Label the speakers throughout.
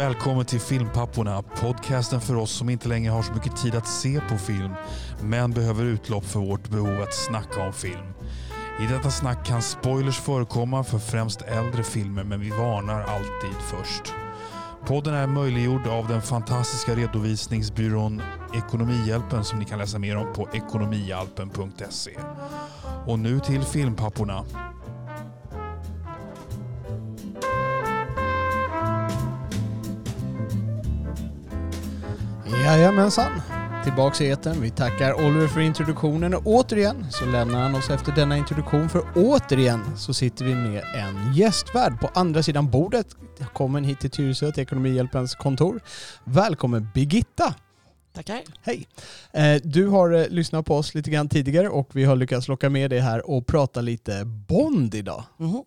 Speaker 1: Välkommen till Filmpapporna, podcasten för oss som inte längre har så mycket tid att se på film, men behöver utlopp för vårt behov att snacka om film. I detta snack kan spoilers förekomma för främst äldre filmer, men vi varnar alltid först. Podden är möjliggjord av den fantastiska redovisningsbyrån Ekonomihjälpen som ni kan läsa mer om på ekonomihjälpen.se. Och nu till Filmpapporna.
Speaker 2: Jajamensan. Tillbaks i etern. Vi tackar Oliver för introduktionen och återigen så lämnar han oss efter denna introduktion för återigen så sitter vi med en gästvärd på andra sidan bordet. Välkommen hit till Tyresö till Ekonomihjälpens kontor. Välkommen Birgitta!
Speaker 3: Tackar.
Speaker 2: Hej! Eh, Du har eh, lyssnat på oss lite grann tidigare och vi har lyckats locka med dig här och prata lite Bond idag.
Speaker 3: Mhm.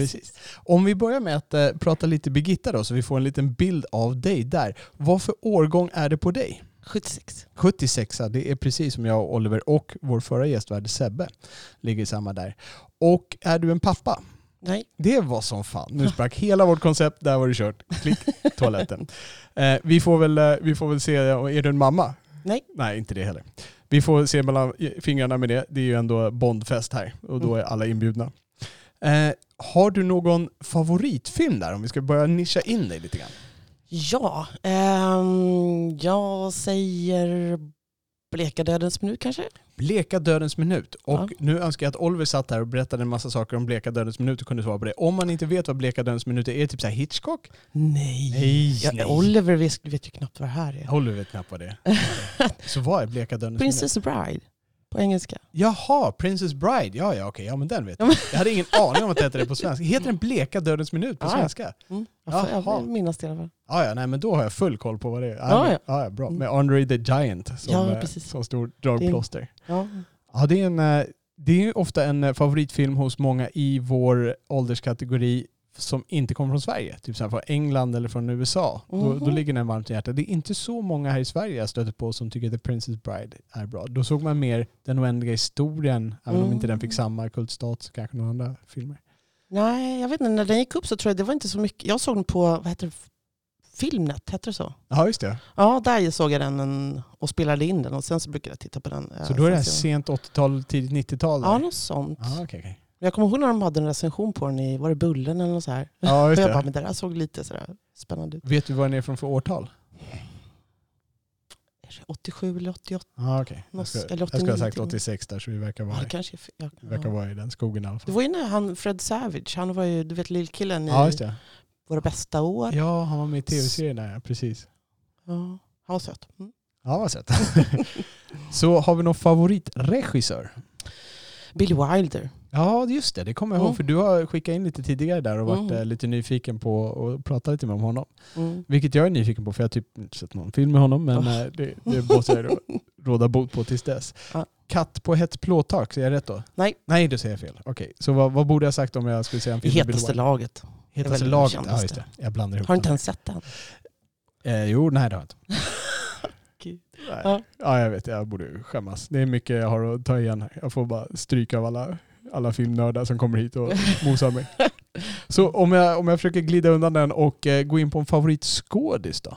Speaker 2: Precis. Om vi börjar med att eh, prata lite Birgitta då, så vi får en liten bild av dig där. Vad för årgång är det på dig?
Speaker 3: 76.
Speaker 2: 76 det är precis som jag och Oliver och vår förra gästvärd Sebbe ligger samma där. Och är du en pappa?
Speaker 3: Nej.
Speaker 2: Det var som fan. Nu sprack hela vårt koncept, där var det kört. Klick, toaletten. Eh, vi, får väl, eh, vi får väl se, är du en mamma?
Speaker 3: Nej.
Speaker 2: Nej, inte det heller. Vi får se mellan fingrarna med det. Det är ju ändå Bondfest här och då är alla inbjudna. Eh, har du någon favoritfilm där? Om vi ska börja nischa in dig lite grann.
Speaker 3: Ja, ehm, jag säger Bleka dödens minut kanske?
Speaker 2: Bleka dödens minut. Och
Speaker 3: Ja.
Speaker 2: nu önskar jag att Oliver satt här och berättade en massa saker om Bleka dödens minut och kunde svara på det. Om man inte vet vad Bleka dödens minut är, är det typ så Hitchcock?
Speaker 3: Nej.
Speaker 2: Nej,
Speaker 3: Ja,
Speaker 2: nej.
Speaker 3: Oliver vet, vet ju knappt vad det här är.
Speaker 2: Oliver vet knappt vad det är. så vad är Bleka dödens minut?
Speaker 3: Princess Bride på engelska.
Speaker 2: Jaha, Princess Bride. Ja, ja, okej. Ja, men den vet
Speaker 3: Ja,
Speaker 2: jag. Jag hade ingen aning om att det hette det på svenska. Heter den Bleka dödens minut på
Speaker 3: Ja, ja.
Speaker 2: svenska?
Speaker 3: Mm.
Speaker 2: Jaha.
Speaker 3: jag vill minnas det i alla fall.
Speaker 2: Ja, ja, nej, men då har jag full koll på vad det är.
Speaker 3: Ja,
Speaker 2: men-
Speaker 3: ja.
Speaker 2: ja, ja bra.
Speaker 3: Mm.
Speaker 2: Med Andre the Giant som,
Speaker 3: Ja,
Speaker 2: eh, som stor dragplåster.
Speaker 3: Ja.
Speaker 2: Ja, det är, en, eh, det är ju ofta en eh, favoritfilm hos många i vår ålderskategori som inte kommer från Sverige. Typ så här från England eller från USA. Då, då
Speaker 3: Mhm.
Speaker 2: ligger den varmt i hjärtat. Det är inte så många här i Sverige jag stöter på som tycker att The Princess Bride är bra. Då såg man mer Den oändliga historien, även om inte den fick
Speaker 3: Mm.
Speaker 2: samma kultstatus kanske några andra filmer.
Speaker 3: Nej, jag vet inte. När den gick upp så tror jag det var inte så mycket. Jag såg den på, vad heter det? Filmnet, heter det så?
Speaker 2: Ja, just det.
Speaker 3: Ja, där såg jag den en, och spelade in den och sen så brukade jag titta på den.
Speaker 2: Så
Speaker 3: eh,
Speaker 2: då är det här
Speaker 3: så-
Speaker 2: sent 80-tal, tidigt 90-tal? där.
Speaker 3: Ja, något sånt.
Speaker 2: Ja, okej, okej.
Speaker 3: Jag kommer ihåg när de hade en recension på den i, var det Bullen eller något så här?
Speaker 2: Ja,
Speaker 3: Och
Speaker 2: just
Speaker 3: jag bara,
Speaker 2: det.
Speaker 3: men det där såg lite sådär spännande ut.
Speaker 2: Vet du vad den är från för årtal?
Speaker 3: Är det 87 eller 88?
Speaker 2: Ja, okej. Jag, ska-
Speaker 3: eller
Speaker 2: jag skulle ha
Speaker 3: 89
Speaker 2: sagt
Speaker 3: till och med.
Speaker 2: 86 där, så vi verkar
Speaker 3: Ja,
Speaker 2: vara,
Speaker 3: det kanske fel. Ja,
Speaker 2: verkar
Speaker 3: ja.
Speaker 2: vara i den skogen i alla
Speaker 3: Det
Speaker 2: fall.
Speaker 3: var ju när han, Fred Savage, han var ju, du vet lillkillen i
Speaker 2: Ja, just det.
Speaker 3: Våra bästa år. Ja.
Speaker 2: Ja, han var med i tv-serien där, ja, precis.
Speaker 3: Han var söt. Mm.
Speaker 2: Ja, vad sött. Så har vi någon favoritregissör?
Speaker 3: Billy Wilder.
Speaker 2: Ja, just det. Det kommer jag ihåg.
Speaker 3: Mm.
Speaker 2: För du har skickat in lite tidigare där och varit
Speaker 3: Mm.
Speaker 2: eh, lite nyfiken på att prata lite med om honom.
Speaker 3: Mm.
Speaker 2: Vilket jag är nyfiken på, för jag har typ inte sett någon film med honom. Men
Speaker 3: Oh.
Speaker 2: det, det måste jag råda bot på tills dess.
Speaker 3: Ja.
Speaker 2: Katt på hett plåttak, säger jag rätt då?
Speaker 3: Nej.
Speaker 2: Nej, då säger jag fel. Okej, så vad, vad borde jag sagt om jag skulle säga en film
Speaker 3: hetaste laget.
Speaker 2: Hetaste laget? Ja, just det. Jag blandar ihop
Speaker 3: Har du inte ens sett den?
Speaker 2: Eh, jo, nej det har jag inte. Nej.
Speaker 3: Ja.
Speaker 2: Ja. jag vet. Jag borde skämmas. Det är mycket jag har att ta igen här. Jag får bara stryka av alla, alla filmnördar som kommer hit och mosar mig. Så om jag, om jag försöker glida undan den och eh, gå in på en favoritskådis då?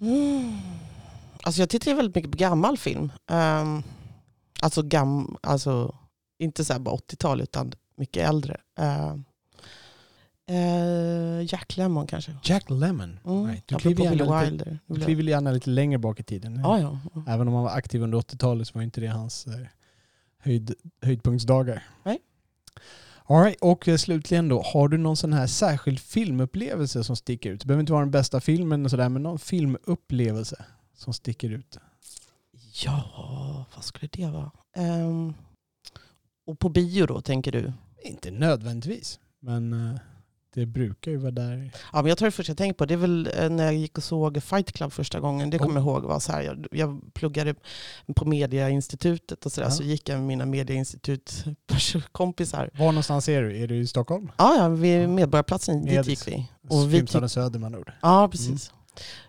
Speaker 3: Mm. Alltså jag tittar ju väldigt mycket på gammal film. Um, alltså, gam, alltså inte så här bara 80-tal utan mycket äldre. Uh, uh, Jack Lemmon kanske.
Speaker 2: Jack Lemmon.
Speaker 3: Mm.
Speaker 2: Right. Du, kliver gärna lite,
Speaker 3: Wilder.
Speaker 2: du kliver gärna lite längre bak i tiden.
Speaker 3: Ja, ja.
Speaker 2: Även om han var aktiv under 80-talet så var inte det hans eh, höjd, höjdpunktsdagar.
Speaker 3: Nej.
Speaker 2: All right. Och eh, slutligen då, har du någon sån här särskild filmupplevelse som sticker ut? Det behöver inte vara den bästa filmen och sådär, men någon filmupplevelse som sticker ut.
Speaker 3: Ja, vad skulle det vara? Ehm, och på bio då, tänker du?
Speaker 2: Inte nödvändigtvis, men eh, det brukar ju vara där.
Speaker 3: Ja, men jag tror det första jag tänkte på det är väl eh, när jag gick och såg Fight Club första gången. Det kommer
Speaker 2: Oh.
Speaker 3: jag ihåg var så här, jag, jag pluggade på Mediainstitutet och så där,
Speaker 2: Ja.
Speaker 3: så gick jag med mina Mediainstitut-kompisar.
Speaker 2: Var någonstans är du? Är du i Stockholm?
Speaker 3: Ja, ja, vid Medborgarplatsen,
Speaker 2: Medis.
Speaker 3: dit gick vi. Och vi tyck-
Speaker 2: Filmstaden Söder med andra ord.
Speaker 3: Ja, precis.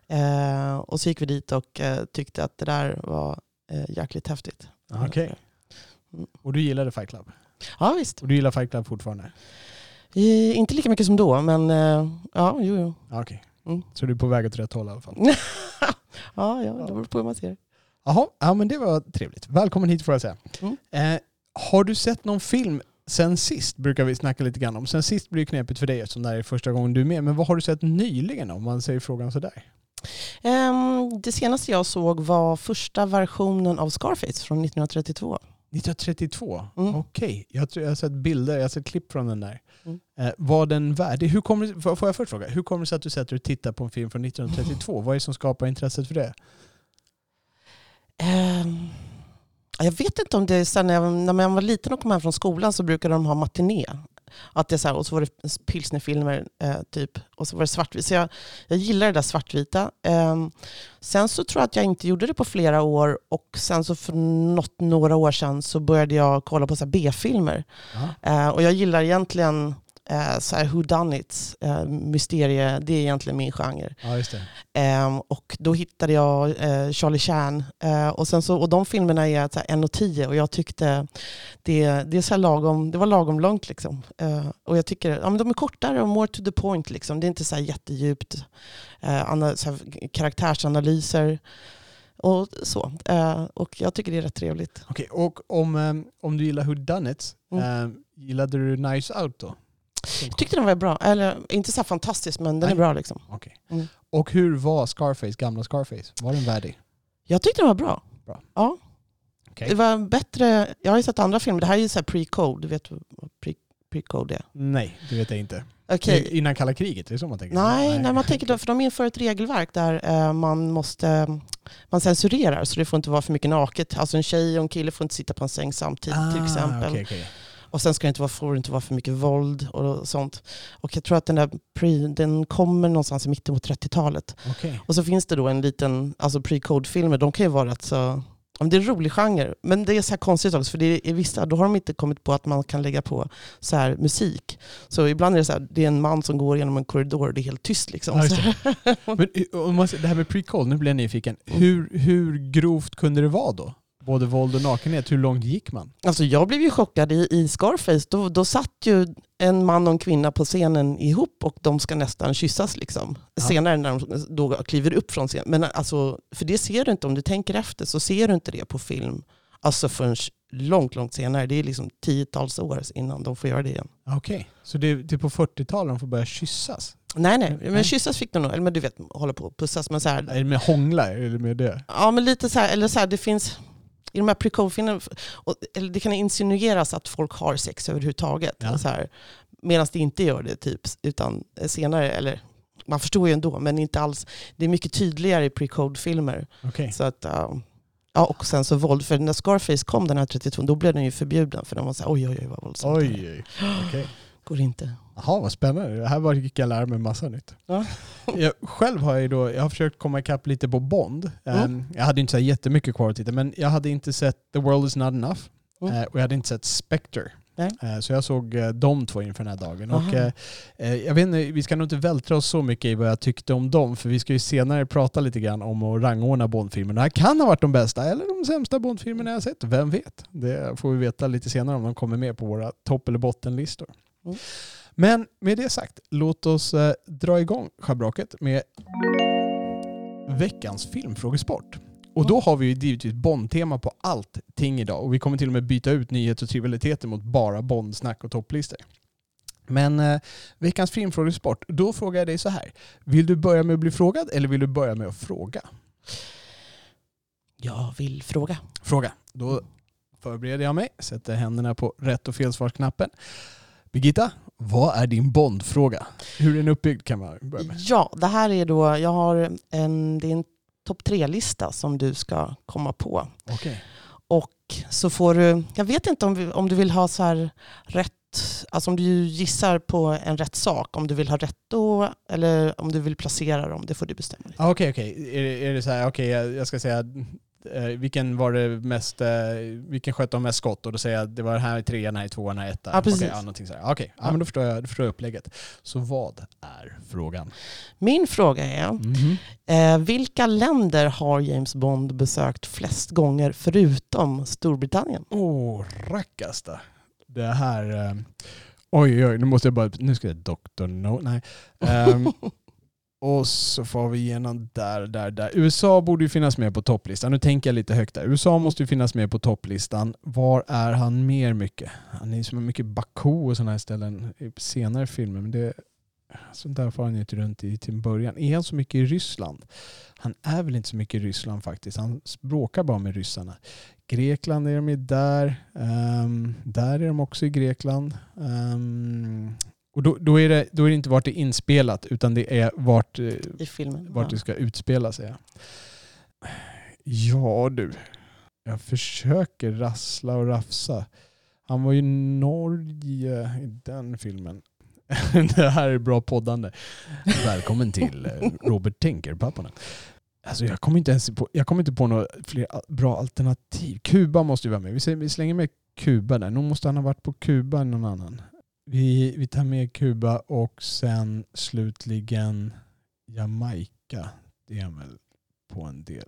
Speaker 3: Eh, och så gick vi dit och eh, tyckte att det där var eh, jäkligt häftigt.
Speaker 2: Okej.
Speaker 3: Mm.
Speaker 2: Och du gillade Fight Club?
Speaker 3: Ja, visst.
Speaker 2: Och du gillar Fight Club fortfarande?
Speaker 3: Inte lika mycket som då, men eh, ja, jo, jo.
Speaker 2: Ja, Okej.
Speaker 3: Mm.
Speaker 2: Så du är på väg åt rätt håll i alla fall.
Speaker 3: ja, ja, det beror på hur man ser det.
Speaker 2: Jaha, ja men det var trevligt. Välkommen hit får jag säga.
Speaker 3: Mm.
Speaker 2: Eh, har du sett någon film sen sist, brukar vi snacka lite grann om. Sen sist blir det knepigt för dig eftersom det här är första gången du är med. Men vad har du sett nyligen om man säger frågan sådär?
Speaker 3: Ehm, det senaste jag såg var första versionen av Scarface från 1932.
Speaker 2: 1932?
Speaker 3: Mm.
Speaker 2: Okej, jag, tror jag har sett bilder, jag har sett klipp från den där.
Speaker 3: Mm.
Speaker 2: Eh, var den värdig? Hur kommer, det- får jag först fråga, hur kommer det sig att du sätter och tittar på en film från 1932? Vad är det som skapar intresset för det?
Speaker 3: Ehm, jag vet inte om det är här, när, jag, när man var liten och kom hem från skolan så brukade de ha matiné. Att det så här, och så var det pilsnerfilmer eh, typ. Och så var det svartvitt. Så jag, jag gillar det där svartvita. Ehm, sen så tror jag att jag inte gjorde det på flera år. Och sen så för något, några år sedan så började jag kolla på B-filmer. Eh, och jag gillar egentligen eh, så här whodunits, uh, mysterie, det är egentligen min genre.
Speaker 2: ja.
Speaker 3: Ehm, och då hittade jag eh, Charlie Chan. Eh, och, sen så, och de filmerna är så här 1.10 och jag tyckte det, det, är så lagom, det var lagom långt. Liksom. Eh, och jag tycker ja, men de är kortare och more to the point. Liksom. Det är inte så här jättedjupt. Eh, så här, karaktärsanalyser och så. Eh, och jag tycker det är rätt trevligt.
Speaker 2: Okej, och om, eh, om du gillar Who Done It,
Speaker 3: Mm.
Speaker 2: eh, gillade du Nice Out då?
Speaker 3: Jag tyckte den var bra. Eller inte så fantastisk men den
Speaker 2: Nej.
Speaker 3: är bra. Liksom.
Speaker 2: Okej.
Speaker 3: Mm.
Speaker 2: Och hur var Scarface, gamla Scarface? Var den värdig?
Speaker 3: Jag tyckte den var bra.
Speaker 2: Bra.
Speaker 3: Ja.
Speaker 2: Okej.
Speaker 3: Det var bättre. Jag har ju sett andra filmer. Det här är ju så här pre-code. Du vet vad pre- pre-code är?
Speaker 2: Nej, det vet jag inte. Är Innan kalla kriget, det är så man tänker?
Speaker 3: Nej, nej, man tänker då, för de inför ett regelverk där eh, man måste man censurerar så det får inte vara för mycket naket. Alltså en tjej och en kille får inte sitta på en säng samtidigt till exempel.
Speaker 2: Ah, okej, okej.
Speaker 3: Och sen ska det inte vara, får det inte vara för mycket våld och sånt. Och jag tror att den där pre, den kommer någonstans i mitten på 30-talet.
Speaker 2: Okej.
Speaker 3: Och så finns det då en liten, alltså pre-code-filmer, de kan ju vara rätt så det är en rolig genre, men det är så här konstigt också, för det är vissa, då har de inte kommit på att man kan lägga på så här musik. Så ibland är det så här, det är en man som går genom en korridor och det är helt tyst. Liksom.
Speaker 2: Ja, Men eh, det här med pre-call, nu blir jag nyfiken. Hur, hur grovt kunde det vara då? Både våld och nakenhet, hur långt gick man?
Speaker 3: Alltså jag blev ju chockad i, i Scarface. Då, då satt ju en man och en kvinna på scenen ihop och de ska nästan kyssas. Liksom.
Speaker 2: Ja.
Speaker 3: Senare när de då kliver upp från scenen. Men alltså, för det ser du inte, om du tänker efter så ser du inte det på film. Alltså förrän långt, långt senare. Det är liksom tiotals år innan de får göra det igen.
Speaker 2: Okej, så det, det är på 40-talet de får börja kyssas?
Speaker 3: Nej, nej. Men
Speaker 2: Nej.
Speaker 3: kyssas fick de nog. Eller men du vet, hålla på och pussas. Men så här,
Speaker 2: Är det med hångla? Är det med det?
Speaker 3: Ja, men lite så här, eller så här, det finns i de här pre-code-filmerna, det kan insinueras att folk har sex överhuvudtaget.
Speaker 2: Ja.
Speaker 3: Så här, Medan det inte gör det, typ, utan senare, eller man förstår ju ändå, men inte alls. Det är mycket tydligare i pre-code-filmer.
Speaker 2: Okej.
Speaker 3: Så att, ja, ja, och sen så våld, för när Scarface kom den här 32, då blev den ju förbjuden, för den var så här, oj oj oj vad våldsamt.
Speaker 2: Oj, oj. Okej.
Speaker 3: Går inte.
Speaker 2: Jaha, vad spännande. Det här var gick jag lära mig massa nytt.
Speaker 3: Ja.
Speaker 2: jag, själv har jag, då, jag har försökt komma ikapp lite på Bond.
Speaker 3: Mm.
Speaker 2: Jag hade inte så jättemycket kvar att titta, men jag hade inte sett The World Is Not Enough
Speaker 3: Mm.
Speaker 2: och jag hade inte sett Spectre.
Speaker 3: Nej.
Speaker 2: Eh, så jag såg eh, de två inför den här dagen. Och,
Speaker 3: Aha.
Speaker 2: eh, jag vet inte, vi ska nog inte vältra oss så mycket i vad jag tyckte om dem, för vi ska ju senare prata lite grann om att rangordna Bondfilmerna. Det här kan ha varit de bästa eller de sämsta Bondfilmerna jag har sett. Vem vet? Det får vi veta lite senare om de kommer med på våra topp eller bottenlistor.
Speaker 3: Mm.
Speaker 2: Men med det sagt, låt oss eh, dra igång schabraket med veckans filmfrågesport. Och då har vi ju givetvis Bond-tema på allting idag och vi kommer till och med byta ut nyheter och trivialiteter mot bara Bond-snack och topplistor. Men eh, veckans filmfrågesport, då frågar jag dig så här. Vill du börja med att bli frågad eller vill du börja med att fråga?
Speaker 3: Jag vill fråga.
Speaker 2: Fråga. Då förbereder jag mig, sätter händerna på rätt och felsvarsknappen. Birgitta, vad är din Bond-fråga? Hur är den uppbyggd kan man börja med.
Speaker 3: Ja, det här är då, jag har en, det är en topp tre-lista som du ska komma på.
Speaker 2: Okej.
Speaker 3: Och så får du, jag vet inte om, vi, om du vill ha så här rätt, alltså om du gissar på en rätt sak, om du vill ha rätt då eller om du vill placera dem, det får du bestämma. dig.
Speaker 2: Ah, Okej, okej. Är, är det så här, okej jag, jag ska säga eh, vilken var det mest, eh, vilken sköt de mest skott? Och då säger jag det var den här i trean, den här i tvåan, den här i ettan.
Speaker 3: Ja, precis.
Speaker 2: Okej, ja, någonting så här. Okej, ja, men då förstår, jag, då förstår jag upplägget. Så vad är frågan?
Speaker 3: Min fråga är,
Speaker 2: Mhm.
Speaker 3: eh, vilka länder har James Bond besökt flest gånger förutom Storbritannien?
Speaker 2: Åh, rackasta. Det här... eh, Oj, oj, nu måste jag bara... Nu ska jag Dr. No... Nej. Ehm, och så får vi igenom där, där, där. USA borde ju finnas med på topplistan. Nu tänker jag lite högt där. USA måste ju finnas med på topplistan. Var är han mer mycket? Han är ju som mycket Baku och sådana här ställen i senare filmer. Men det, sånt där får han ju inte runt i till början. Är han så mycket i Ryssland? Han är väl inte så mycket i Ryssland faktiskt. Han bråkar bara med ryssarna. Grekland är de ju där. Um, där är de också i Grekland. Um, och då, då, är det, då är det inte vart det är inspelat utan det är vart, eh,
Speaker 3: I filmen.
Speaker 2: vart
Speaker 3: ja.
Speaker 2: det ska utspela sig. Ja du, jag försöker rassla och rafsa. Han var ju i Norge i den filmen. det här är bra poddande. Välkommen till eh, Robert Tänker-papporna. Alltså jag kommer inte ens på, jag kommer inte på några fler bra alternativ. Kuba måste ju vara med. Vi, säger, vi slänger med Kuba där. Nog måste han ha varit på Kuba någon annan. Vi, vi tar med Kuba och sen slutligen Jamaica. Det är väl på en del.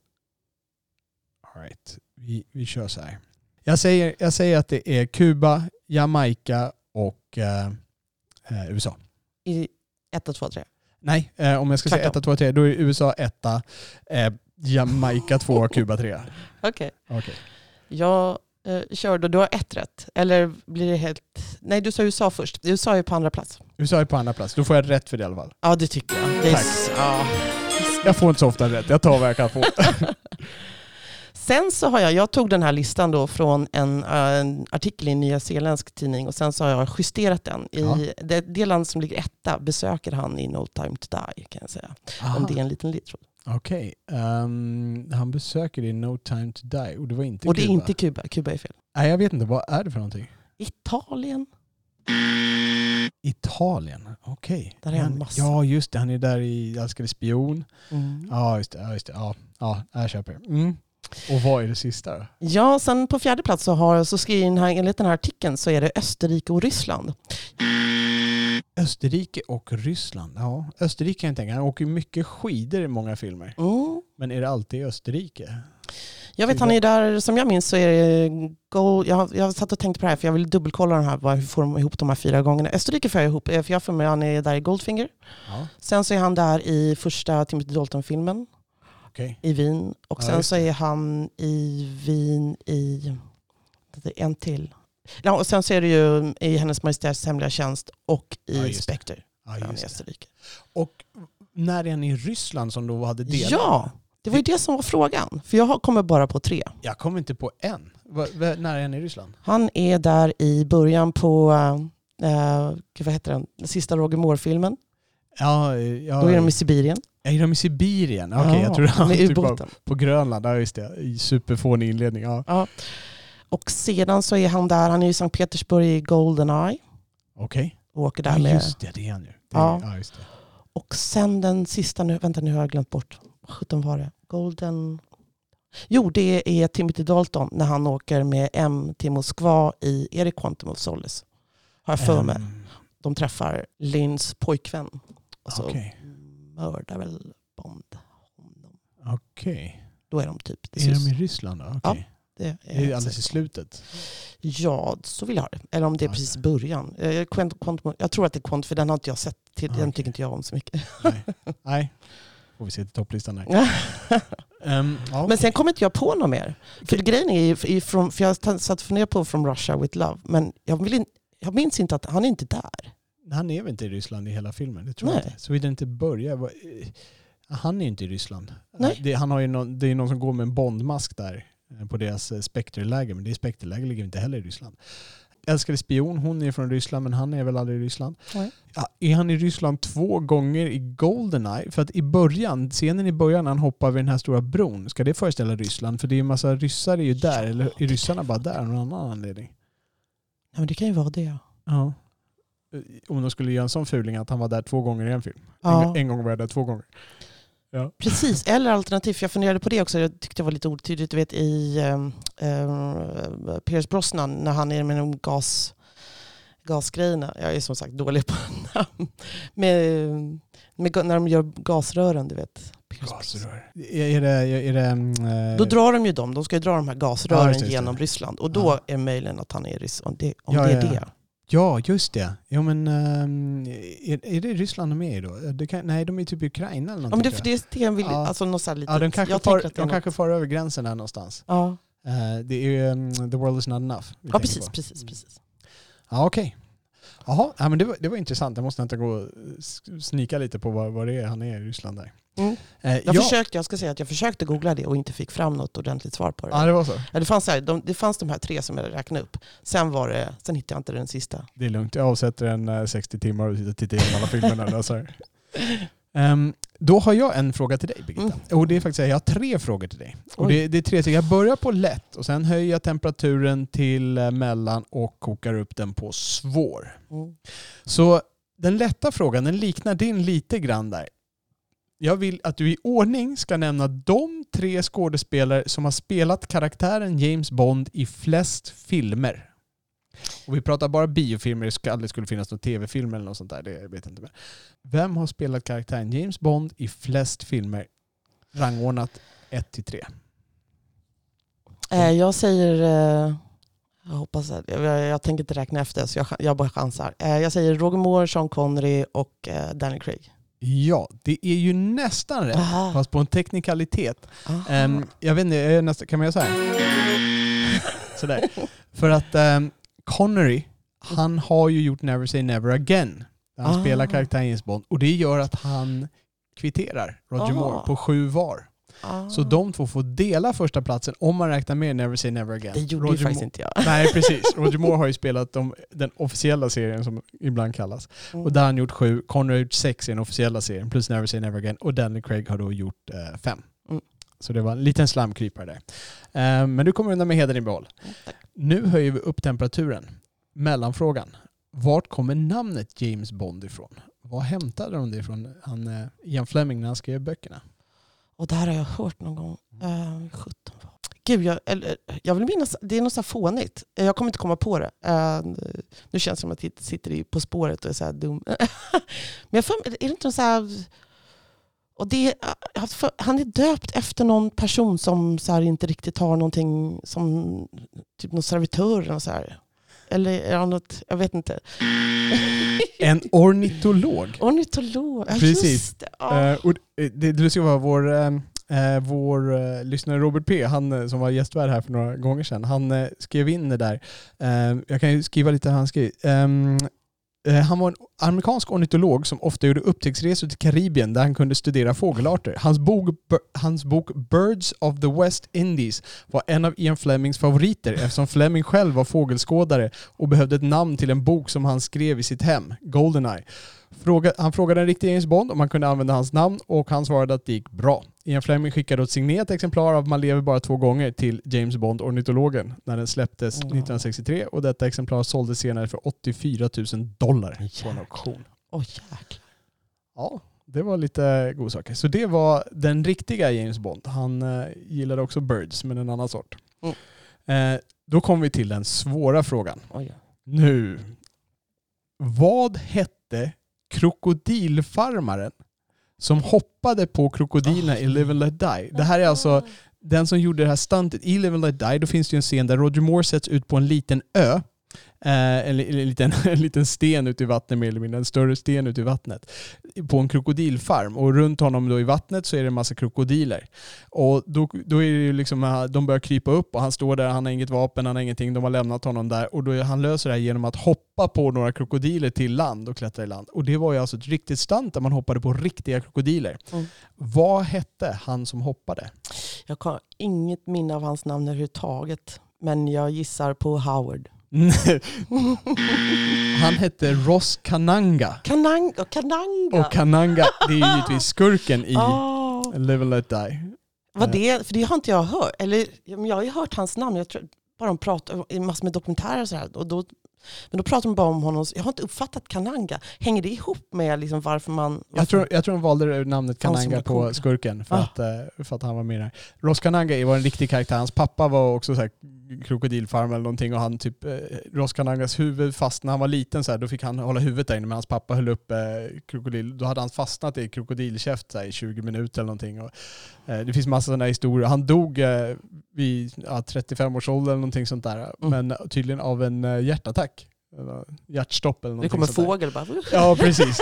Speaker 2: All right. vi, vi kör så här. Jag säger, jag säger att det är Kuba, Jamaica och eh, eh, USA.
Speaker 3: I 1, 2, 3.
Speaker 2: Nej, eh, om jag ska säga
Speaker 3: Tvärtom.
Speaker 2: 1, 2, 3 då är USA 1, eh, Jamaica 2, Kuba 3.
Speaker 3: Okej.
Speaker 2: Okej.
Speaker 3: Jag eh, kör då. Du har ett rätt. Eller blir det helt... Nej, du sa USA först. USA är på andra plats.
Speaker 2: USA är på andra plats. Då får jag rätt för det i alla fall.
Speaker 3: Ja, det tycker jag. Det är,
Speaker 2: Tack.
Speaker 3: ja.
Speaker 2: Jag får inte så ofta rätt. Jag tar vad jag kan få.
Speaker 3: Sen så har jag, jag tog den här listan då från en, eh, en artikel i en nyzeeländsk tidning och sen så har jag justerat den. I
Speaker 2: Ja.
Speaker 3: det, det land som ligger etta besöker han i No time to die kan jag säga. Om det är en liten ledtråd.
Speaker 2: Okej. Ehm, han besöker det i No time to die och det var inte
Speaker 3: Och det är
Speaker 2: Kuba.
Speaker 3: inte Kuba. Kuba är fel.
Speaker 2: Nej, jag vet inte. Vad är det för någonting?
Speaker 3: Italien.
Speaker 2: Italien. Okej.
Speaker 3: Där är han
Speaker 2: Han-
Speaker 3: massa.
Speaker 2: Ja, just det. Han är där i Älskade spion.
Speaker 3: Mm.
Speaker 2: Ja, just det. Ja, just det. Ja, ja jag köper. Mm. Och vad är det sista då?
Speaker 3: Ja, sen på fjärde plats så, har, så skriver den här, enligt den här artikeln så är det Österrike och Ryssland.
Speaker 2: Österrike och Ryssland. Ja, Österrike kan jag tänka. Han åker ju mycket skidor i många filmer.
Speaker 3: Mm.
Speaker 2: Men är det alltid Österrike?
Speaker 3: Jag vet, han är där, som jag minns så är det Gold, jag, har- jag satt och tänkt på det här för jag vill dubbelkolla den här, vad- hur får de ihop de här fyra gångerna. Österrike får jag ihop, eh, för jag får med han är där i Goldfinger.
Speaker 2: Ja,
Speaker 3: Sen så är han där i första Timothy Dalton-filmen
Speaker 2: okej.
Speaker 3: i Wien. Och
Speaker 2: Ja,
Speaker 3: sen
Speaker 2: just
Speaker 3: så är han i Wien i, det är en till. Ja, och sen så är det ju i Hennes Majestäts Hemliga Tjänst och i
Speaker 2: Ja.
Speaker 3: Spectre.
Speaker 2: Ja. Och när är han i Ryssland som då hade delat?
Speaker 3: Ja, det var ju det som var frågan. För jag kommer bara på tre.
Speaker 2: Jag kommer inte på en. När är han i Ryssland?
Speaker 3: Han är där i början på, uh, vad heter den, den sista Roger Moore-filmen.
Speaker 2: Ja, ja,
Speaker 3: Då är de i Sibirien.
Speaker 2: är de i Sibirien? Okej, jag tror han
Speaker 3: med
Speaker 2: typ
Speaker 3: ubåten.
Speaker 2: på Grönland. Ja, just det. I superfånig inledning. Ja.
Speaker 3: Ja. Och sedan så är han där, han är i Sankt Petersburg i Goldeneye.
Speaker 2: Okej.
Speaker 3: Och åker där
Speaker 2: Ja,
Speaker 3: med.
Speaker 2: just det. Det är han ju. Det är,
Speaker 3: Ja.
Speaker 2: just det.
Speaker 3: Och sen den sista, nu, vänta nu har jag glömt bort. Vad sjutton var det? Golden... Jo, det är Timothy Dalton när han åker med M till Moskva i, det Quantum of Solace? Har jag för mig. De träffar Lynns pojkvän. Och så
Speaker 2: Okej.
Speaker 3: mördar väl Bond honom.
Speaker 2: Okej.
Speaker 3: Då är de typ...
Speaker 2: Är de i Ryssland då? Okej.
Speaker 3: det är,
Speaker 2: Det är alldeles i slutet.
Speaker 3: Ja, så vill jag ha det. Eller om det är
Speaker 2: Ja,
Speaker 3: precis början. Eh, jag tror att det är Quantum, för den har inte jag sett. Till,
Speaker 2: Ah,
Speaker 3: den
Speaker 2: okej.
Speaker 3: tycker inte jag om så mycket.
Speaker 2: Nej. Nej. Får vi se till topplistan där. Ehm, ja,
Speaker 3: Men sen kommer inte jag på något mer. För grejen är ju, för jag satt och funderade på From Russia with Love, men jag, vill in, jag minns inte att han är inte där.
Speaker 2: Han är väl inte i Ryssland i hela filmen? Det tror
Speaker 3: Nej.
Speaker 2: jag inte. Det inte börjar. vad- eh, Han är ju inte i Ryssland.
Speaker 3: Nej.
Speaker 2: Det, han har ju någon, det är någon som går med en Bondmask där eh, på deras eh, Spectre-läger. Men det Spectre-läger ligger inte heller i Ryssland. Älskade spion, hon är från Ryssland men han är väl aldrig i Ryssland.
Speaker 3: Nej.
Speaker 2: Ja, är han i Ryssland två gånger i Goldeneye? För att i början, scenen i början när han hoppar över den här stora bron, ska det föreställa Ryssland? För det är ju en massa ryssar är ju där, eller är ryssarna bara där av någon annan anledning?
Speaker 3: Nej, men det kan ju vara det.
Speaker 2: Ja. Eh, Om de skulle göra en sån fuling att han var där två gånger i en film.
Speaker 3: Ja.
Speaker 2: En, en gång var jag där två gånger.
Speaker 3: Precis, eller alternativt, jag funderade på det också, jag tyckte det var lite otydligt, du vet i um, Pierce Brosnan när han är med de gas, gasgrejerna, jag är som sagt dålig på namn, med, med, när de gör gasrören, du vet.
Speaker 2: Gasrör. Är, det... Är det eh,
Speaker 3: Då drar de ju dem, de ska ju dra de här
Speaker 2: Ja,
Speaker 3: gasrören
Speaker 2: det.
Speaker 3: genom Ryssland och då
Speaker 2: Ja.
Speaker 3: är möjligen att han är Ryssland, om det, om
Speaker 2: Ja,
Speaker 3: det är
Speaker 2: ja, ja.
Speaker 3: det.
Speaker 2: Ja, just det. Ja, men ehm, är, är det Ryssland de är i då? Det kan, nej, de är typ i Ukraina eller
Speaker 3: Ja,
Speaker 2: någonting.
Speaker 3: men det, det vill,
Speaker 2: Ja.
Speaker 3: alltså något så här litet.
Speaker 2: ja, de kanske,
Speaker 3: jag
Speaker 2: far, de kanske far över gränsen här någonstans.
Speaker 3: Ja,
Speaker 2: Eh, det är ju um, The World is not enough.
Speaker 3: ja
Speaker 2: tänker
Speaker 3: precis,
Speaker 2: på.
Speaker 3: precis, precis.
Speaker 2: Ja, okej. Jaha, ja, men det var, det var intressant. Jag måste inte gå och snika lite på vad, vad det är han är i Ryssland där.
Speaker 3: Mm.
Speaker 2: Eh,
Speaker 3: Jag,
Speaker 2: ja,
Speaker 3: försökte, jag ska säga att jag försökte googla det och inte fick fram något ordentligt svar på det.
Speaker 2: ja, det var så.
Speaker 3: Ja, det, fanns här, de, det fanns de här tre som jag räknade upp. Sen, var det, sen hittade jag inte den sista.
Speaker 2: Det är lugnt. Jag avsätter en eh, 60 timmar och tittar igenom alla filmerna. Ehm, då har jag en fråga till dig Birgitta.
Speaker 3: Mm.
Speaker 2: Och det är faktiskt, jag har tre frågor till dig. Och det, det är tre stycken. Jag börjar på lätt och sen höjer jag temperaturen till eh, mellan och kokar upp den på svår.
Speaker 3: Mm.
Speaker 2: Så den lätta frågan, den liknar din lite grann där. Jag vill att du i ordning ska nämna de tre skådespelare som har spelat karaktären James Bond i flest filmer. Och vi pratar bara biofilmer, det skulle aldrig skulle finnas någon tv-film eller något sånt där. Det vet jag inte. Mer. vem har spelat karaktären James Bond i flest filmer? Rangordnat 1 till 3.
Speaker 3: Eh, jag säger... Eh, jag hoppas att, jag, jag, jag tänker inte räkna efter så jag, jag bara chansar. Eh, jag säger Roger Moore, Sean Connery och Daniel Danny Craig.
Speaker 2: Ja, det är ju nästan rätt.
Speaker 3: Aha.
Speaker 2: Fast på en teknikalitet.
Speaker 3: Aha.
Speaker 2: Ehm, jag vet inte, nästan, kan man göra så här? Sådär. För att um, Connery, han har ju gjort Never Say Never Again. Där han
Speaker 3: Ah.
Speaker 2: spelar karaktären James Bond. Och det gör att han kvitterar Roger
Speaker 3: Ah.
Speaker 2: Moore på sju var.
Speaker 3: Ah.
Speaker 2: Så de två får dela första platsen om man räknar med Never Say Never Again.
Speaker 3: Det gjorde
Speaker 2: Roger
Speaker 3: ju faktiskt
Speaker 2: Moore-
Speaker 3: inte jag.
Speaker 2: Nej, precis. Roger Moore har ju spelat de, den officiella serien som ibland kallas.
Speaker 3: Mm.
Speaker 2: Och där har han gjort sju. Connery har gjort sex i den officiella serien, plus Never Say Never Again. Och Daniel Craig har då gjort eh, fem.
Speaker 3: Mm.
Speaker 2: Så det var en liten slamkrypare där. Eh, men du kommer undan med hedern i behåll.
Speaker 3: Mm.
Speaker 2: Nu höjer vi upp temperaturen. Mellanfrågan. Vart kommer namnet James Bond ifrån? Vad hämtade de det ifrån? Han, eh, Ian Fleming när han skrev böckerna.
Speaker 3: Och det här har jag hört någon gång. Uh, 17 var. Gud, jag, eller, jag vill minnas, det är något så fånigt. Eh, Jag kommer inte komma på det. Eh, nu känns det som att jag sitter På spåret och är så här dum. Men får, är det inte någon så här... Och det, för- han är döpt efter någon person som så här inte riktigt har någonting som typ någon servitör eller så här. Eller är han något, jag vet inte.
Speaker 2: En ornitolog.
Speaker 3: Ornitolog, ja,
Speaker 2: Precis.
Speaker 3: just det. Ja.
Speaker 2: Eh, och det, det, det vår, eh, eh, vår eh, lyssnare Robert P, han eh, som var gästvärd här för några gånger sedan, han eh, skrev in det där. Eh, jag kan ju skriva lite vad han skrev. Ehm, eh, Eh, han var en amerikansk ornitolog som ofta gjorde upptäcktsresor till Karibien där han kunde studera fågelarter. Hans bok, hans bok Birds of the West Indies var en av Ian Flemings favoriter eftersom Fleming själv var fågelskådare och behövde ett namn till en bok som han skrev i sitt hem, Goldeneye. Fråga, han frågade en riktig James Bond om man kunde använda hans namn och han svarade att det gick bra. Ian Fleming skickade ett signerat exemplar av Man lever bara två gånger till James Bond, ornitologen, när den släpptes
Speaker 3: Wow.
Speaker 2: 1963 och detta exemplar såldes senare för 84 000 dollar på en auktion.
Speaker 3: Åh jäklar.
Speaker 2: Ja, det var lite godsaker. Så det var den riktiga James Bond. Han eh, gillade också Birds, men en annan sort.
Speaker 3: Mm.
Speaker 2: Eh, då kommer vi till den svåra frågan.
Speaker 3: Oj.
Speaker 2: Nu. Vad hette krokodilfarmaren som hoppade på krokodilerna i Live and Let Die? Det här är alltså den som gjorde det här stuntet i Live and Let Die. Då finns det ju en scen där Roger Moore sätts ut på en liten ö. Eh, en, en, liten, en liten sten ute i vattnet mer eller mindre, en större sten ute i vattnet. På en krokodilfarm. Och runt honom då i vattnet så är det en massa krokodiler. Och då, då är det liksom, eh, de börjar krypa upp och han står där, han har inget vapen, han har ingenting, de har lämnat honom där. Och då han löser det här genom att hoppa på några krokodiler till land och klättra i land. Och det var ju alltså ett riktigt stunt där man hoppade på riktiga krokodiler.
Speaker 3: Mm.
Speaker 2: Vad hette han som hoppade?
Speaker 3: Jag har inget minne av hans namn överhuvudtaget. Men jag gissar på Howard.
Speaker 2: Han hette Ross Kananga.
Speaker 3: Kananga. Kananga.
Speaker 2: Och Kananga, det är ju givetvis skurken i
Speaker 3: Ah,
Speaker 2: Live and Let Die.
Speaker 3: vad det, för det har inte jag hört. Eller, jag har ju hört hans namn. Jag tror, bara de pratar i massor med dokumentärer och sådär. Och då, men då pratar de bara om honom. Jag har inte uppfattat Kananga. Hänger det ihop med liksom varför man...
Speaker 2: Jag tror, jag tror de valde namnet Kananga på
Speaker 3: cool.
Speaker 2: skurken för,
Speaker 3: Ah.
Speaker 2: att, eh, för att han var med där. Ross Kananga var en riktig karaktär. Hans pappa var också så här krokodilfarm eller någonting och han typ, eh, Ross Kanangas huvud fastnade, när han var liten så här, då fick han hålla huvudet där inne men hans pappa höll upp eh, krokodil, då hade han fastnat i krokodilkäft så här, i 20 minuter eller någonting. Och, det finns massa sådana historier. Han dog eh, vid ja, 35 års ålder eller någonting sånt där,
Speaker 3: Mm.
Speaker 2: men tydligen av en eh, hjärtattack. hjärtstopp eller
Speaker 3: Det
Speaker 2: någonting sånt där.
Speaker 3: fågel bara.
Speaker 2: Ja, precis.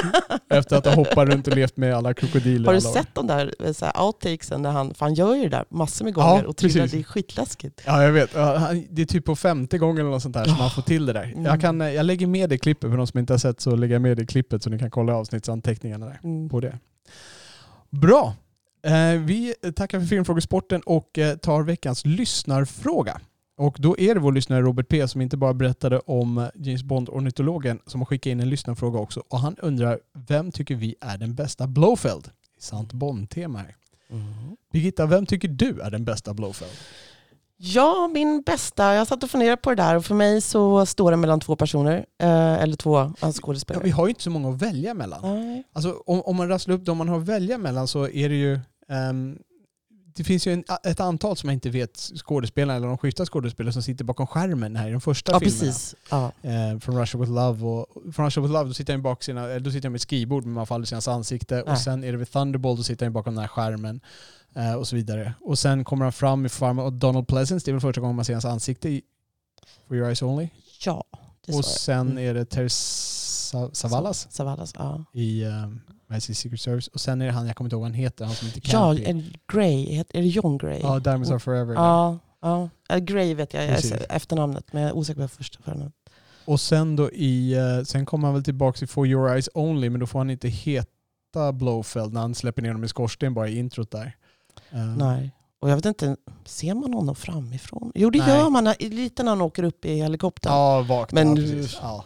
Speaker 2: Efter att ha hoppat runt och levt med alla krokodiler.
Speaker 3: Har du sett de där eh, så här, outtakesen där han, för han gör ju det där massor med
Speaker 2: Ja,
Speaker 3: gånger och trillar, det är skitläskigt.
Speaker 2: Ja, jag vet. Ja, Det är typ på femte gången eller något sånt där som
Speaker 3: Ja.
Speaker 2: han får till det där.
Speaker 3: Mm.
Speaker 2: Jag, kan, eh, jag lägger med det klippet, för de som inte har sett så lägger jag med det klippet så ni kan kolla avsnittsanteckningarna där
Speaker 3: Mm.
Speaker 2: på det. Bra! Eh, vi tackar för Filmfrågesporten och eh, tar veckans lyssnarfråga. Och då är det vår lyssnare Robert P som inte bara berättade om eh, James Bond-ornitologen som har skickat in en lyssnarfråga också. Och han undrar, vem tycker vi är den bästa Blowfeld? Sant Bond-tema här.
Speaker 3: Mm.
Speaker 2: Birgitta, vem tycker du är den bästa Blowfeld?
Speaker 3: Ja, min bästa. Jag satt och funderade på det där och för mig så står det mellan två personer. Eh, eller två eh,
Speaker 2: Ja,
Speaker 3: skådespelare.
Speaker 2: vi har ju inte så många att välja mellan.
Speaker 3: Nej.
Speaker 2: Alltså, om, om man rasslar upp de man har att välja mellan så är det ju... ehm, det finns ju en, ett antal som jag inte vet skådespelare eller de skiftar skådespelare som sitter bakom skärmen här i de första
Speaker 3: Ja,
Speaker 2: filmerna.
Speaker 3: precis. Ja.
Speaker 2: Eh, från Russia with Love. Och, från Russia with Love då sitter han bak sina, eh, då sitter han med ett skrivbord men man aldrig se hans ansikte.
Speaker 3: Nej.
Speaker 2: Och sen är det vid Thunderbolt då sitter han bakom den här skärmen. Eh, och så vidare. Och sen kommer han fram i form av Donald Pleasence. Det är väl första gången man ser hans ansikte i For Your Eyes Only.
Speaker 3: ja, det
Speaker 2: Och
Speaker 3: jag.
Speaker 2: sen
Speaker 3: Mm.
Speaker 2: är det Terry Sa- Savalas
Speaker 3: Savalas, ja.
Speaker 2: i um, Majesty's Secret Service. Och sen är det han, jag kommer inte ihåg vad han heter, han som
Speaker 3: Ja,
Speaker 2: Campy.
Speaker 3: är det Grey? Heter- Är det John Grey?
Speaker 2: Ja, Diamonds Are Forever.
Speaker 3: Ja, ja. Grey vet jag, jag efternamnet, men jag är osäker på första förnamnet.
Speaker 2: Och sen då i, eh, sen kommer han väl tillbaka till For Your Eyes Only, men då får han inte heta Blowfeld när han släpper ner dem i skorsten bara i introt där. Eh,
Speaker 3: Nej. Och jag vet inte, ser man honom framifrån? Jo, det
Speaker 2: Nej.
Speaker 3: gör man lite när han åker upp i helikoptern.
Speaker 2: Ja, vakt.
Speaker 3: Men-
Speaker 2: ja. Ja.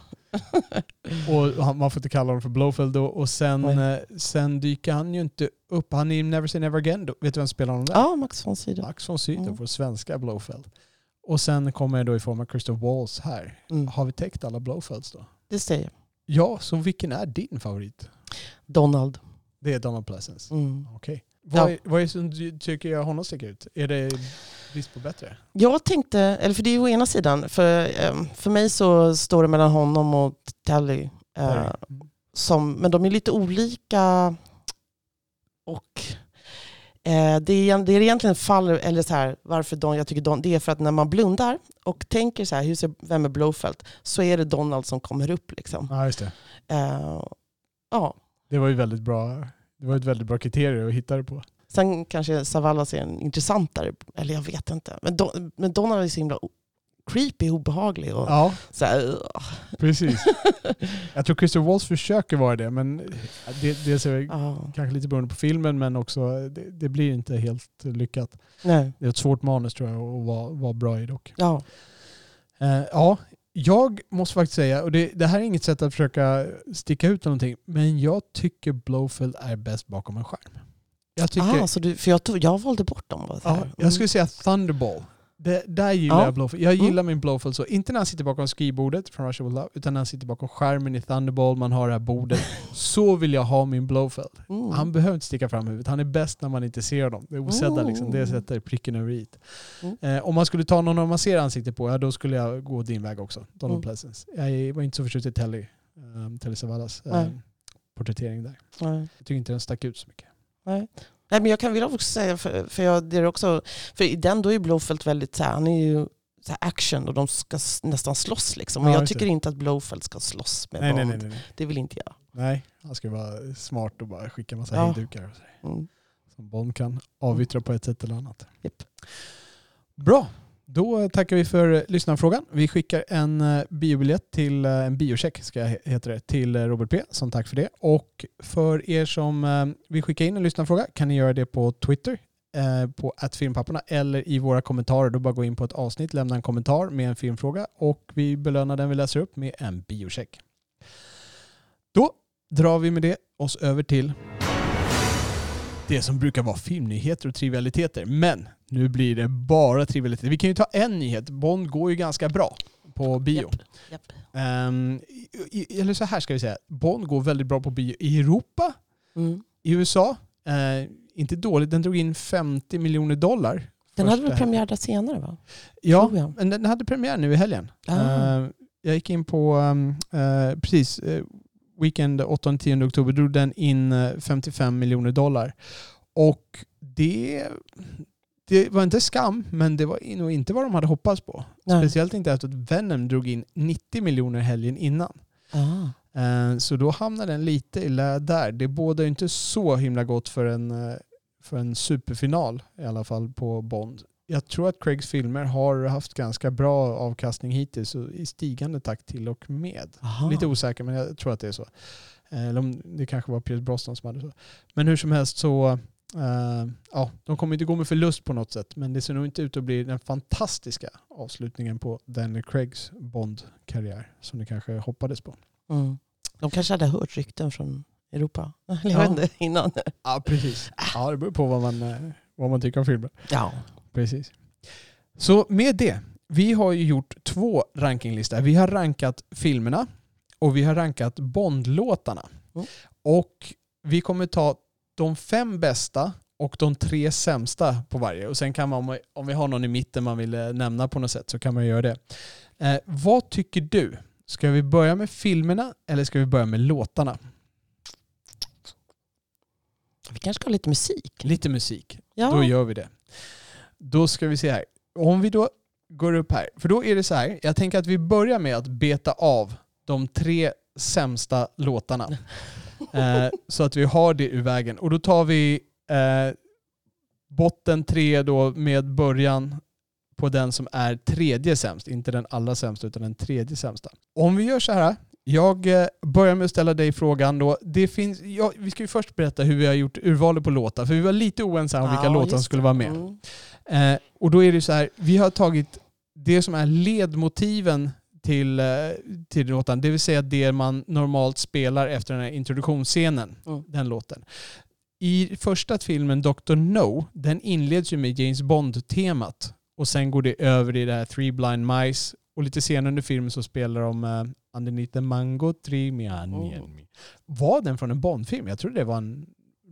Speaker 2: Och han, man får inte kalla honom för Blowfeld då. Och sen, eh, sen dyker han ju inte upp. Han är i Never Say Never Again. Då. Vet du vem som spelar honom där?
Speaker 3: Ja, Max von Sydow.
Speaker 2: Max von Sydow,
Speaker 3: Mm.
Speaker 2: vår svenska Blowfeld. Och sen kommer jag då i form av Christoph Waltz här.
Speaker 3: Mm.
Speaker 2: Har vi täckt alla Blowfelds då?
Speaker 3: Det säger jag.
Speaker 2: Ja, så vilken är din favorit?
Speaker 3: Donald.
Speaker 2: Det är Donald Pleasence.
Speaker 3: Mm.
Speaker 2: Okej.
Speaker 3: Ja.
Speaker 2: Vad, är, vad är det som du tycker gör honom sticker ut? Är det brist på bättre?
Speaker 3: Jag tänkte, eller för det är å ena sidan, för, ehm, för mig så står det mellan honom och Tally. eh, som, men de är lite olika. Och eh, det, är, det är egentligen fall, eller så här, varför Don, jag tycker Don, det är för att när man blundar och tänker så här, hur ser, vem är Blowfelt? Så är det Donald som kommer upp. Liksom.
Speaker 2: Ja, just det.
Speaker 3: Eh, ja.
Speaker 2: Det var ju väldigt bra. Det var ett väldigt bra kriterium att hitta det på.
Speaker 3: Sen kanske Savalas är en intressantare, eller jag vet inte. Men, Don, men Donald är så himla creepy, obehaglig. Och
Speaker 2: Ja,
Speaker 3: så här,
Speaker 2: precis. Jag tror Christopher Waltz försöker vara det, men det, det är kanske lite beroende på filmen, men också det, det blir inte helt lyckat.
Speaker 3: Nej.
Speaker 2: Det är ett svårt manus tror jag att vara, vara bra i dock.
Speaker 3: Ja.
Speaker 2: Eh, ja, jag måste faktiskt säga, och det, det här är inget sätt att försöka sticka ut någonting, men jag tycker Blowfield är bäst bakom en skärm. Jag tycker,
Speaker 3: Ah, så du, för jag, tog, jag valde bort dem.
Speaker 2: Ja, jag skulle säga Thunderball. Det, där gillar
Speaker 3: Ja.
Speaker 2: jag Blowfield. Jag
Speaker 3: Mm.
Speaker 2: gillar min Blowfield så. Inte när han sitter bakom skrivbordet från Russia with Love, utan när han sitter bakom skärmen i Thunderball, man har det här bordet. så vill jag ha min Blowfield.
Speaker 3: Mm.
Speaker 2: Han behöver inte sticka fram huvudet. Han är bäst när man inte ser dem. Det osedda
Speaker 3: Mm.
Speaker 2: liksom. Det sätter pricken över i.
Speaker 3: Mm.
Speaker 2: Eh, om man skulle ta någon man ser ansiktet på, ja, då skulle jag gå din väg också. Donald
Speaker 3: Mm.
Speaker 2: Pleasence. Jag var inte så förtjust i Telly, um, Telly Savalas um, porträttering där. Jag tycker inte den stack ut så mycket.
Speaker 3: Nej. Nej, men jag kan vilja också säga, för, för, jag, det är också, för i den då är Blowfelt väldigt så här, han är ju så action och de ska nästan slåss liksom. Och
Speaker 2: Ja,
Speaker 3: jag tycker
Speaker 2: det.
Speaker 3: inte att Blowfelt ska slåss med
Speaker 2: Nej,
Speaker 3: Bond.
Speaker 2: nej, nej, nej.
Speaker 3: Det vill inte jag.
Speaker 2: Nej, han ska vara smart och bara skicka massa
Speaker 3: Ja.
Speaker 2: hejdukar. Och.
Speaker 3: Mm.
Speaker 2: Som Bond kan avyttra på ett sätt eller annat.
Speaker 3: Japp.
Speaker 2: Bra, då tackar vi för lyssnarfrågan. Vi skickar en eh, biobiljett till, eh, en biocheck ska jag heter det, till eh, Robert P. Som tack för det. Och för er som vill skicka in en lyssnarfråga kan ni göra det på Twitter på filmpapporna eller i våra kommentarer. Då bara gå in på ett avsnitt, lämna en kommentar med en filmfråga och vi belönar den vi läser upp med en biocheck. Då drar vi med det oss över till det som brukar vara filmnyheter och trivialiteter. Men nu blir det bara trivialiteter. Vi kan ju ta en nyhet. Bond går ju ganska bra på bio.
Speaker 3: Japp, japp.
Speaker 2: Ehm, i- eller så här ska vi säga. Bond går väldigt bra på bio i Europa,
Speaker 3: Mm.
Speaker 2: i USA. Eh, inte dåligt. Den drog in 50 miljoner dollar.
Speaker 3: Den hade väl premiär där senare va?
Speaker 2: Ja, men den hade premiär nu i helgen.
Speaker 3: Ah.
Speaker 2: Eh, jag gick in på, um, eh, precis, eh, weekend 8-10 oktober drog den in eh, 55 miljoner dollar. Och det, det var inte skam, men det var nog inte vad de hade hoppats på.
Speaker 3: Nej.
Speaker 2: Speciellt inte efter att Venom drog in 90 miljoner helgen innan.
Speaker 3: Ah.
Speaker 2: Eh, Så då hamnar den lite illa där. Det bådar inte så himla gott för en, eh, för en superfinal i alla fall på Bond. Jag tror att Craigs filmer har haft ganska bra avkastning hittills i stigande takt till och med.
Speaker 3: Aha.
Speaker 2: Lite osäker men jag tror att det är så. Eh, Eller om det kanske var Pierce Brosnan som hade så. Men hur som helst så, eh, ja, de kommer inte gå med förlust på något sätt. Men det ser nog inte ut att bli den fantastiska avslutningen på Daniel Craigs Bond-karriär som ni kanske hoppades på.
Speaker 3: Mm. De kanske hade hört rykten från Europa. Jag
Speaker 2: Ja.
Speaker 3: vet inte, innan.
Speaker 2: Ja, precis. Ja, det beror på vad man, eh, vad man tycker om filmen.
Speaker 3: Ja.
Speaker 2: Precis. Så med det, vi har ju gjort två rankinglistor. Vi har rankat filmerna och vi har rankat Bondlåtarna.
Speaker 3: Mm.
Speaker 2: Och vi kommer ta de fem bästa och de tre sämsta på varje. Och sen kan man, om vi- har någon i mitten man vill eh, nämna på något sätt så kan man göra det. Eh, vad tycker du? Ska vi börja med filmerna eller ska vi börja med låtarna?
Speaker 3: Vi kanske ska ha lite musik.
Speaker 2: Lite musik.
Speaker 3: Ja.
Speaker 2: Då gör vi det. Då ska vi se här. Om vi då går upp här, för då är det så här. Jag tänker att vi börjar med att beta av de tre sämsta låtarna. eh, så att vi har det ur vägen. Och då tar vi eh, botten tre då med början på den som är tredje sämst. Inte den allra sämsta utan den tredje sämsta. Om vi gör så här. Jag eh, börjar med att ställa dig frågan då. Det finns, ja, vi ska ju först berätta hur vi har gjort urvalet på låtar. För vi var lite oense om vilka
Speaker 3: Ja,
Speaker 2: låtar som skulle vara med.
Speaker 3: Mm.
Speaker 2: Eh, och då är det så här, vi har tagit det som är ledmotiven till, eh, till låten, det vill säga det man normalt spelar efter den här introduktionsscenen,
Speaker 3: Mm.
Speaker 2: den låten. I första filmen Dr. No, den inleds ju med James Bond-temat och sen går det över i det här Three Blind Mice och lite senare under filmen så spelar de uh, Underneath the Mango Tree Me Onion. Me. Var den från en Bond-film? Jag trodde det var en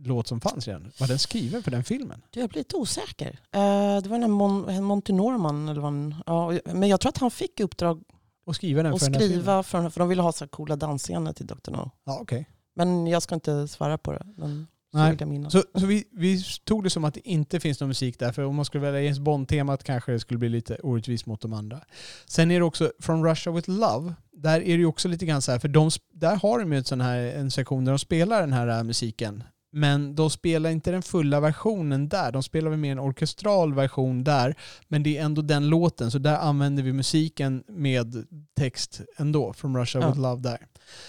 Speaker 2: låt som fanns redan. Var den skriven för den filmen?
Speaker 3: Jag blir lite osäker. Eh, det var den här Mon- Monty Norman. Eller vad han, ja, men jag tror att han fick uppdrag
Speaker 2: Och skriva den
Speaker 3: att
Speaker 2: för den här filmen?
Speaker 3: för, för de ville ha så coola dansscener till Dr. No.
Speaker 2: Ja, okej.
Speaker 3: Men jag ska inte svara på det. Men så
Speaker 2: Nej.
Speaker 3: vill minnas.
Speaker 2: Så, så vi, vi tog det som att det inte finns någon musik där, för om man skulle välja James Bond-temat kanske det skulle bli lite orättvist mot de andra. Sen är det också från Russia with Love, där är det ju också lite grann så här, för de, där har de ju ett sån här, en sektion där de spelar den här äh, musiken. Men de spelar inte den fulla versionen där, de spelar väl mer en orkestral version där. Men det är ändå den låten, så där använder vi musiken med text ändå, från Russia
Speaker 3: Ja.
Speaker 2: with Love där.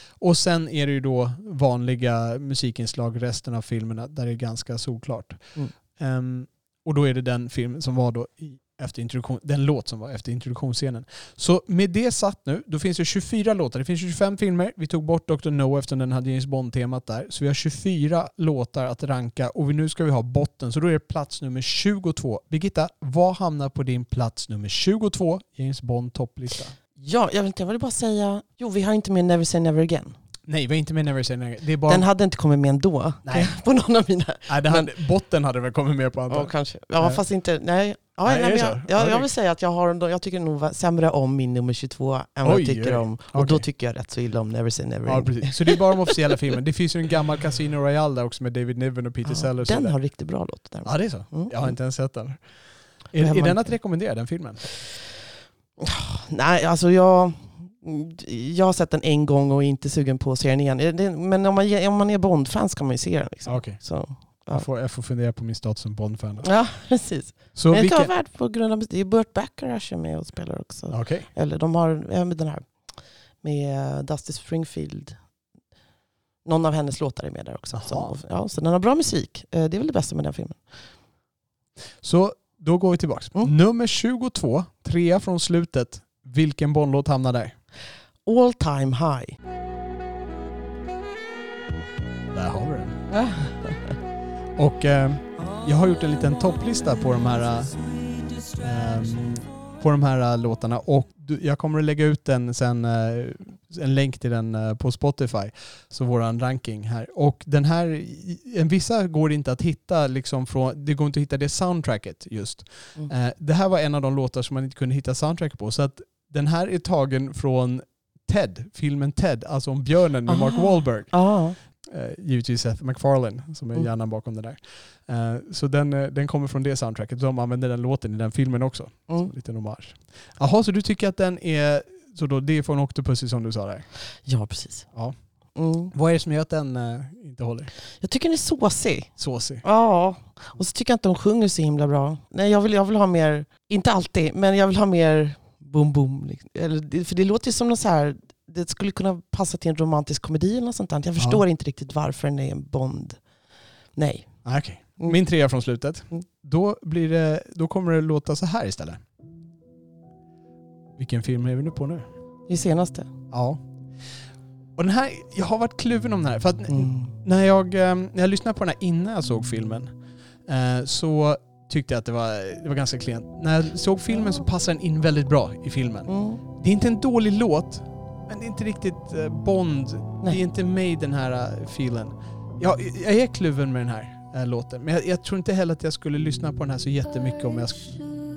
Speaker 2: Och sen är det ju då vanliga musikinslag resten av filmerna där det är ganska solklart.
Speaker 3: Mm.
Speaker 2: Ehm, och då är det den film som var då i, efter introduktion, den låt som var efter introduktionsscenen. Så med det satt nu, då finns det 24 låtar. Det finns 25 filmer. Vi tog bort Dr. No eftersom den hade James Bond-temat där. Så vi har 24 låtar att ranka och vi- nu ska vi ha botten. Så då är det plats nummer 22. Birgitta, vad hamnar på din plats nummer 22? James Bond topplista.
Speaker 3: Ja, jag, vet inte, jag vill bara säga, jo vi har inte med Never Say Never Again.
Speaker 2: Nej, vi är inte med Never Say Never. Det är bara...
Speaker 3: Den hade inte kommit med ändå.
Speaker 2: Nej.
Speaker 3: På någon av mina.
Speaker 2: Nej, det hade, botten hade väl kommit med på andra.
Speaker 3: Ja, kanske. Ja,
Speaker 2: Nej.
Speaker 3: fast inte, nej. Ja,
Speaker 2: Nej,
Speaker 3: nej, men jag,
Speaker 2: Ja,
Speaker 3: jag, jag vill säga att jag, har, jag tycker nog sämre om min nummer 22 än vad jag tycker
Speaker 2: oj.
Speaker 3: om. Och då
Speaker 2: Okej.
Speaker 3: tycker jag rätt så illa om Never Say Never
Speaker 2: Ja, precis. Så det är bara de officiella filmerna. Det finns ju en gammal Casino Royale där också med David Niven och Peter
Speaker 3: Ja,
Speaker 2: Sellers.
Speaker 3: den har riktigt bra låt. Där.
Speaker 2: Ja, det är så.
Speaker 3: Mm.
Speaker 2: Jag har inte ens sett den. Är, är den att rekommendera, den filmen?
Speaker 3: Nej, alltså jag, jag har sett den en gång och är inte sugen på att se den igen. Men om man, om man är Bond-fan ska man ju se den. Liksom.
Speaker 2: Ja, Okej.
Speaker 3: Så, Ja.
Speaker 2: Jag, får, jag får fundera på min status som Bond-fan.
Speaker 3: ja, precis.
Speaker 2: Så
Speaker 3: men det kan
Speaker 2: vilken...
Speaker 3: vara värt på grund av Det är Burt Bacharach är med och spelar också.
Speaker 2: Okej.
Speaker 3: Eller de har med den här med Dusty Springfield. Någon av hennes låtar är med där också. Så, ja, så den har bra musik. Eh, Det är väl det bästa med den filmen.
Speaker 2: Så då går vi tillbaks.
Speaker 3: Mm.
Speaker 2: Nummer 22, trea från slutet. Vilken Bondlåt hamnar där?
Speaker 3: All time high.
Speaker 2: Där har vi den. Och eh, jag har gjort en liten topplista på de här, eh, ehm, på de här eh, låtarna och jag kommer att lägga ut den sen, eh, en länk till den eh, på Spotify, så våran ranking här. Och den här, en vissa går inte att hitta liksom från, det går inte att hitta det soundtracket just.
Speaker 3: Mm.
Speaker 2: Eh, det här var en av de låtar som man inte kunde hitta soundtrack på, så att den här är tagen från Ted, filmen Ted, alltså om björnen med Mark
Speaker 3: Ah.
Speaker 2: Wahlberg.
Speaker 3: Ja,
Speaker 2: eh, givetvis Seth MacFarlane som är
Speaker 3: Mm.
Speaker 2: hjärnan bakom det där. Eh, så den, eh, den kommer från det soundtracket. De använder den låten i den filmen också.
Speaker 3: Mm.
Speaker 2: Så lite hommage. Jaha, så du tycker att den är, så då, det är från Octopussy som du sa där?
Speaker 3: Ja, precis.
Speaker 2: Ja.
Speaker 3: Mm.
Speaker 2: Vad är det som gör att den eh, inte håller?
Speaker 3: Jag tycker den är såsig.
Speaker 2: Såsig.
Speaker 3: Ja, och så tycker jag inte de sjunger så himla bra. Nej, jag vill, jag vill ha mer, inte alltid, men jag vill ha mer boom boom. liksom. Eller, för det låter ju som något så här, det skulle kunna passa till en romantisk komedi eller något sånt där. Jag förstår inte riktigt varför den är en Bond. Nej.
Speaker 2: Ah, okej.
Speaker 3: Mm.
Speaker 2: Min trea från slutet.
Speaker 3: Mm.
Speaker 2: Då, blir det, då kommer det låta så här istället. Vilken film är vi nu på nu?
Speaker 3: Det senaste.
Speaker 2: Ja. Och den här, jag har varit kluven om den här. För att
Speaker 3: Mm.
Speaker 2: när, jag, eh, när jag lyssnade på den här innan jag såg filmen eh, så tyckte jag att det var, det var ganska klent. När jag såg filmen så passade den in väldigt bra i filmen.
Speaker 3: Mm.
Speaker 2: Det är inte en dålig låt, men det är inte riktigt eh, Bond. Det
Speaker 3: Nej.
Speaker 2: är inte mig den här uh, feelen. Jag, jag är kluven med den här eh, låten, men jag, jag tror inte heller att jag skulle lyssna på den här så jättemycket om jag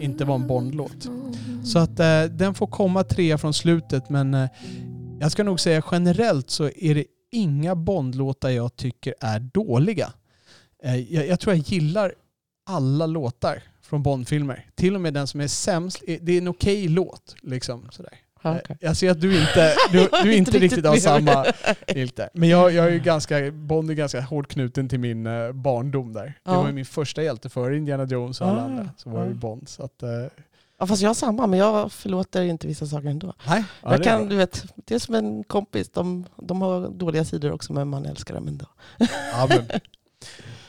Speaker 2: inte var en Bond-låt. Så att eh, den får komma trea från slutet, men eh, jag ska nog säga generellt så är det inga Bond-låtar jag tycker är dåliga. Eh, jag, jag tror jag gillar alla låtar från Bond-filmer. Till och med den som är sämst, är- det är en okej låt. Liksom, sådär.
Speaker 3: Ja,
Speaker 2: Eh,
Speaker 3: okej.
Speaker 2: Jag ser att du inte, du, du inte
Speaker 3: Inte
Speaker 2: riktigt har samma där. Men jag, jag är ju ganska, Bond är ganska hårt knuten till min eh, barndom där. Det
Speaker 3: Ja.
Speaker 2: var ju min första hjälte före Indiana Jones och alla
Speaker 3: Ah,
Speaker 2: andra. Så var det
Speaker 3: ja.
Speaker 2: Bond. Så att, eh,
Speaker 3: Ja, fast jag har samma, men jag förlåter inte vissa saker ändå.
Speaker 2: nej. Ja,
Speaker 3: jag
Speaker 2: det
Speaker 3: kan, du vet, det är som en kompis, de, de har dåliga sidor också, men man älskar dem ändå.
Speaker 2: Ja, men.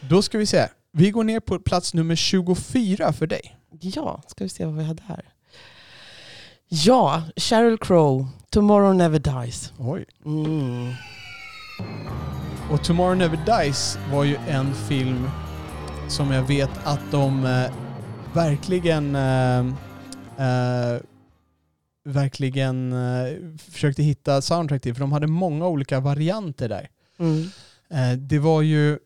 Speaker 2: Då ska vi se. Vi går ner på plats nummer 24 för dig.
Speaker 3: Ja, ska vi se vad vi har där. Ja, Sheryl Crow, Tomorrow Never Dies.
Speaker 2: Oj.
Speaker 3: Mm.
Speaker 2: Och Tomorrow Never Dies var ju en film som jag vet att de eh, verkligen eh, eh, verkligen eh, försökte hitta soundtrack till. För de hade många olika varianter där.
Speaker 3: Mm.
Speaker 2: Eh, det var ju...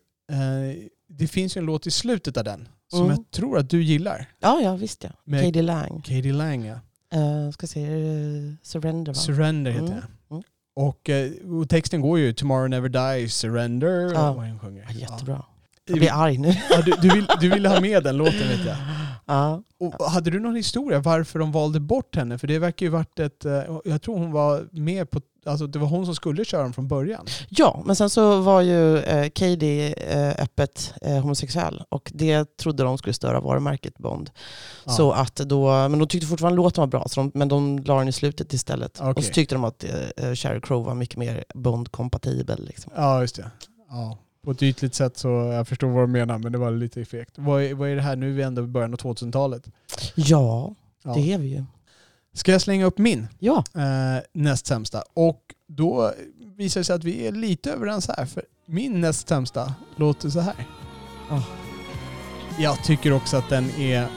Speaker 2: Det finns ju en låt i slutet av den som
Speaker 3: Mm.
Speaker 2: jag tror att du gillar.
Speaker 3: Ja, ja, visst ja.
Speaker 2: Med-
Speaker 3: Katie Lang.
Speaker 2: Katie Lang, ja.
Speaker 3: Uh, ska se, uh, Surrender va?
Speaker 2: Surrender heter
Speaker 3: Mm.
Speaker 2: den.
Speaker 3: Mm.
Speaker 2: Och, eh, och texten går ju Tomorrow Never Dies, Surrender.
Speaker 3: Ja.
Speaker 2: Vad hon sjunger.
Speaker 3: ja, jättebra.
Speaker 2: Ja.
Speaker 3: Jag blir arg nu.
Speaker 2: Ja, du, du, vill, du ville ha med den låten vet jag.
Speaker 3: Ja.
Speaker 2: Och hade du någon historia varför de valde bort henne? För det verkar ju varit ett... eh, Jag tror hon var med på... Alltså det var hon som skulle köra dem från början.
Speaker 3: ja, men sen så var ju eh, Katie eh, öppet eh, homosexuell och det trodde de skulle störa varumärket Bond.
Speaker 2: Ja.
Speaker 3: Så att då, men de tyckte fortfarande låten var bra, så de, men de la den i slutet istället.
Speaker 2: Okej.
Speaker 3: Och så tyckte de att eh, Sheryl Crow var mycket mer Bond-kompatibel. Liksom.
Speaker 2: Ja, just det. Ja. På ett ytligt sätt så jag förstår vad du menar, men det var lite fegt. Vad är, vad är det här? Nu är vi ändå i början av 2000-talet.
Speaker 3: Ja,
Speaker 2: Ja.
Speaker 3: det är vi ju.
Speaker 2: Ska jag slänga upp min
Speaker 3: Ja,
Speaker 2: eh, näst sämsta? Och då visar det sig att vi är lite överens här. För min näst sämsta låter så här.
Speaker 3: Ah.
Speaker 2: Jag tycker också att den är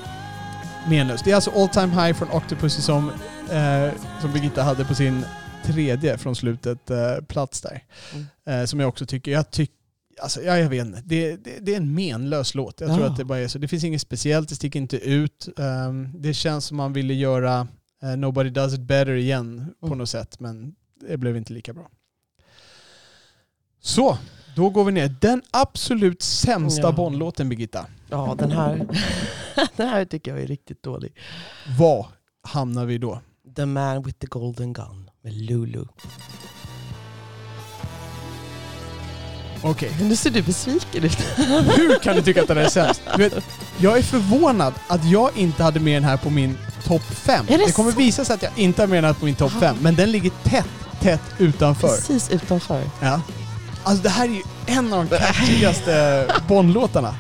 Speaker 2: menlös. Det är alltså All Time High från Octopussy som, eh, som Birgitta hade på sin tredje från slutet eh, plats där.
Speaker 3: Mm.
Speaker 2: Eh, som jag också tycker, jag tycker Alltså, ja, jag vet inte. Det, det, det är en menlös låt. Jag tror
Speaker 3: Ja.
Speaker 2: att det bara är så. Det finns inget speciellt, det sticker inte ut. Ehm, det känns som man ville göra eh, Nobody Does It Better igen på
Speaker 3: Mm.
Speaker 2: något sätt, men det blev inte lika bra. Så, då går vi ner. Den absolut sämsta
Speaker 3: Ja.
Speaker 2: Bondlåten, Birgitta.
Speaker 3: ja den, här, den här tycker jag är riktigt dålig.
Speaker 2: Vad hamnar vi då?
Speaker 3: The Man with the Golden Gun med Lulu.
Speaker 2: Okej,
Speaker 3: Nu ser du besviken ut.
Speaker 2: hur kan du tycka att den är sämst? Vet, jag är förvånad att jag inte hade med den här på min topp 5.
Speaker 3: Är det
Speaker 2: Det kommer
Speaker 3: så?
Speaker 2: visa sig att jag inte har med den här på min topp 5, men den ligger tätt, tätt utanför.
Speaker 3: Precis utanför.
Speaker 2: Ja. Alltså det här är ju en av de catchigaste Bond-låtarna.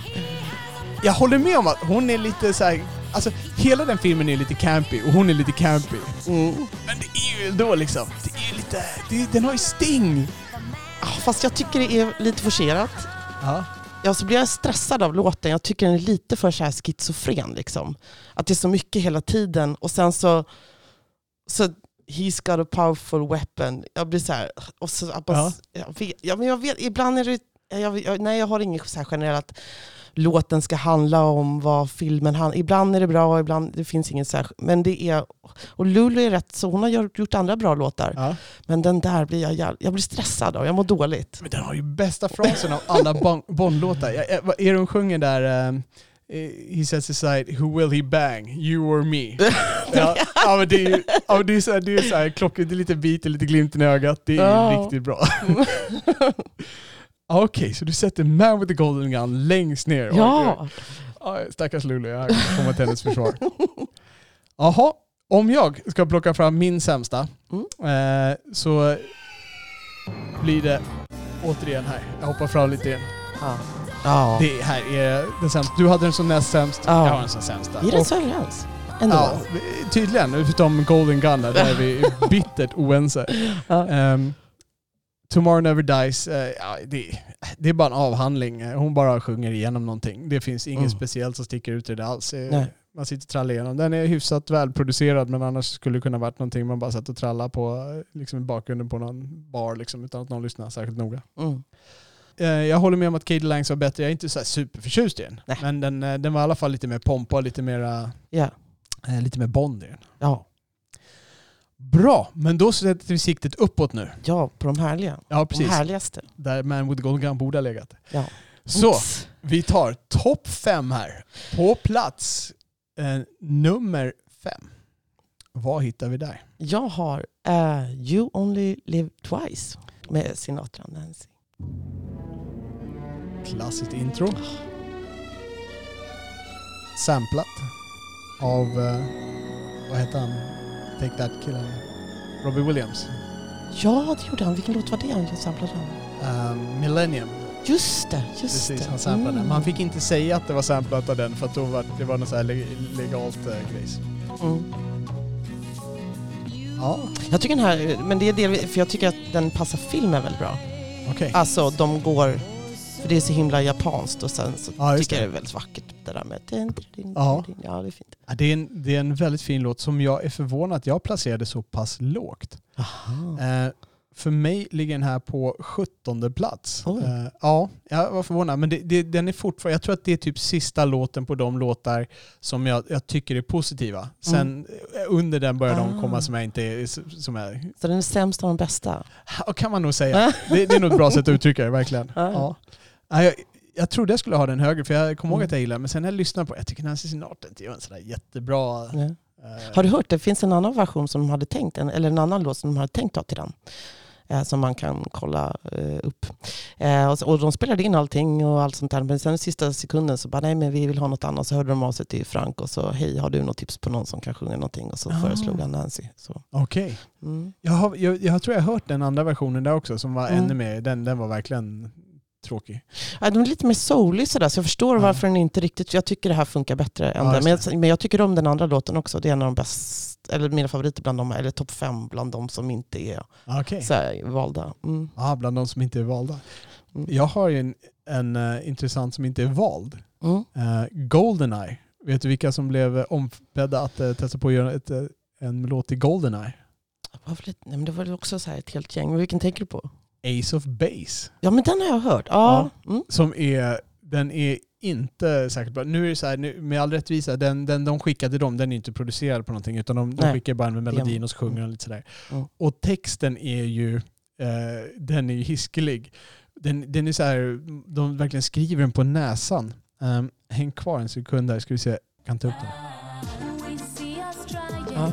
Speaker 2: Jag håller med om att hon är lite så här. Alltså hela den filmen är lite campy och hon är lite campy.
Speaker 3: Mm.
Speaker 2: Men det är ju ändå liksom, det är ju lite, det, den har ju sting.
Speaker 3: Fast jag tycker det är lite forcerat.
Speaker 2: Ja.
Speaker 3: Ja, så blir jag stressad av låten. Jag tycker den är lite för så här schizofren. Liksom. Att det är så mycket hela tiden och sen så... så He's got a powerful weapon. Jag blir så här... Och så, jag, bara,
Speaker 2: Ja.
Speaker 3: jag, vet, ja, men jag vet, ibland är det... Jag, jag, nej, jag har inget så här generellt. Låten ska handla om, vad filmen handlar Ibland är det bra, ibland det finns inget särskilt. Men det är, och Lulu är rätt så, hon har gjort andra bra låtar.
Speaker 2: Ja.
Speaker 3: Men den där blir jag, jag blir stressad av, jag mår dåligt.
Speaker 2: Men den har ju bästa frasen av alla Bon- Bond-låtar. Är hon sjunger där? eh, he sets aside, who will he bang? You or me? ja, ja, men det är ju ja, det är så här, det är så här, det är lite bit, lite glimten i ögat. Det är ju riktigt bra. Okej, så du sätter Man with the Golden Gun längst ner?
Speaker 3: Ja,
Speaker 2: Ja, stackars Luleå, jag kommer till hennes försvar. Jaha, om jag ska plocka fram min sämsta
Speaker 3: Mm.
Speaker 2: eh, så blir det återigen här. Jag hoppar fram lite igen.
Speaker 3: ja. ja.
Speaker 2: Det här är den sämsta. Du hade den som näst sämst,
Speaker 3: Ja.
Speaker 2: jag har den som sämsta.
Speaker 3: Vi är rätt så överens. Ändå.
Speaker 2: Ja, tydligen. Utom Golden Gun där, där är vi bittert oense.
Speaker 3: Ja.
Speaker 2: Tomorrow Never Dies, eh, ja, det, det är bara en avhandling. Hon bara sjunger igenom någonting. Det finns inget
Speaker 3: Mm.
Speaker 2: speciellt som sticker ut i det alls. Eh,
Speaker 3: Nej.
Speaker 2: Man sitter och trallar igenom. Den är hyfsat välproducerad men annars skulle det kunna varit någonting man bara satt och trallade på eh, liksom i bakgrunden på någon bar liksom, utan att någon lyssnar särskilt noga.
Speaker 3: Mm.
Speaker 2: Eh, Jag håller med om att Katie Langs var bättre. Jag är inte så superförtjust i den.
Speaker 3: Nej.
Speaker 2: Men den, den var i alla fall lite mer pompa lite mer,
Speaker 3: Ja.
Speaker 2: lite mer Bond i den.
Speaker 3: Ja.
Speaker 2: Bra, men då sätter vi siktet uppåt nu.
Speaker 3: ja, på de härliga.
Speaker 2: Ja,
Speaker 3: De
Speaker 2: precis.
Speaker 3: härligaste.
Speaker 2: Där Man with Golden Gun borde ha legat.
Speaker 3: Ja.
Speaker 2: Så,
Speaker 3: Oops.
Speaker 2: vi tar topp fem här. På plats eh, nummer fem. Vad hittar vi där?
Speaker 3: Jag har eh, You Only Live Twice med Sinatra och Nancy.
Speaker 2: Klassiskt intro. Samplat av, eh, vad heter han? Take That-killen? Robbie Williams.
Speaker 3: Ja, det gjorde han. Vilken låt var det han samplade?
Speaker 2: Um, Millennium.
Speaker 3: Just det, just
Speaker 2: Precis,
Speaker 3: det.
Speaker 2: han samplade.
Speaker 3: Mm.
Speaker 2: Man fick inte säga att det var samplat av den för att då var det var något så här le- legalt uh, grejs.
Speaker 3: Mm.
Speaker 2: Ja,
Speaker 3: Jag tycker den här, men det är delvis, för jag tycker att den passar filmen väldigt bra.
Speaker 2: okej.
Speaker 3: Alltså de går, för det är så himla japanskt och sen så
Speaker 2: Ja,
Speaker 3: tycker jag
Speaker 2: det.
Speaker 3: är väldigt vackert det där med... din, din,
Speaker 2: Ja.
Speaker 3: din. Ja, det är fint.
Speaker 2: Ja, det, är en, det är en väldigt fin låt som jag är förvånad att jag placerade så pass lågt. Eh, för mig ligger den här på 17 plats. Eh, ja, jag var förvånad. Men det, det, den är fortfarande, jag tror att det är typ sista låten på de låtar som jag, jag tycker är positiva. Sen eh, under den börjar de
Speaker 3: Ah.
Speaker 2: komma som jag inte är... Som är
Speaker 3: Så den är sämst av de bästa?
Speaker 2: ja, kan man nog säga. det, det är nog ett bra sätt att uttrycka det, verkligen.
Speaker 3: Ja.
Speaker 2: Ja. Ja, jag, jag trodde jag skulle ha den högre, för jag kommer ihåg
Speaker 3: Mm.
Speaker 2: att jag gillar den. Men sen när jag lyssnar på jag tycker Nancy Sinatra inte gör en sådär jättebra...
Speaker 3: Ja.
Speaker 2: eh,
Speaker 3: Har du hört, det finns en annan version som de hade tänkt, eller en annan låt som de hade tänkt ha till den. Eh, som man kan kolla eh, upp. Eh, och, de spelade in allting och allt sånt där. Men sen sista sekunden så bara, nej men vi vill ha något annat. Så hörde de av sig till Frank och så, hej har du något tips på någon som kan sjunga någonting? Och så
Speaker 2: Ah.
Speaker 3: föreslog han Nancy.
Speaker 2: Okej.
Speaker 3: Mm.
Speaker 2: Jag, jag, jag tror jag har hört den andra versionen där också som var
Speaker 3: Mm.
Speaker 2: ännu mer, den, den var verkligen tråkig.
Speaker 3: Ja, de är lite mer soulig sådär, så jag förstår
Speaker 2: Ja.
Speaker 3: varför den inte riktigt... Jag tycker det här funkar bättre än
Speaker 2: Ja,
Speaker 3: den. Men jag, men jag tycker om den andra låten också. Det är en av de bästa, eller mina favoriter bland dem, eller topp fem bland de som inte är
Speaker 2: Okej.
Speaker 3: så här, valda. Mm.
Speaker 2: Ja, bland de som inte är valda.
Speaker 3: Mm.
Speaker 2: Jag har ju en, en eh, intressant som inte är vald.
Speaker 3: Mm.
Speaker 2: Uh, Goldeneye. Vet du vilka som blev ombedda att uh, testa på att göra ett, en låt till Goldeneye?
Speaker 3: Det var, väl ett, nej, men det var väl också så här ett helt gäng. Men vilken tänker du på?
Speaker 2: Ace of Base.
Speaker 3: Ja men den har jag hört. Ja. Mm.
Speaker 2: Som är, den är inte särskilt bra. Nu är det så här, nu, med all rättvisa, den, den de skickade dem, den är inte producerad på någonting utan de, de skickar bara med melodin och så sjunger de lite sådär.
Speaker 3: Mm.
Speaker 2: Och texten är ju, eh, den är ju hiskelig. Den, den är så här, de verkligen skriver den på näsan. Um, häng kvar en sekund där, ska vi se, jag kan ta upp den.
Speaker 3: Ja.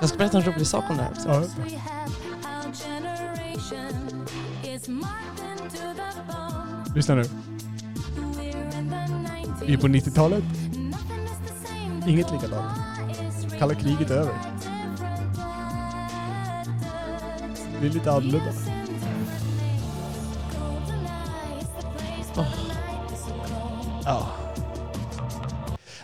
Speaker 3: Jag ska berätta en rolig sak om det här också.
Speaker 2: Ja. Lyssna nu. Vi är på 90-talet. Inget likadant. Kalla kriget är över. Det är lite annorlunda. Ja.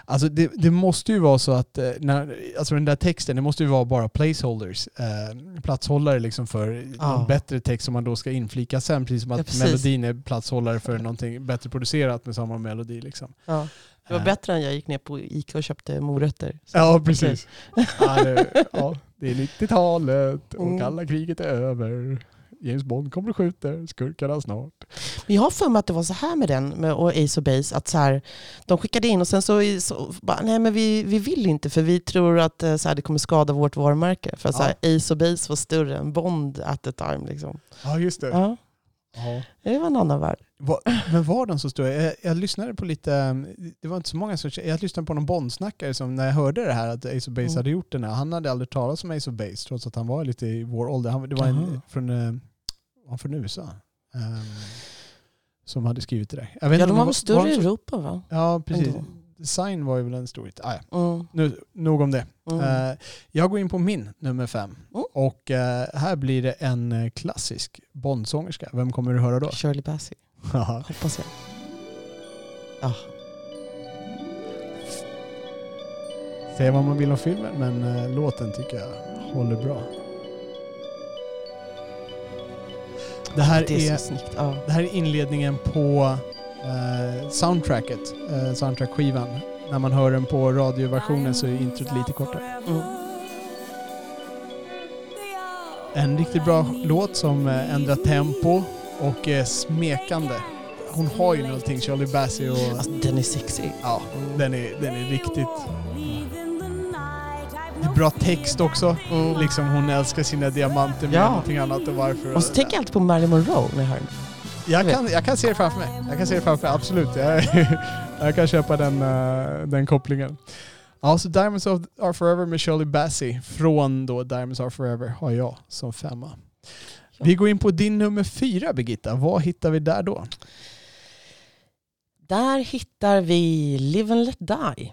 Speaker 2: Alltså det, det måste ju vara så att eh, när, alltså den där texten, det måste ju vara bara placeholders, eh, platshållare liksom för
Speaker 3: Ja.
Speaker 2: en bättre text som man då ska inflika sen, precis som att
Speaker 3: Ja, precis.
Speaker 2: melodin är platshållare för någonting bättre producerat med samma melodi. Liksom.
Speaker 3: Ja. Det var
Speaker 2: Eh,
Speaker 3: bättre än jag gick ner på Ica och köpte morötter. Så-
Speaker 2: Ja, precis. ja, det, ja, det är 90-talet och
Speaker 3: Mm.
Speaker 2: kalla kriget är över. James Bond kommer och skjuter skurkarna snart.
Speaker 3: Men jag har för mig att det var så här med den med, och Ace och Base, att så här, de skickade in och sen så, så bara, nej men vi, vi vill inte för vi tror att eh, så här, det kommer skada vårt varumärke. För att så här, Ace och Base var större än Bond at the time. Liksom.
Speaker 2: Ja, just det.
Speaker 3: Ja,
Speaker 2: Ja.
Speaker 3: det var en annan värld.
Speaker 2: Va- Men var de så stora? Jag, jag lyssnade på lite, det var inte så många som jag lyssnade på någon Bondsnackare som när jag hörde det här att Ace of Base
Speaker 3: Mm.
Speaker 2: hade gjort den här, han hade aldrig talat om Ace of Base trots att han var lite i vår ålder. Han, det var en
Speaker 3: Aha.
Speaker 2: från, eh, var han från USA ehm, som hade skrivit det där. Jag vet
Speaker 3: Ja, de var väl större i Europa va?
Speaker 2: Ja, precis.
Speaker 3: Ändå.
Speaker 2: Design var ju väl en storhet. Ah, ja.
Speaker 3: Mm.
Speaker 2: nu, nog om det.
Speaker 3: Mm.
Speaker 2: Eh, jag går in på min nummer fem.
Speaker 3: Mm.
Speaker 2: Och eh, här blir det en eh, klassisk Bondsångerska. Vem kommer du höra då?
Speaker 3: Shirley Bassey, hoppas jag. Ja.
Speaker 2: Säga vad man vill om filmen, men eh, låten tycker jag håller bra. Det här,
Speaker 3: det är
Speaker 2: är.
Speaker 3: Ja.
Speaker 2: det här är inledningen på eh, soundtracket, eh, soundtrack-skivan. När man hör den på radioversionen så är introt lite kortare.
Speaker 3: Mm.
Speaker 2: En riktigt bra låt som eh, ändrar tempo och är smekande. Hon har ju någonting, Shirley Bassey och...
Speaker 3: Alltså, den är sexig.
Speaker 2: Ja, den är, den är riktigt... Det är bra text också.
Speaker 3: Mm.
Speaker 2: Liksom hon älskar sina diamanter mer
Speaker 3: Ja.
Speaker 2: än någonting annat och varför.
Speaker 3: Och så tänker jag alltid på Marilyn Monroe när jag hör den.
Speaker 2: Jag, kan, jag kan se det framför mig. Jag kan se det framför mig, absolut. Jag, jag kan köpa den, eh, den kopplingen. Ja, så Diamonds of Are Forever med Shirley Bassey från då Diamonds Are Forever har jag som femma. Vi går in på din nummer fyra Birgitta. Vad hittar vi där då?
Speaker 3: Där hittar vi Live and Let Die.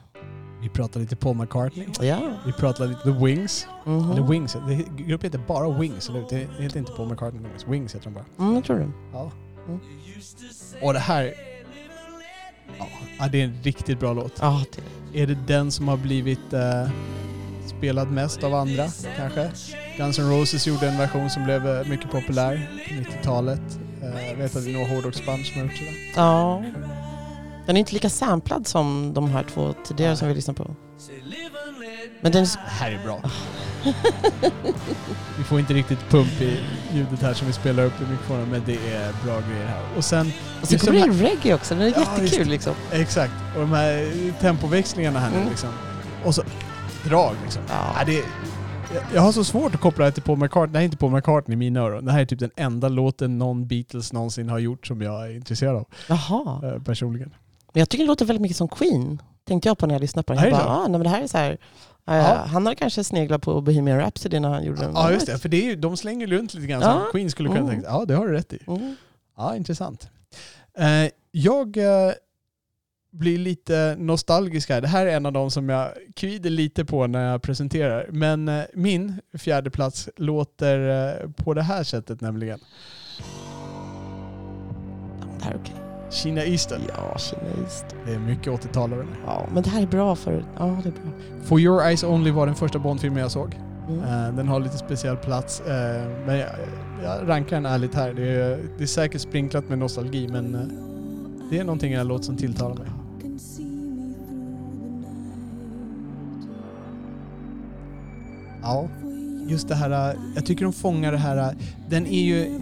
Speaker 2: Vi pratar lite Paul McCartney.
Speaker 3: Ja.
Speaker 2: Vi pratar lite The Wings.
Speaker 3: Mhm.
Speaker 2: Eller Wings. Gruppen heter bara Wings, eller hur? Det heter inte Paul McCartney. Wings. Wings heter de bara.
Speaker 3: Mm, jag tror det.
Speaker 2: Ja.
Speaker 3: Mm.
Speaker 2: Och det här... Ja, det är en riktigt bra låt.
Speaker 3: Ja, det
Speaker 2: Är det den som har blivit eh, spelad mest av andra, kanske? Guns N' Roses gjorde en version som blev eh, mycket populär på 90-talet. Eh, jag vet att det är några hårdrocksband som har gjort sådär.
Speaker 3: Ja. Den är inte lika samplad som de här två tidigare som vi lyssnade på. Men den.
Speaker 2: Det här är bra. vi får inte riktigt pump i ljudet här som vi spelar upp i mikrofonen, men det är bra grejer här. Och sen,
Speaker 3: Och så
Speaker 2: Just
Speaker 3: kommer
Speaker 2: de
Speaker 3: det in reggae också. Den är
Speaker 2: Ja,
Speaker 3: jättekul
Speaker 2: visst.
Speaker 3: liksom.
Speaker 2: exakt, och de här tempoväxlingarna här nu
Speaker 3: Mm.
Speaker 2: liksom. Och så drag liksom.
Speaker 3: Ja.
Speaker 2: Ja, det, jag- jag har så svårt att koppla det till Paul McCartney. Det här är inte Paul McCartney i mina öron. Det här är typ den enda låten någon Beatles någonsin har gjort som jag är intresserad av
Speaker 3: Jaha.
Speaker 2: eh, personligen.
Speaker 3: Men jag tycker det låter väldigt mycket som Queen. Tänkte jag på när jag lyssnade på den. Jag bara, ah, nej, men det här är så här.
Speaker 2: Ja.
Speaker 3: Han har kanske sneglat på Bohemian Rhapsody när han gjorde den.
Speaker 2: Ja just det, för det är ju, de slänger runt lite grann
Speaker 3: Ja.
Speaker 2: som Queen skulle kunna
Speaker 3: Mm.
Speaker 2: tänka Ja det har du rätt i.
Speaker 3: Mm.
Speaker 2: Ja, intressant. Eh, jag eh, blir lite nostalgisk här. Det här är en av de som jag kvider lite på när jag presenterar. Men eh, min fjärde plats låter på det här sättet nämligen.
Speaker 3: Det här är okej.
Speaker 2: Kina Eastern.
Speaker 3: Ja, kinesiskt.
Speaker 2: Det är mycket 80-tal över den.
Speaker 3: Ja, men det här är bra för... Ja, det är bra.
Speaker 2: For Your Eyes Only var den första Bondfilmen jag såg.
Speaker 3: Mm.
Speaker 2: Eh, den har lite speciell plats. eh, men jag, jag rankar den ärligt här. Det är, det är säkert sprinklat med nostalgi men eh, det är någonting i den här låten som tilltalar mig. Ja, just det här. Jag tycker de fångar det här. Den är ju...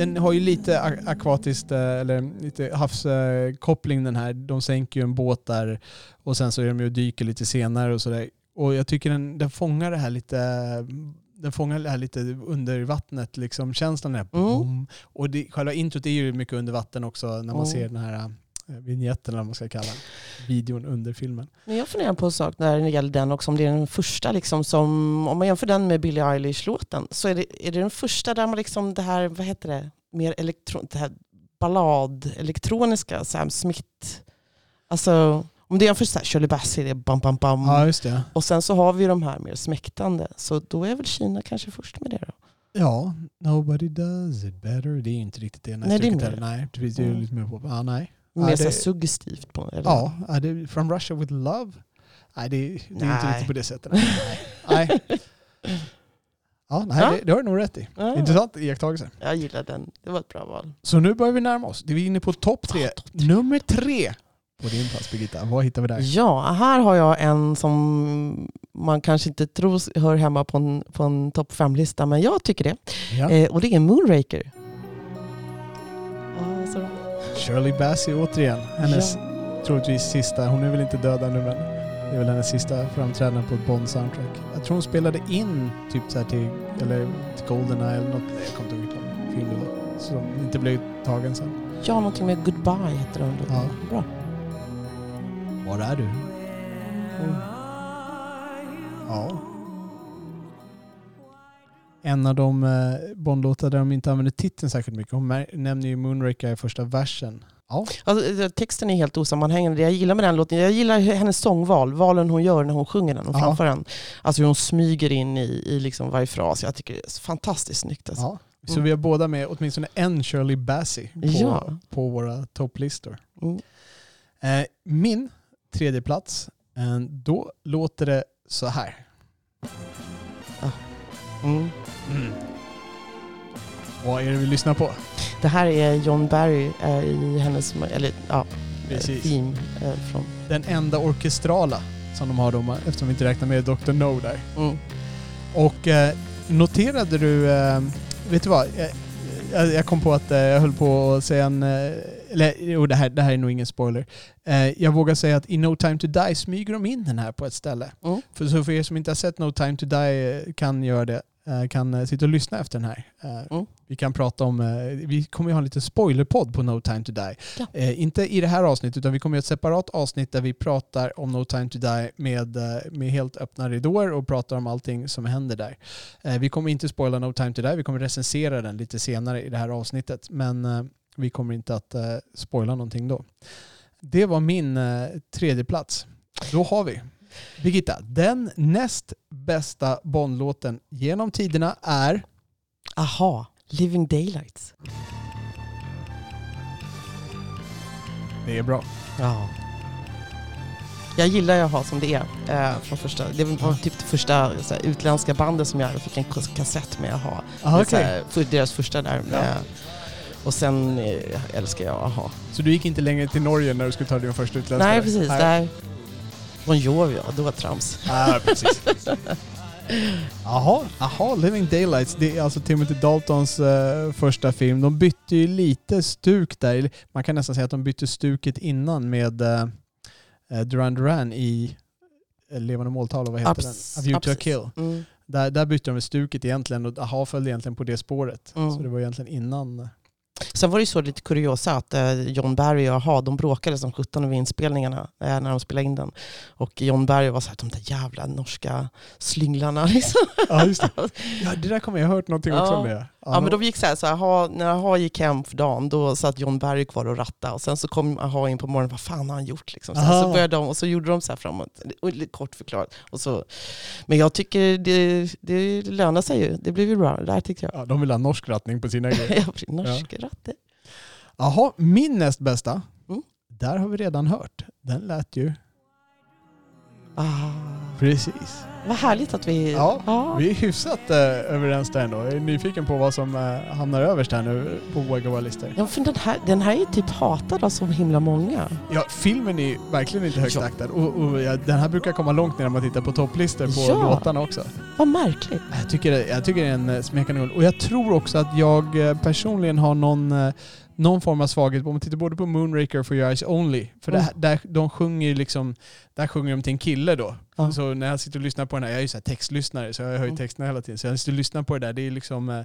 Speaker 2: Den har ju lite ak- akvatiskt, äh, eller lite havskoppling den här. De sänker ju en båt där och sen så är de ju och dyker lite senare och sådär. Och jag tycker den, den fångar det här lite... Den fångar det här lite under vattnet, liksom känslan är boom. Och det, själva introt är ju mycket under vatten också när man
Speaker 3: Mm.
Speaker 2: ser den här vignetten eller vad man ska kalla den. videon under filmen.
Speaker 3: Men jag funderar på en sak när det gäller den också, om det är den första liksom som, om man jämför den med Billie Eilish-låten, så är det, är det den första där man liksom det här, vad heter det, mer elektron, det här ballad, elektroniska, Sam Smith. Alltså, om det är en första, så här, Shirley Bassey, det är bam bam bam.
Speaker 2: Ja, just det.
Speaker 3: Och sen så har vi de här mer smäktande, så då är väl Kina kanske först med det då.
Speaker 2: Ja, nobody does it better. Det är inte riktigt det.
Speaker 3: Nej, det är mer.
Speaker 2: Nej, det är
Speaker 3: Mm.
Speaker 2: lite mer på. Ja, nej.
Speaker 3: Mer
Speaker 2: Ja, det-
Speaker 3: suggestivt. På, eller?
Speaker 2: Ja, är det From Russia with Love? Nej, det, det är inte riktigt på det sättet. Nej. Ja, nej,
Speaker 3: Ja.
Speaker 2: Det, det har du nog rätt i.
Speaker 3: Ja.
Speaker 2: Intressant iakttagelse.
Speaker 3: Jag gillar den, det var ett bra val.
Speaker 2: Så nu börjar vi närma oss. Vi är inne på topp tre. Nummer tre på din plats Birgitta? Vad hittar vi där?
Speaker 3: Ja, här har jag en som man kanske inte tror hör hemma på en, på en topp 5-lista, men jag tycker det.
Speaker 2: Ja.
Speaker 3: Eh, och det är Moonraker.
Speaker 2: Shirley Bassey återigen. Hennes troligtvis sista, hon är väl inte död ännu men det är väl hennes sista framträdande på ett Bond-soundtrack. Jag tror hon spelade in typ så här till, eller till Goldeneye eller något, jag kommer inte ihåg vilken film det var, som inte blev tagen sen.
Speaker 3: Ja, någonting med Goodbye heter den.
Speaker 2: Ja.
Speaker 3: Bra.
Speaker 2: Var är du?
Speaker 3: Mm.
Speaker 2: Ja. En av de eh, Bond-låtar där de inte använder titeln särskilt mycket. Hon nämner ju Moonraker i första versen. Ja.
Speaker 3: Alltså, eh, texten är helt osammanhängande. Det jag gillar med den låten, jag gillar hennes sångval, valen hon gör när hon sjunger den och
Speaker 2: Ja.
Speaker 3: framför den. Alltså hur hon smyger in i, i liksom varje fras. Jag tycker det är fantastiskt snyggt. Alltså.
Speaker 2: ja. Så
Speaker 3: Mm.
Speaker 2: vi har båda med åtminstone en Shirley Bassey på,
Speaker 3: Ja.
Speaker 2: på våra topplistor.
Speaker 3: Mm.
Speaker 2: Eh, min tredje plats, då låter det så här.
Speaker 3: Mm.
Speaker 2: Vad är det vi lyssnar på?
Speaker 3: Det här är John Barry eh, i hennes, eller ja,
Speaker 2: Precis.
Speaker 3: theme eh, från...
Speaker 2: Den enda orkestrala som de har då, eftersom vi inte räknar med Dr. No där.
Speaker 3: Mm.
Speaker 2: Och eh, noterade du, eh, vet du vad? Jag, jag, jag kom på att eh, jag höll på att säga en, eh, eller jo, det, här, det här är nog ingen spoiler. Eh, jag vågar säga att i No Time To Die smyger de in den här på ett ställe.
Speaker 3: Mm.
Speaker 2: För, så för er som inte har sett No Time To Die eh, kan göra det, eh, kan eh, sitta och lyssna efter den här. Eh,
Speaker 3: Mm.
Speaker 2: Vi kan prata om, eh, vi kommer ju ha en liten spoilerpodd på No Time To Die.
Speaker 3: Ja.
Speaker 2: Eh, inte i det här avsnittet utan vi kommer göra ett separat avsnitt där vi pratar om No Time To Die med, eh, med helt öppna ridåer och pratar om allting som händer där. Eh, vi kommer inte spoila No Time To Die, vi kommer recensera den lite senare i det här avsnittet men eh, vi kommer inte att eh, spoila någonting då. Det var min eh, tredje plats. Då har vi Birgitta, den näst bästa Bondlåten genom tiderna är
Speaker 3: Aha, Living Daylights.
Speaker 2: Det är bra.
Speaker 3: Ja. Jag gillar jag ha som det är. Eh, från första, det var typ det första så här, utländska bandet som jag fick en kas- kassett med att ha.
Speaker 2: Aha,
Speaker 3: Så här, för deras första där.
Speaker 2: Ja.
Speaker 3: Eh, och sen eh, älskar jag AHA.
Speaker 2: Så du gick inte längre till Norge när du skulle ta din första utländska?
Speaker 3: Nej precis,
Speaker 2: Nej.
Speaker 3: där. Bon Jovi, ja, det var trams.
Speaker 2: Ah, precis. Jaha, aha, Living Daylights. Det är alltså Timothy Daltons eh, första film. De bytte ju lite stuk där. Man kan nästan säga att de bytte stuket innan med uh, Duran Duran i eh, Levande måltavla, vad heter
Speaker 3: Abs-
Speaker 2: den? A View to a Kill.
Speaker 3: Mm.
Speaker 2: Där, där bytte de stuket egentligen och aha följde egentligen på det spåret.
Speaker 3: Mm.
Speaker 2: Så det var egentligen innan.
Speaker 3: Sen var det ju så lite kuriosa att eh, John Barry och AHA, de bråkade som sjutton över inspelningarna eh, när de spelade in den. Och John Barry var så här, de där jävla norska slynglarna. Liksom.
Speaker 2: Ja, just det. Ja, det där kommer jag ha hört någonting också
Speaker 3: Ja.
Speaker 2: om det.
Speaker 3: Ja, men de gick så här, så AHA, när AHA gick hem för dagen, då satt John Barry kvar och rattade. Och sen så kom AHA in på morgonen, vad fan har han gjort? Liksom. Så, här, så började de, och så gjorde de så här framåt, lite kort förklarat. Och så, men jag tycker det, det lönar sig ju, det blev ju bra. Det där tyckte jag.
Speaker 2: Ja, de vill ha norsk rattning på sina grejer.
Speaker 3: Norsk ratte.
Speaker 2: Jaha, min näst bästa.
Speaker 3: Mm.
Speaker 2: Där har vi redan hört. Den lät ju
Speaker 3: Ah,
Speaker 2: precis.
Speaker 3: vad härligt att vi...
Speaker 2: Ja, Vi är hyfsat eh, överens där ändå. Jag är nyfiken på vad som eh, hamnar överst här nu på våra våra listor.
Speaker 3: Ja, för den här, den här är typ hatad av så himla många.
Speaker 2: Ja, filmen är ju verkligen inte högt
Speaker 3: Ja.
Speaker 2: aktad. Och, och ja, den här brukar komma långt ner när man tittar på topplistor på
Speaker 3: Ja.
Speaker 2: låtarna också.
Speaker 3: Vad märkligt.
Speaker 2: Jag tycker, jag tycker det är en eh, smekande. Och jag tror också att jag eh, personligen har någon, eh, någon form av svaghet. Om man tittar både på Moonraker och For Your Eyes Only. För
Speaker 3: Mm.
Speaker 2: där, där, de sjunger liksom, där sjunger de till en kille då.
Speaker 3: Ja.
Speaker 2: Så när jag sitter och lyssnar på den här, jag är ju så här textlyssnare så jag hör ju
Speaker 3: Mm.
Speaker 2: texterna hela tiden. Så jag sitter och lyssnar på det där, det är liksom eh,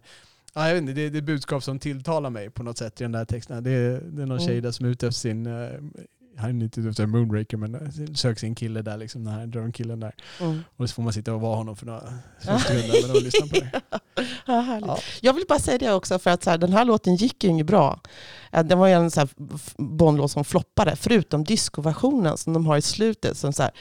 Speaker 2: Ja, jag vet inte, det är det budskap som tilltalar mig på något sätt i den där texten. Det är, det är någon
Speaker 3: Mm.
Speaker 2: tjej där som är ute efter sin, eh, han är inte ute efter en Moonraker men söker sin kille där liksom, den här drömkillen där.
Speaker 3: Mm.
Speaker 2: Och så får man sitta och vara honom för några sekunder och lyssna på det.
Speaker 3: Ja, härligt.
Speaker 2: Ja.
Speaker 3: Jag vill bara säga det också, för att så här, den här låten gick ju inget bra. Den var ju en så här som floppade, förutom discoversionen som de har i slutet. Som så här,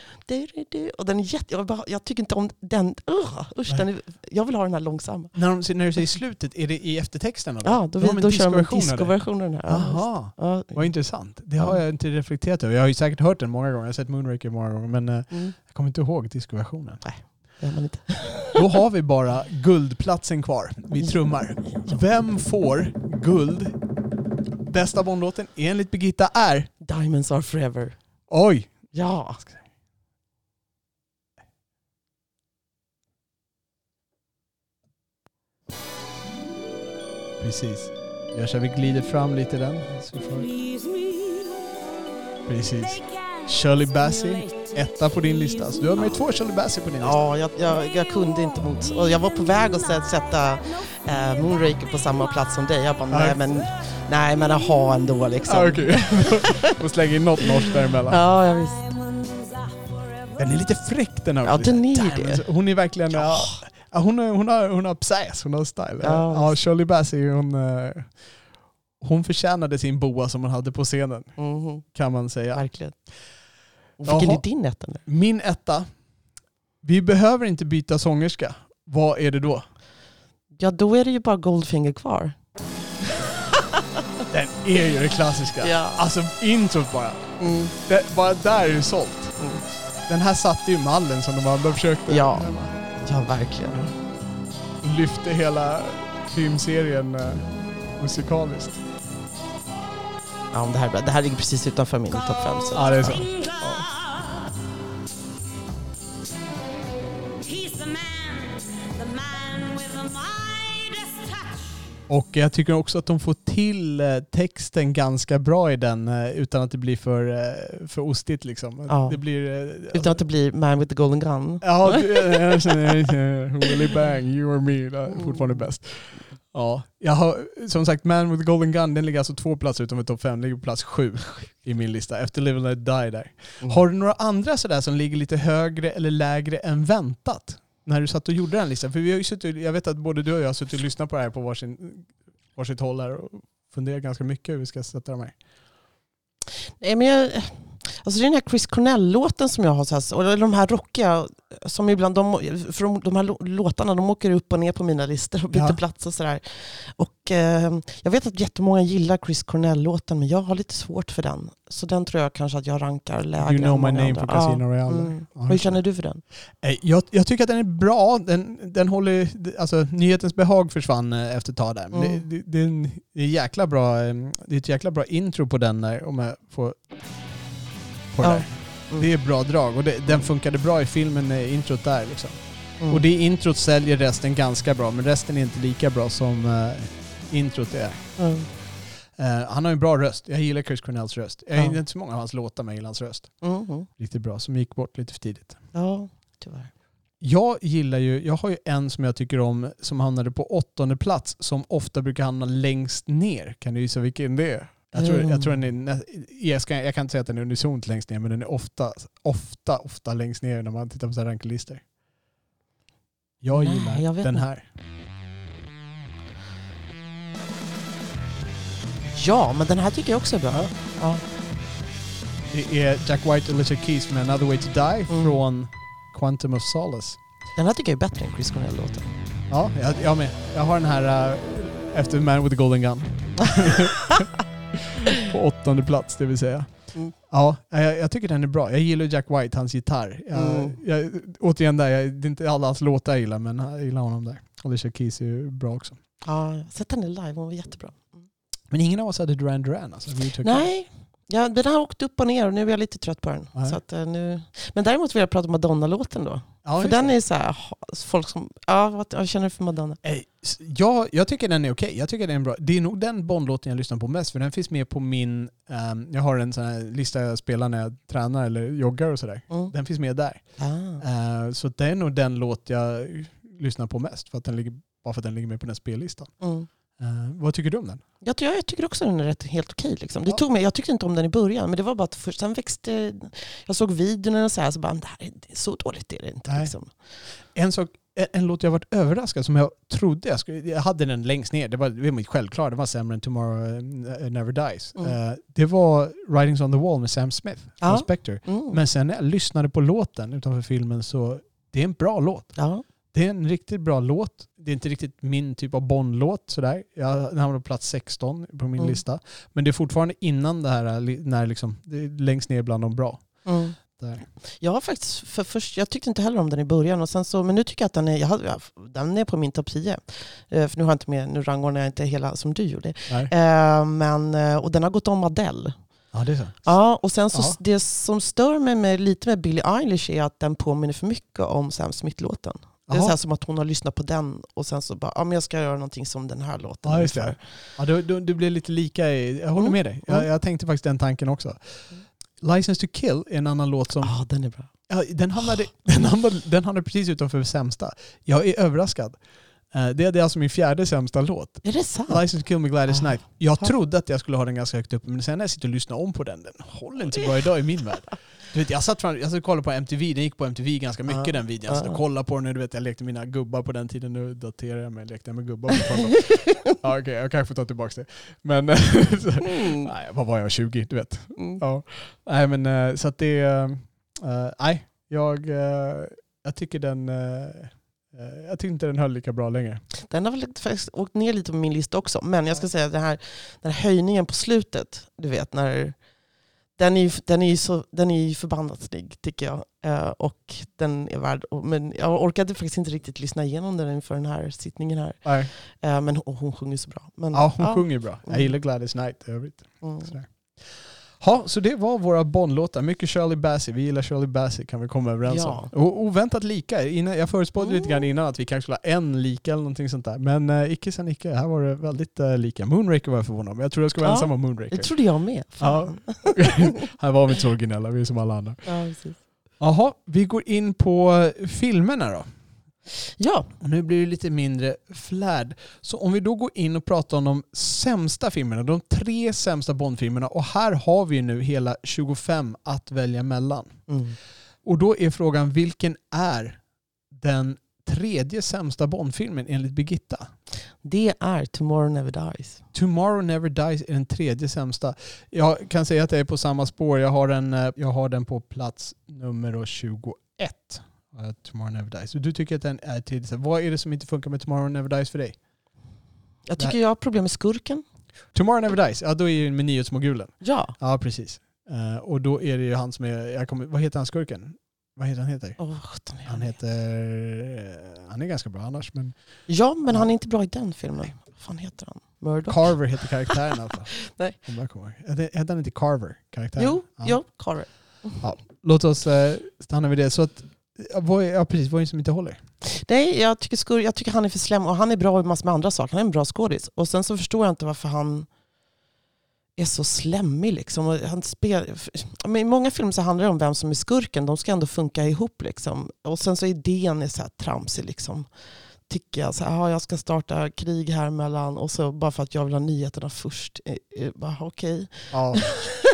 Speaker 3: och den är jätte, jag, bara, jag tycker inte om den. Uh, usch, den är, jag vill ha den här långsamma.
Speaker 2: När, de, när du säger slutet, är det i eftertexten? Eller?
Speaker 3: Ja, då,
Speaker 2: en
Speaker 3: då kör de en
Speaker 2: discoversion av det.
Speaker 3: discoversion av den här. Ja,
Speaker 2: Jaha,
Speaker 3: Ja,
Speaker 2: vad intressant. Det har jag inte reflekterat över. Jag har ju säkert hört den många gånger. Jag har sett Moonraker många gånger men eh,
Speaker 3: mm,
Speaker 2: jag kommer inte ihåg discoversionen.
Speaker 3: det.
Speaker 2: Då har vi bara guldplatsen kvar. Vi trummar. Vem får guld? Bästa Bondlåten enligt Birgitta är
Speaker 3: Diamonds are forever.
Speaker 2: Oj!
Speaker 3: Ja.
Speaker 2: Precis. Jag kör vi glider fram lite den. Vi får... Precis. Shirley Bassey, etta på din lista. Så du har med två Shirley Bassey på din lista.
Speaker 3: Ja, jag, jag, jag kunde inte mot... Och jag var på väg att sä- sätta eh, Moonraker på samma plats som dig. Jag bara, nej
Speaker 2: Ja.
Speaker 3: men, nej men aha ändå liksom.
Speaker 2: Ah, Okej. Och slänger in något norskt däremellan.
Speaker 3: Ja, jag visst.
Speaker 2: Den är lite fräck den här.
Speaker 3: Ja, den är det.
Speaker 2: alltså, Hon är verkligen... Ja. Ja, hon, har, hon, har, hon har psäs, hon har style.
Speaker 3: Ja.
Speaker 2: Ja, Shirley Bassey, hon, eh, hon förtjänade sin boa som hon hade på scenen,
Speaker 3: Mhm,
Speaker 2: kan man säga.
Speaker 3: verkligen. Vilken
Speaker 2: Jaha.
Speaker 3: är din etta nu?
Speaker 2: Min etta, vi behöver inte byta sångerska. Vad är det då?
Speaker 3: Ja, då är det ju bara Goldfinger kvar.
Speaker 2: Den är ju det klassiska.
Speaker 3: Ja.
Speaker 2: Alltså introt bara.
Speaker 3: Mm,
Speaker 2: Det, bara där är det sålt.
Speaker 3: mm.
Speaker 2: Den här satte ju mallen som de andra försökte.
Speaker 3: Ja. Ja, verkligen.
Speaker 2: Lyfte hela filmserien eh, musikaliskt.
Speaker 3: Ja, det, här, är bra. det här ligger precis utanför min topp fem. Så.
Speaker 2: Ja, det är så. Och jag tycker också att de får till eh, texten ganska bra i den eh, utan att det blir för, eh, för ostigt liksom.
Speaker 3: Ja.
Speaker 2: Det blir... eh,
Speaker 3: Utan att det blir Man with the Golden Gun.
Speaker 2: Ja, jag känner Willy Bang, you or me, fortfarande bäst. Ja, jag har, som sagt, Man with the Golden Gun, den ligger alltså två platser utanför topp fem, ligger på plats sju i min lista, efter Live and Let Die där.
Speaker 3: Mm.
Speaker 2: Har du några andra sådär som ligger lite högre eller lägre än väntat? När du satt och gjorde den listan? För vi har ju suttit, jag vet att både du och jag har suttit och lyssnat på det här på varsin, varsitt håll här och funderat ganska mycket hur vi ska sätta de här.
Speaker 3: Nej, men jag, alltså det är den här Chris Cornell-låten som jag har, så här, och de här rockiga, som ibland, de, för de, de här lå- låtarna de åker upp och ner på mina listor och byter
Speaker 2: Ja.
Speaker 3: plats och sådär. Och eh, jag vet att jättemånga gillar Chris Cornell-låten, men jag har lite svårt för den. Så den tror jag kanske att jag rankar lägre
Speaker 2: You know my name
Speaker 3: andra.
Speaker 2: på Casino Royale.
Speaker 3: Mm.
Speaker 2: Ja,
Speaker 3: Hur känner du för den?
Speaker 2: Eh, Jag, jag tycker att den är bra. Den, den håller, alltså, nyhetens behag försvann eh, efter ett tag där. Men
Speaker 3: Mm.
Speaker 2: Det, det, det, är en, det, är jäkla bra, eh, det är ett jäkla bra intro på den där, om jag får... På det,
Speaker 3: Ja.
Speaker 2: där.
Speaker 3: Mm.
Speaker 2: det är bra drag och det, den funkade bra i filmen, introt där liksom.
Speaker 3: Mm.
Speaker 2: Och det introt säljer resten ganska bra, men resten är inte lika bra som eh, introt är.
Speaker 3: Mm.
Speaker 2: Eh, han har en bra röst. Jag gillar Chris Cornells röst. Jag
Speaker 3: Ja.
Speaker 2: gillar inte så många av hans låtar, men jag gillar hans röst.
Speaker 3: Mm. Mm.
Speaker 2: Riktigt bra, som gick bort lite för tidigt.
Speaker 3: Ja, tyvärr.
Speaker 2: Jag gillar ju, jag har ju en som jag tycker om som hamnade på åttonde plats som ofta brukar hamna längst ner. Kan du gissa vilken det är? Jag tror, jag, tror den är, jag, ska, jag kan inte säga att den är unisont längst ner men den är ofta, ofta, ofta längst ner när man tittar på så ranklistor. Jag
Speaker 3: Nej,
Speaker 2: gillar
Speaker 3: jag
Speaker 2: den
Speaker 3: inte.
Speaker 2: här.
Speaker 3: Ja, men den här tycker jag också är bra.
Speaker 2: Ja.
Speaker 3: Ja.
Speaker 2: Det är Jack White och Alicia Keys med Another Way to Die
Speaker 3: Mm.
Speaker 2: från Quantum of Solace.
Speaker 3: Den här tycker jag är bättre än Chris Cornell-låten.
Speaker 2: Ja, jag, jag med. Jag har den här äh, efter Man with the Golden Gun. på åttonde plats, det vill säga.
Speaker 3: Mm.
Speaker 2: Ja, jag, jag tycker den är bra. Jag gillar Jack White, hans gitarr. Jag,
Speaker 3: Mm.
Speaker 2: jag, återigen där, jag, det är inte alla hans låtar jag gillar, men jag gillar honom där. Alicia Keys är ju bra också.
Speaker 3: Ja, jag har sett henne live, hon var jättebra.
Speaker 2: Men ingen av oss hade Duran Duran alltså.
Speaker 3: Nej, ja, den har åkt upp och ner och nu är jag lite trött på den. Att, eh, nu... Men däremot vill jag prata om Madonna-låten då.
Speaker 2: Ja,
Speaker 3: för den är så här, folk som, ja vad jag känner för Madonna.
Speaker 2: Ja, jag tycker den är okej. Jag tycker den är bra. Det är nog den Bond-låten jag lyssnar på mest, för den finns med på min... ehm, jag har en sån här lista jag spelar när jag tränar eller joggar och sådär.
Speaker 3: Mm.
Speaker 2: Den finns med där.
Speaker 3: Ah.
Speaker 2: Eh, så det är nog den låt jag lyssnar på mest, för att den ligger, bara för att den ligger med på den här spellistan.
Speaker 3: Mm.
Speaker 2: Eh, vad tycker du om den?
Speaker 3: Jag, jag tycker också den är rätt, helt okej. Liksom. Det
Speaker 2: Ja.
Speaker 3: tog mig, jag tyckte inte om den i början, men det var bara att först, sen växte... Jag såg videon och så här, så bara, det här är, så dåligt är det inte. Liksom.
Speaker 2: En, sak, en, en låt jag varit överraskad som jag trodde jag skulle... Jag hade den längst ner, det var, det var mitt självklara, det var sämre än Tomorrow eh, Never Dies.
Speaker 3: Mm.
Speaker 2: Eh, det var Writings on the Wall med Sam Smith
Speaker 3: Ja.
Speaker 2: Spectre.
Speaker 3: Mm.
Speaker 2: Men sen när jag lyssnade på låten utanför filmen så det är en bra låt.
Speaker 3: ja.
Speaker 2: Det är en riktigt bra låt. Det är inte riktigt min typ av Bond-låt sådär. Jag hamnar på plats 16 på min
Speaker 3: Mm.
Speaker 2: lista. Men det är fortfarande innan det här, när liksom, det är längst ner bland de bra.
Speaker 3: Mm.
Speaker 2: Där.
Speaker 3: Jag har faktiskt, för först, jag tyckte inte heller om den i början, och sen så, men nu tycker jag att den är, jag hade, den är på min topp 10. Eh, för nu har jag inte med, nu rangordnar jag inte hela som du gjorde. Eh, men, eh, och den har gått om Adele.
Speaker 2: Ja, det är så.
Speaker 3: Ja, och sen så
Speaker 2: Ja.
Speaker 3: det som stör mig med, lite med Billie Eilish är att den påminner för mycket om Sam Smith-låten. Det är så här som att hon har lyssnat på den och sen så bara, ja men jag ska göra någonting som den här låten.
Speaker 2: Ja, just det. Ja, du, du, du blir lite lika i, jag håller
Speaker 3: Mm.
Speaker 2: med dig. Jag,
Speaker 3: Mm.
Speaker 2: jag tänkte faktiskt den tanken också. License to kill är en annan låt som,
Speaker 3: Ja, den är bra.
Speaker 2: ja, den, hamnade, den, hamnade, den hamnade precis utanför sämsta. Jag är överraskad. Eh, Det är, alltså min fjärde sämsta låt.
Speaker 3: Är det sant?
Speaker 2: License to kill med Gladys
Speaker 3: Ah.
Speaker 2: Knight. Jag
Speaker 3: Ja.
Speaker 2: trodde att jag skulle ha den ganska högt uppe, men sen när jag sitter och lyssnar om på den, den håller inte så bra idag i min värld. Du vet, jag satt fram, jag satt och kollade på MTV, den gick på MTV ganska mycket
Speaker 3: Ja.
Speaker 2: den videon. Jag satt och
Speaker 3: Ja.
Speaker 2: kollade på den och du vet, jag lekte mina gubbar på den tiden. Nu daterar jag mig, lekte jag med gubbar ja, Okej, jag kanske får ta tillbaka det. Men, så,
Speaker 3: Mm.
Speaker 2: nej, vad var jag, 20? Du vet.
Speaker 3: Mm.
Speaker 2: Ja. Nej men eh, så att det, eh, nej, jag, jag tycker den, jag tycker inte den höll lika bra längre.
Speaker 3: Den har väl faktiskt åkt ner lite på min lista också. Men jag ska säga att den här, den här höjningen på slutet, du vet när den är, ju, den, är ju så, den är ju förbannat snygg tycker jag. Eh, och den är värd, men jag orkade faktiskt inte riktigt lyssna igenom den inför den här sittningen här. Eh, men hon, hon sjunger så bra. Men,
Speaker 2: Ja, hon sjunger bra. Jag
Speaker 3: Mm.
Speaker 2: gillar Gladys Knight i övrigt.
Speaker 3: Mm.
Speaker 2: Ja, så det var våra Bondlåtar. Mycket Shirley Bassey. Vi gillar Shirley Bassey kan vi komma överens
Speaker 3: Ja.
Speaker 2: om. Och oväntat lika. Innan, jag förutspådde lite
Speaker 3: Mm.
Speaker 2: grann innan att vi kanske skulle ha en lika eller någonting sånt där. Men uh, icke sen icke. Här var det väldigt eh, lika. Moonraker var jag förvånad om. Jag trodde jag skulle vara
Speaker 3: Ja,
Speaker 2: ensam om Moonraker.
Speaker 3: Det trodde jag med. Fan.
Speaker 2: här var vi inte så originella, vi är som alla andra.
Speaker 3: Ja, precis.
Speaker 2: Jaha, vi går in på eh, filmerna då.
Speaker 3: Ja,
Speaker 2: Och nu blir det lite mindre flärd. Så om vi då går in och pratar om de sämsta filmerna, de tre sämsta Bondfilmerna. Och här har vi nu hela 25 att välja mellan.
Speaker 3: mm.
Speaker 2: Och då är frågan, vilken är den tredje sämsta Bondfilmen enligt Birgitta?
Speaker 3: det är Tomorrow Never Dies.
Speaker 2: Tomorrow Never Dies är den tredje sämsta. Jag kan säga att jag är på samma spår. Jag har den, eh, jag har den på plats nummer 21. Eh, Tomorrow Never Dies. Du tycker att den är sämsta. Vad är det som inte funkar med Tomorrow Never Dies för dig?
Speaker 3: Jag tycker jag har problem med skurken.
Speaker 2: Tomorrow Never Dies, ja då är det med nyhetsmogulen.
Speaker 3: Ja.
Speaker 2: Ja precis. Eh, och då är det ju han som är, jag kommer, vad heter han skurken? Vad heter han heter?
Speaker 3: Oh,
Speaker 2: Han heter, eh, han är ganska bra annars men
Speaker 3: Ja, men han är inte bra i den filmen. Vad fan heter han? Murdoch?
Speaker 2: Carver heter karaktären i alla fall.
Speaker 3: Nej.
Speaker 2: Om jag kommer. Hette han inte Carver, karaktären?
Speaker 3: Jo,
Speaker 2: Ja.
Speaker 3: ja. Carver.
Speaker 2: Låt oss stanna vid det. Så att, ja, vad är, ja precis, vad är det som inte håller?
Speaker 3: Nej, jag tycker, skur, jag tycker han är för slem och han är bra i massor med andra saker. Han är en bra skådis. Och sen så förstår jag inte varför han är så slemmig. Liksom. Och Han spel, men I många filmer så handlar det om vem som är skurken. De ska ändå funka ihop. Liksom. Och sen så idén är så här tramsig. Liksom. Tycker jag. Så här, "Ja, jag ska starta krig här mellan och så bara för att jag vill ha nyheterna först. Eh, eh, bara, Okej.
Speaker 2: Ja.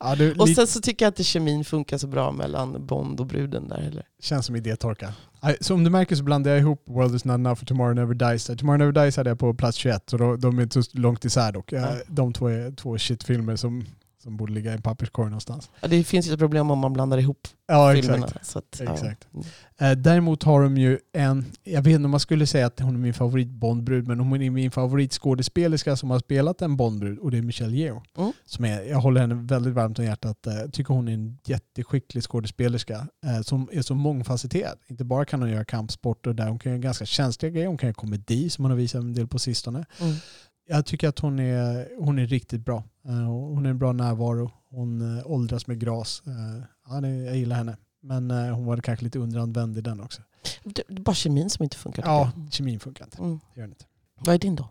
Speaker 2: ja, du,
Speaker 3: Och sen så tycker jag inte kemin funkar så bra mellan Bond och bruden där heller.
Speaker 2: känns som idétorka. Så om du märker så blandar jag ihop World is not enough och Tomorrow Never Dies. Tomorrow Never Dies hade jag på plats 21 så då, de är inte så långt isär dock. Eh,
Speaker 3: Ja.
Speaker 2: De två är två shitfilmer som, som borde ligga i en papperskorg någonstans.
Speaker 3: Ja, Det finns ju ett problem om man blandar ihop
Speaker 2: Ja,
Speaker 3: filmerna.
Speaker 2: exakt.
Speaker 3: Att, ja.
Speaker 2: Exakt.
Speaker 3: Mm.
Speaker 2: Eh, däremot har de ju en, jag vet inte om man skulle säga att hon är min favorit Bondbrud, men hon är min favoritskådespelerska som har spelat en Bondbrud och det är Michelle Yeoh.
Speaker 3: Mm.
Speaker 2: Som är, jag håller henne väldigt varmt om hjärtat. Eh, Jag tycker hon är en jätteskicklig skådespelerska eh, som är så mångfacetterad. Inte bara kan hon göra kampsporter där hon kan göra ganska känsliga grejer, hon kan göra komedi som hon har visat en del på sistone.
Speaker 3: Mm.
Speaker 2: Jag tycker att hon är, hon är riktigt bra. Eh, Hon är en bra närvaro. Hon eh, åldras med gras. Eh, Ja, jag gillar henne. Men hon var kanske lite underanvänd i den också.
Speaker 3: Det är bara kemin som inte funkar.
Speaker 2: Ja, kemin funkar inte.
Speaker 3: Mm.
Speaker 2: Det gör inte.
Speaker 3: Vad är din då?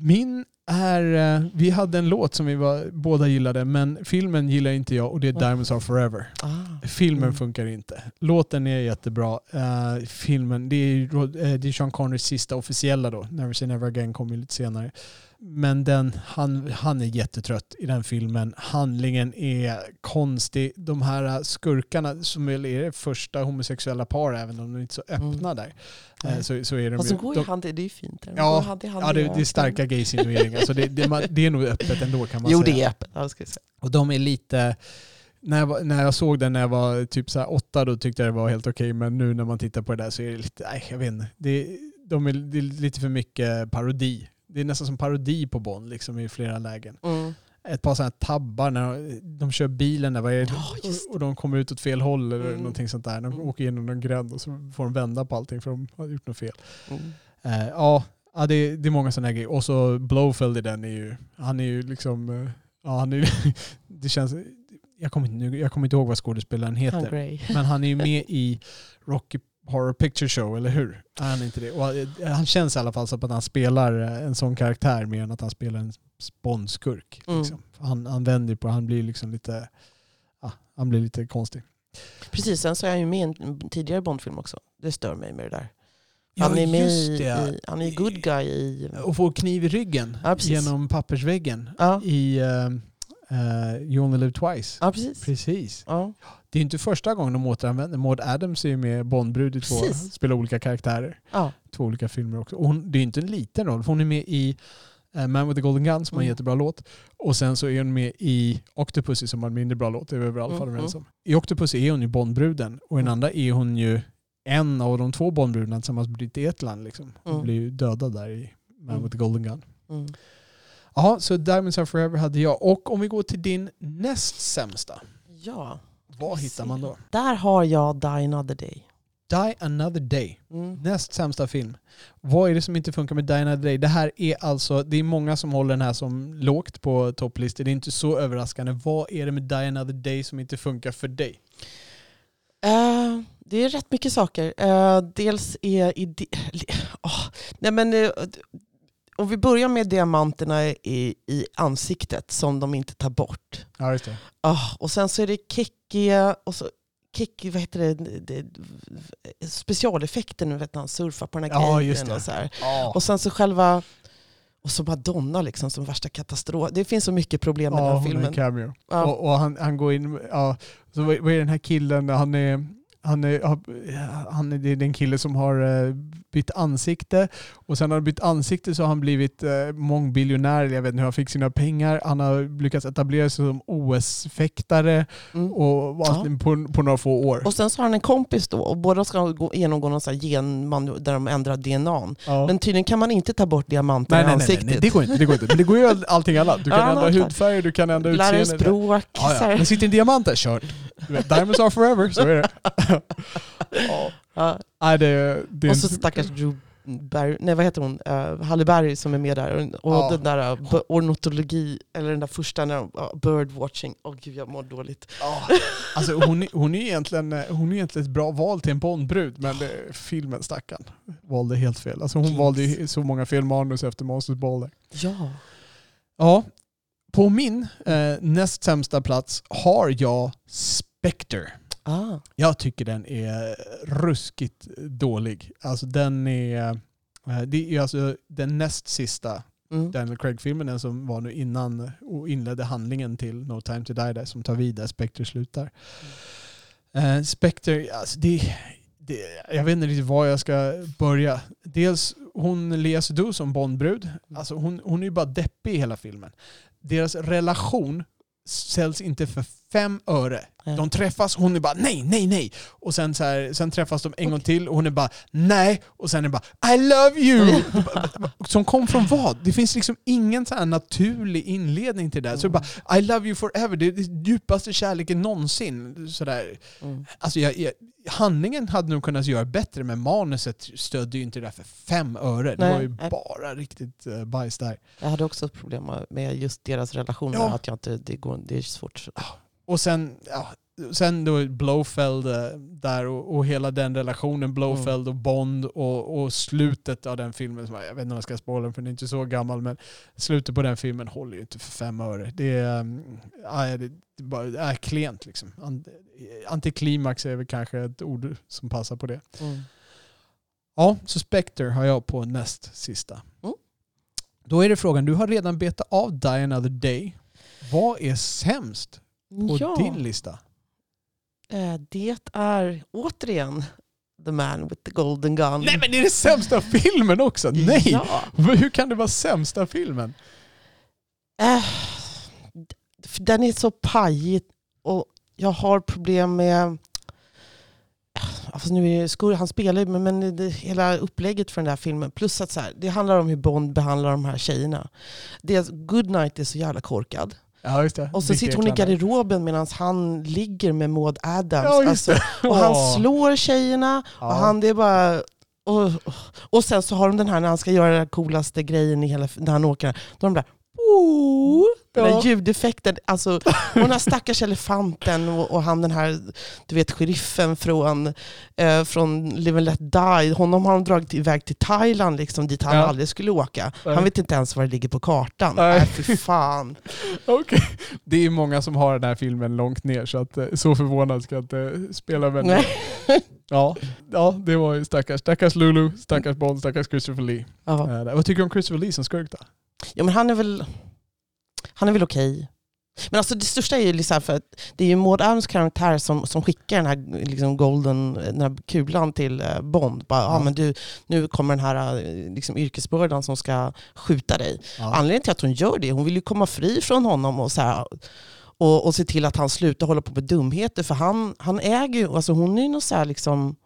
Speaker 2: Min är, eh, vi hade en låt som vi var, båda gillade, men filmen gillar inte jag och det är. Diamonds Are Forever.
Speaker 3: Ah.
Speaker 2: Filmen
Speaker 3: Mm.
Speaker 2: funkar inte. Låten är jättebra. Eh, filmen, det är, eh, det är Sean Connerys sista officiella då. Never Say Never Again kom ju lite senare. Men den, han, han är jättetrött i den filmen. Handlingen är konstig. De här skurkarna som är det första homosexuella par, även om de inte är så öppna
Speaker 3: Mm.
Speaker 2: där, eh,
Speaker 3: Nej.
Speaker 2: så, så är de
Speaker 3: Fast
Speaker 2: ju...
Speaker 3: går
Speaker 2: de-
Speaker 3: hand det är ju fint. De
Speaker 2: Ja,
Speaker 3: hand hand
Speaker 2: Ja, det, det är starka gaysinnueringar. så det, det, man, det är nog öppet ändå kan man
Speaker 3: Jo,
Speaker 2: säga.
Speaker 3: det är öppet. Ja, ska säga.
Speaker 2: Och de är lite... När jag, när jag såg den när jag var typ så åtta då tyckte jag det var helt okej. men nu när man tittar på det där så är det lite... Nej, jag vet inte. Det, de är, det är lite för mycket parodi. Det är nästan som parodi på Bond liksom, i flera lägen.
Speaker 3: Mm.
Speaker 2: Ett par sådana här tabbar när de, de kör bilen där, vad är?
Speaker 3: Ja,
Speaker 2: och, och de kommer ut åt fel håll eller
Speaker 3: Mm.
Speaker 2: någonting sånt där. De
Speaker 3: Mm.
Speaker 2: åker igenom någon gränd och så får de vända på allting för de har gjort något fel.
Speaker 3: Mm.
Speaker 2: Eh, ja, ja det, det är många sådana grejer. Och så Blowfield i den är ju, han är ju liksom, eh, Ja, han är, det känns, jag, kommer inte, jag kommer inte ihåg vad skådespelaren heter. Men han är ju med i Rocky Horror Picture Show, eller hur? Är han inte det? Och eh, han känns i alla fall som att han spelar eh, en sån karaktär mer än att han spelar en Bondskurk.
Speaker 3: Mm.
Speaker 2: Liksom. Han, han vänder på, han blir liksom lite, ja, han blir lite konstig.
Speaker 3: Precis, sen så är han ju med i en tidigare Bondfilm också. Det stör mig med det där.
Speaker 2: Ja,
Speaker 3: Han är med
Speaker 2: just
Speaker 3: i,
Speaker 2: det.
Speaker 3: i, han är good guy i...
Speaker 2: Och får kniv i ryggen
Speaker 3: Ja,
Speaker 2: genom pappersväggen
Speaker 3: Ja,
Speaker 2: i uh, uh, You Only Live Twice.
Speaker 3: ja precis.
Speaker 2: Precis.
Speaker 3: Ja.
Speaker 2: Det är inte första gången de återanvänder. Maud Adams är ju med Bondbrud i två,
Speaker 3: Precis.
Speaker 2: spelar olika karaktärer.
Speaker 3: Ja.
Speaker 2: Två olika filmer också. Och hon, det är inte en liten roll, för hon är med i eh, Man with the Golden Gun som har en
Speaker 3: Mm.
Speaker 2: jättebra låt. Och sen så är hon med i Octopussy som har en mindre bra låt, det är vi väl i alla fall
Speaker 3: Mm,
Speaker 2: överens om. I Octopussy är hon ju Bondbruden och i den
Speaker 3: Mm.
Speaker 2: andra är hon ju en av de två Bondbrudarna tillsammans med Britt Ekland. Liksom. Hon
Speaker 3: Mm.
Speaker 2: blir ju dödad där i Man
Speaker 3: Mm.
Speaker 2: with the Golden Gun. Ja, så Diamonds Are Forever hade jag. Och om vi går till din näst sämsta,
Speaker 3: ja.
Speaker 2: vad hittar man då?
Speaker 3: Där har jag Die Another Day.
Speaker 2: Die Another Day.
Speaker 3: Mm.
Speaker 2: Näst sämsta film. Vad är det som inte funkar med Die Another Day? Det här är alltså, det är många som håller den här som lågt på topplistor. Det är inte så överraskande. Vad är det med Die Another Day som inte funkar för dig?
Speaker 3: Eh, det är rätt mycket saker. Eh, dels är ide- Åh, nej men, eh, om vi börjar med diamanterna i, i ansiktet som de inte tar bort.
Speaker 2: Ja, just det.
Speaker 3: Ah, och sen så är det kickiga och så kick, vad heter det, det specialeffekten, vet när han surfar på den här
Speaker 2: Ja,
Speaker 3: grejen. Och, så här. och sen så själva, och så Madonna liksom som värsta katastrof. Det finns så mycket problem med
Speaker 2: Ja,
Speaker 3: den här
Speaker 2: är en
Speaker 3: filmen.
Speaker 2: cameo.
Speaker 3: Ja.
Speaker 2: Och, och han, han går in, ja, så vad är den här killen, han är, han är, han är, det är den kille som har eh, bytt ansikte och sen har han bytt ansikte så har han blivit eh, mångbiljonär, jag vet inte hur han fick sina pengar. Han har lyckats etablera sig som OS-fäktare
Speaker 3: Mm.
Speaker 2: och allt på, på några få år.
Speaker 3: Och sen så har han en kompis då och båda ska gå, genomgå någon sån genman där de ändrar DNA.
Speaker 2: Ja.
Speaker 3: Men tydligen kan man inte ta bort diamanter
Speaker 2: nej,
Speaker 3: i
Speaker 2: nej, nej, nej,
Speaker 3: ansiktet.
Speaker 2: nej, det går inte. Det går inte. Men det går ju all- allting annat. Du kan
Speaker 3: Ja,
Speaker 2: ändra hudfärg, du kan ändra
Speaker 3: Lära
Speaker 2: utseende.
Speaker 3: språk.
Speaker 2: Ja, ja. Men sitter en diamant där, kört. Du vet, Diamonds are forever, så är det.
Speaker 3: Ja.
Speaker 2: Nej, det, det
Speaker 3: Och så
Speaker 2: inte-
Speaker 3: stackars Drew Barry, nej vad heter hon, uh, Halle Berry som är med där. Och,
Speaker 2: Ja.
Speaker 3: den där uh, ornitologi, eller den där första, när uh, birdwatching. Åh gud jag mår dåligt.
Speaker 2: Ja. Alltså hon, hon, är egentligen, hon är egentligen ett bra val till en Bondbrud, men det, filmen stackarn valde helt fel. Alltså hon
Speaker 3: Jinx.
Speaker 2: valde ju så många fel manus efter Monsters Ball. där.
Speaker 3: Ja.
Speaker 2: Ja, på min eh, näst sämsta plats har jag Spectre.
Speaker 3: Ah.
Speaker 2: Jag tycker den är ruskigt dålig. Alltså den är, eh, det är alltså den näst sista
Speaker 3: Mm.
Speaker 2: Daniel Craig-filmen, den som var nu innan och inledde handlingen till No time to die där, som tar vid där Spectre slutar. Eh, Spectre, alltså det, det, jag vet inte riktigt var jag ska börja. Dels hon Lea Seydoux som Bondbrud, alltså hon, hon är ju bara deppig i hela filmen. Deras relation säljs inte för fem öre.
Speaker 3: Nej.
Speaker 2: De träffas, hon är bara nej, nej, nej. Och sen, så här, sen träffas de en gång till och hon är bara nej. Och sen är det bara I love you! Som kom från vad? Det finns liksom ingen så naturlig inledning till det här. Så det är bara I love you forever, det är den djupaste kärleken någonsin. Sådär.
Speaker 3: Mm.
Speaker 2: Alltså jag, jag, handlingen hade nog kunnat göra bättre men manuset stödde ju inte det där för fem öre. Det
Speaker 3: Nej,
Speaker 2: var ju bara riktigt uh, bajs där.
Speaker 3: Jag hade också problem med just deras relationer.
Speaker 2: Ja.
Speaker 3: Att jag inte, det, går, det är svårt.
Speaker 2: Och sen, ja, sen då Blowfeld eh, där och, och hela den relationen, Blowfeld och Bond och, och slutet av den filmen, som, jag vet inte om jag ska spoila den för den är inte så gammal, men slutet på den filmen håller ju inte för fem öre. Det är, ja, det, det bara, det är klent liksom. Ant- Antiklimax är väl kanske ett ord som passar på det.
Speaker 3: Mm.
Speaker 2: Ja, så Spectre har jag på näst sista.
Speaker 3: Mm.
Speaker 2: Då är det frågan, du har redan betat av Die Another Day. Vad är sämst på
Speaker 3: Ja,
Speaker 2: din lista?
Speaker 3: eh, det är återigen The Man with the Golden Gun.
Speaker 2: Nej men är det sämsta filmen också? Nej!
Speaker 3: Ja.
Speaker 2: Hur kan det vara sämsta filmen?
Speaker 3: För den är så pajig och jag har problem med... Alltså nu är det, Skur- han spelar ju, men, men det, hela upplägget för den där filmen. Plus att så här, det handlar om hur Bond behandlar de här tjejerna. Dels Goodnight är så jävla korkad.
Speaker 2: Ja just det.
Speaker 3: Och så sitter hon i garderoben medan han ligger med Maud Adams.
Speaker 2: Ja
Speaker 3: alltså, och han slår tjejerna.
Speaker 2: Ja.
Speaker 3: Och han det är bara... Och, och sen så har de den här när han ska göra den coolaste grejen i hela... När han åker. Då har de där... Oh, den där ljudeffekten. Alltså, och den här stackars elefanten och, och han den här, du vet sheriffen från, eh, från Live and Let Die. Honom har de dragit iväg till Thailand liksom, dit han
Speaker 2: Ja.
Speaker 3: aldrig skulle åka.
Speaker 2: Nej.
Speaker 3: Han vet inte ens var det ligger på kartan.
Speaker 2: Nej.
Speaker 3: Nej, fy fan.
Speaker 2: Okej. Det är många som har den här filmen långt ner så att eh, så förvånad ska jag inte spela med.
Speaker 3: Nej.
Speaker 2: Ja, ja, det var ju stackars, stackars Lulu, stackars Bond, stackars Christopher Lee. Eh, där. vad tycker du om Christopher Lee som skurk då?
Speaker 3: Ja, men han är väl, han är väl okej. Men alltså det största är ju liksom för att det är ju Maud Adams karaktär som, som skickar den här liksom golden, den här kulan till eh, Bond. Bara,
Speaker 2: Ja.
Speaker 3: ja. men du, nu kommer den här eh, liksom, yrkesbördan som ska skjuta dig.
Speaker 2: Ja.
Speaker 3: Anledningen till att hon gör det, hon vill ju komma fri från honom och, så här, och, och se till att han slutar hålla på med dumheter. För han, han äger ju, alltså hon är ju någon så här liksom,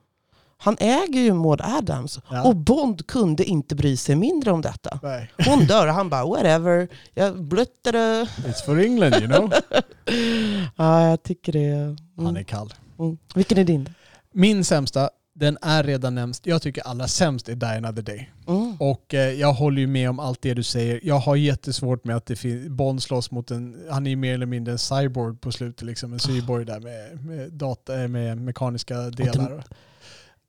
Speaker 3: han äger ju Maud Adams.
Speaker 2: Ja.
Speaker 3: Och Bond kunde inte bry sig mindre om detta.
Speaker 2: Nej.
Speaker 3: Hon dör och han bara whatever, jag blöttade.
Speaker 2: It's for England you know.
Speaker 3: Ja, jag tycker det. Mm.
Speaker 2: Han är kall.
Speaker 3: Mm. Vilken är din?
Speaker 2: Min sämsta, den är redan nämnd. Jag tycker allra sämst är Die Another Day.
Speaker 3: Mm.
Speaker 2: Och eh, jag håller ju med om allt det du säger. Jag har jättesvårt med att det Bond slåss mot en, han är ju mer eller mindre en cyborg på slutet, liksom en cyborg där med, med, data, eh, med mekaniska delar.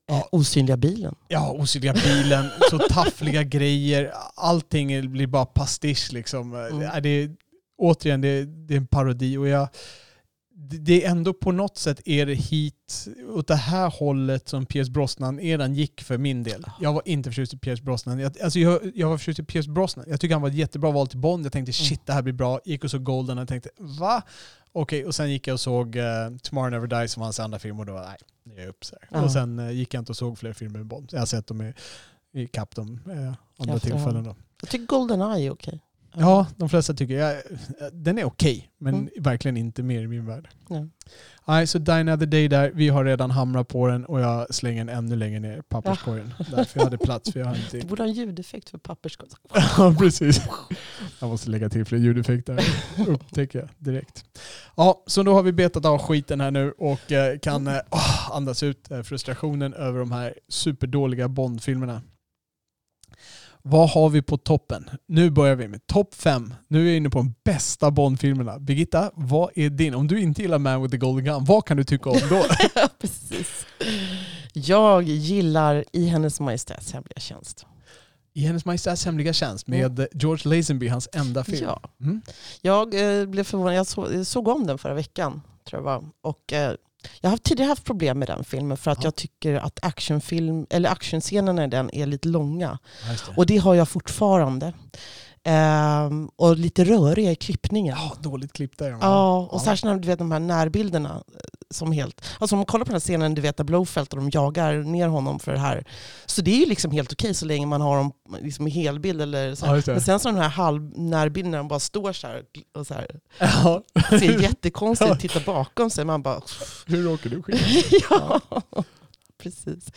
Speaker 2: Ja.
Speaker 3: Osynliga bilen.
Speaker 2: Ja, osynliga bilen, så taffliga grejer. Allting blir bara pastisch liksom.
Speaker 3: Mm.
Speaker 2: Det är, återigen, det är, det är en parodi och jag, det- är ändå på något sätt är det hit, åt det här hållet som Pierce Brosnan-eran gick för min del. Jag var inte förtjust i Pierce Brosnan. Jag, alltså jag, jag var förtjust i Pierce Brosnan. Jag tycker han var ett jättebra val till Bond. Jag tänkte
Speaker 3: Mm.
Speaker 2: shit, det här blir bra. Gick och såg Golden och tänkte va? Okej, och sen gick jag och såg uh, Tomorrow Never Dies som var hans andra film och då var nej, nu ger jag upp. Så.
Speaker 3: Ja.
Speaker 2: Och sen eh, gick jag inte och såg fler filmer med Bond. Jag har sett dem i, i kapp dem eh, andra tillfällen. Då.
Speaker 3: Jag tycker Goldeneye är okej.
Speaker 2: Ja, de flesta tycker jag, den är okej, men
Speaker 3: Mm.
Speaker 2: verkligen inte mer i min värld.
Speaker 3: Ja.
Speaker 2: Nej, så Die Another Day där, vi har redan hamrat på den och jag slänger den ännu längre ner i papperskorgen. Därför jag hade plats, för jag har
Speaker 3: Du
Speaker 2: inte...
Speaker 3: borde ha en ljudeffekt för pappersskott.
Speaker 2: Ja, precis. Jag måste lägga till fler ljudeffekter, upptäcker jag direkt. Ja, så då har vi betat av skiten här nu och eh, kan åh, andas ut eh, frustrationen över de här superdåliga Bond-filmerna. Vad har vi på toppen? Nu börjar vi med topp fem. Nu är vi inne på de bästa Bond-filmerna. Birgitta, vad är din? Om du inte gillar Man with the Golden Gun, vad kan du tycka om då?
Speaker 3: Precis. Jag gillar I Hennes Majestäts Hemliga Tjänst.
Speaker 2: I Hennes Majestäts Hemliga Tjänst med George Lazenby, hans enda film.
Speaker 3: Ja.
Speaker 2: Mm.
Speaker 3: Jag eh, blev förvånad. Jag så, jag såg om den förra veckan. Tror jag var. Och, eh, jag har tidigare haft problem med den filmen för att
Speaker 2: Ja.
Speaker 3: jag tycker att actionfilm, eller actionscenerna i den är lite långa.
Speaker 2: Det.
Speaker 3: Och det har jag fortfarande. Ehm, och lite röriga i klippningen.
Speaker 2: Ja, dåligt klippt där.
Speaker 3: Ja, och
Speaker 2: Ja.
Speaker 3: särskilt när du vet de här närbilderna. Som helt, alltså om man kollar på den här scenen, du vet där Blowfelt och de jagar ner honom för det här. Så det är ju liksom helt okej så länge man har dem liksom i helbild. Eller så.
Speaker 2: Ja.
Speaker 3: Men sen så de här halvnärbilderna, de bara står så här och så här,
Speaker 2: Ja.
Speaker 3: ser jättekonstigt ut, tittar bakom sig. Man bara,
Speaker 2: Hur åker du skit?
Speaker 3: ja, precis.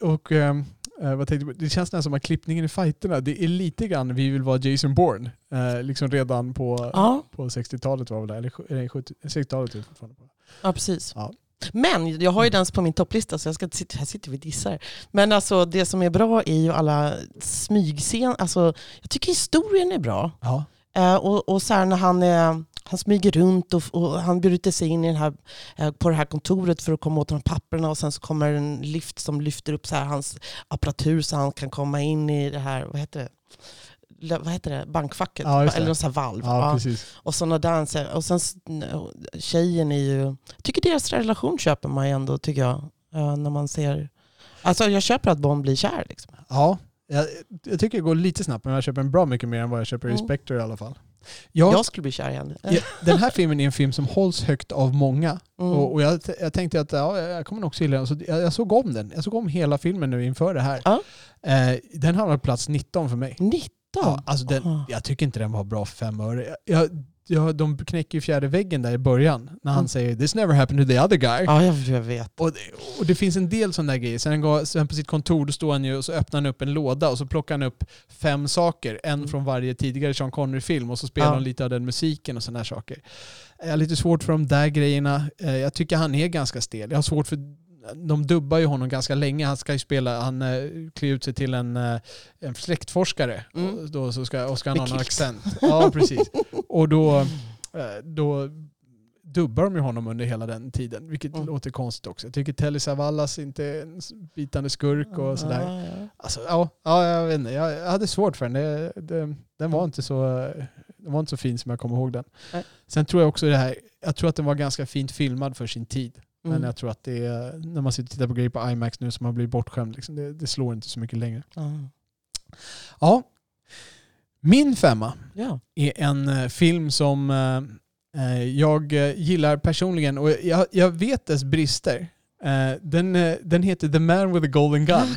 Speaker 2: Och, ehm, eh, vad tänkte jag, det känns nästan som att klippningen i fighterna, det är lite grann vi vill vara Jason Bourne. Eh, liksom redan på,
Speaker 3: Ja,
Speaker 2: på 60-talet var väl det, eller sju- nej, 70 60-talet
Speaker 3: ja precis.
Speaker 2: Ja.
Speaker 3: Men jag har ju den på min topplista så jag ska sitta, här sitter vi och dissar. Men alltså det som är bra är ju alla smygscener. Alltså, jag tycker historien är bra.
Speaker 2: Ja.
Speaker 3: Eh, och, och så när han, eh, han smyger runt och, och han bryter sig in i den här, eh, på det här kontoret för att komma åt de här papperna och sen så kommer en lift som lyfter upp så här hans apparatur så han kan komma in i det här, vad heter det? Vad heter det? Bankfacket?
Speaker 2: Ja.
Speaker 3: Eller någon sån här valv.
Speaker 2: Ja,
Speaker 3: Ja. Och sådana danser. Och sen tjejen är ju... Jag tycker deras relation köper man ju ändå, tycker jag. eh, när man ser... Alltså jag köper att Bond blir kär. Liksom.
Speaker 2: Ja, jag, jag tycker det går lite snabbt men jag köper en bra mycket mer än vad jag köper i
Speaker 3: Mm.
Speaker 2: Spectre i alla fall. Jag,
Speaker 3: Jag skulle bli kär i henne.
Speaker 2: den här filmen är en film som hålls högt av många.
Speaker 3: Mm.
Speaker 2: Och, och jag, jag tänkte att ja, jag kommer också gilla den. Så jag, jag såg om den. Jag såg om hela filmen nu inför det här.
Speaker 3: Ja.
Speaker 2: Eh, den hamnar på plats 19 för mig.
Speaker 3: 19?
Speaker 2: Ja, alltså den,
Speaker 3: Aha.
Speaker 2: jag tycker inte den var bra för fem öre. Jag, jag, de knäcker ju fjärde väggen där i början när han
Speaker 3: Mm.
Speaker 2: säger “This never happened to the other guy”.
Speaker 3: Ja, jag, jag vet.
Speaker 2: Och, det, och det finns en del sådana där grejer. Sen, går, sen på sitt kontor då står han ju och så öppnar han upp en låda och så plockar han upp fem saker. En
Speaker 3: Mm.
Speaker 2: från varje tidigare Sean Connery-film och så spelar
Speaker 3: Ja.
Speaker 2: han lite av den musiken och sådana saker. Jag har lite svårt för de där grejerna. Eh, Jag tycker han är ganska stel. Jag har svårt för de dubbar ju honom ganska länge. Han ska ju spela, han uh, klär ut sig till en, eh, en släktforskare.
Speaker 3: Mm.
Speaker 2: Och, då så ska, och ska han ha
Speaker 3: kilt.
Speaker 2: accent. Ja, precis. Och då, eh, då dubbar de ju honom under hela den tiden, vilket
Speaker 3: Mm.
Speaker 2: låter konstigt också. Jag tycker Telly Savalas inte är en bitande skurk och sådär.
Speaker 3: Ja, ja.
Speaker 2: Alltså, ja, ja, jag vet inte. Jag hade svårt för den. Det, det, den, var inte så, den var inte så fin som jag kommer ihåg den.
Speaker 3: Nej.
Speaker 2: Sen tror jag också det här, jag tror att den var ganska fint filmad för sin tid. Men
Speaker 3: Mm.
Speaker 2: jag tror att det är, när man sitter och tittar på grejer på IMAX nu som har blivit bortskämd, liksom, det, det slår inte så mycket längre.
Speaker 3: Ja.
Speaker 2: Ja, min femma
Speaker 3: Ja.
Speaker 2: är en eh, film som eh, eh, jag eh, gillar personligen och jag, jag vet dess brister. Eh, den, den heter The Man with the Golden Gun.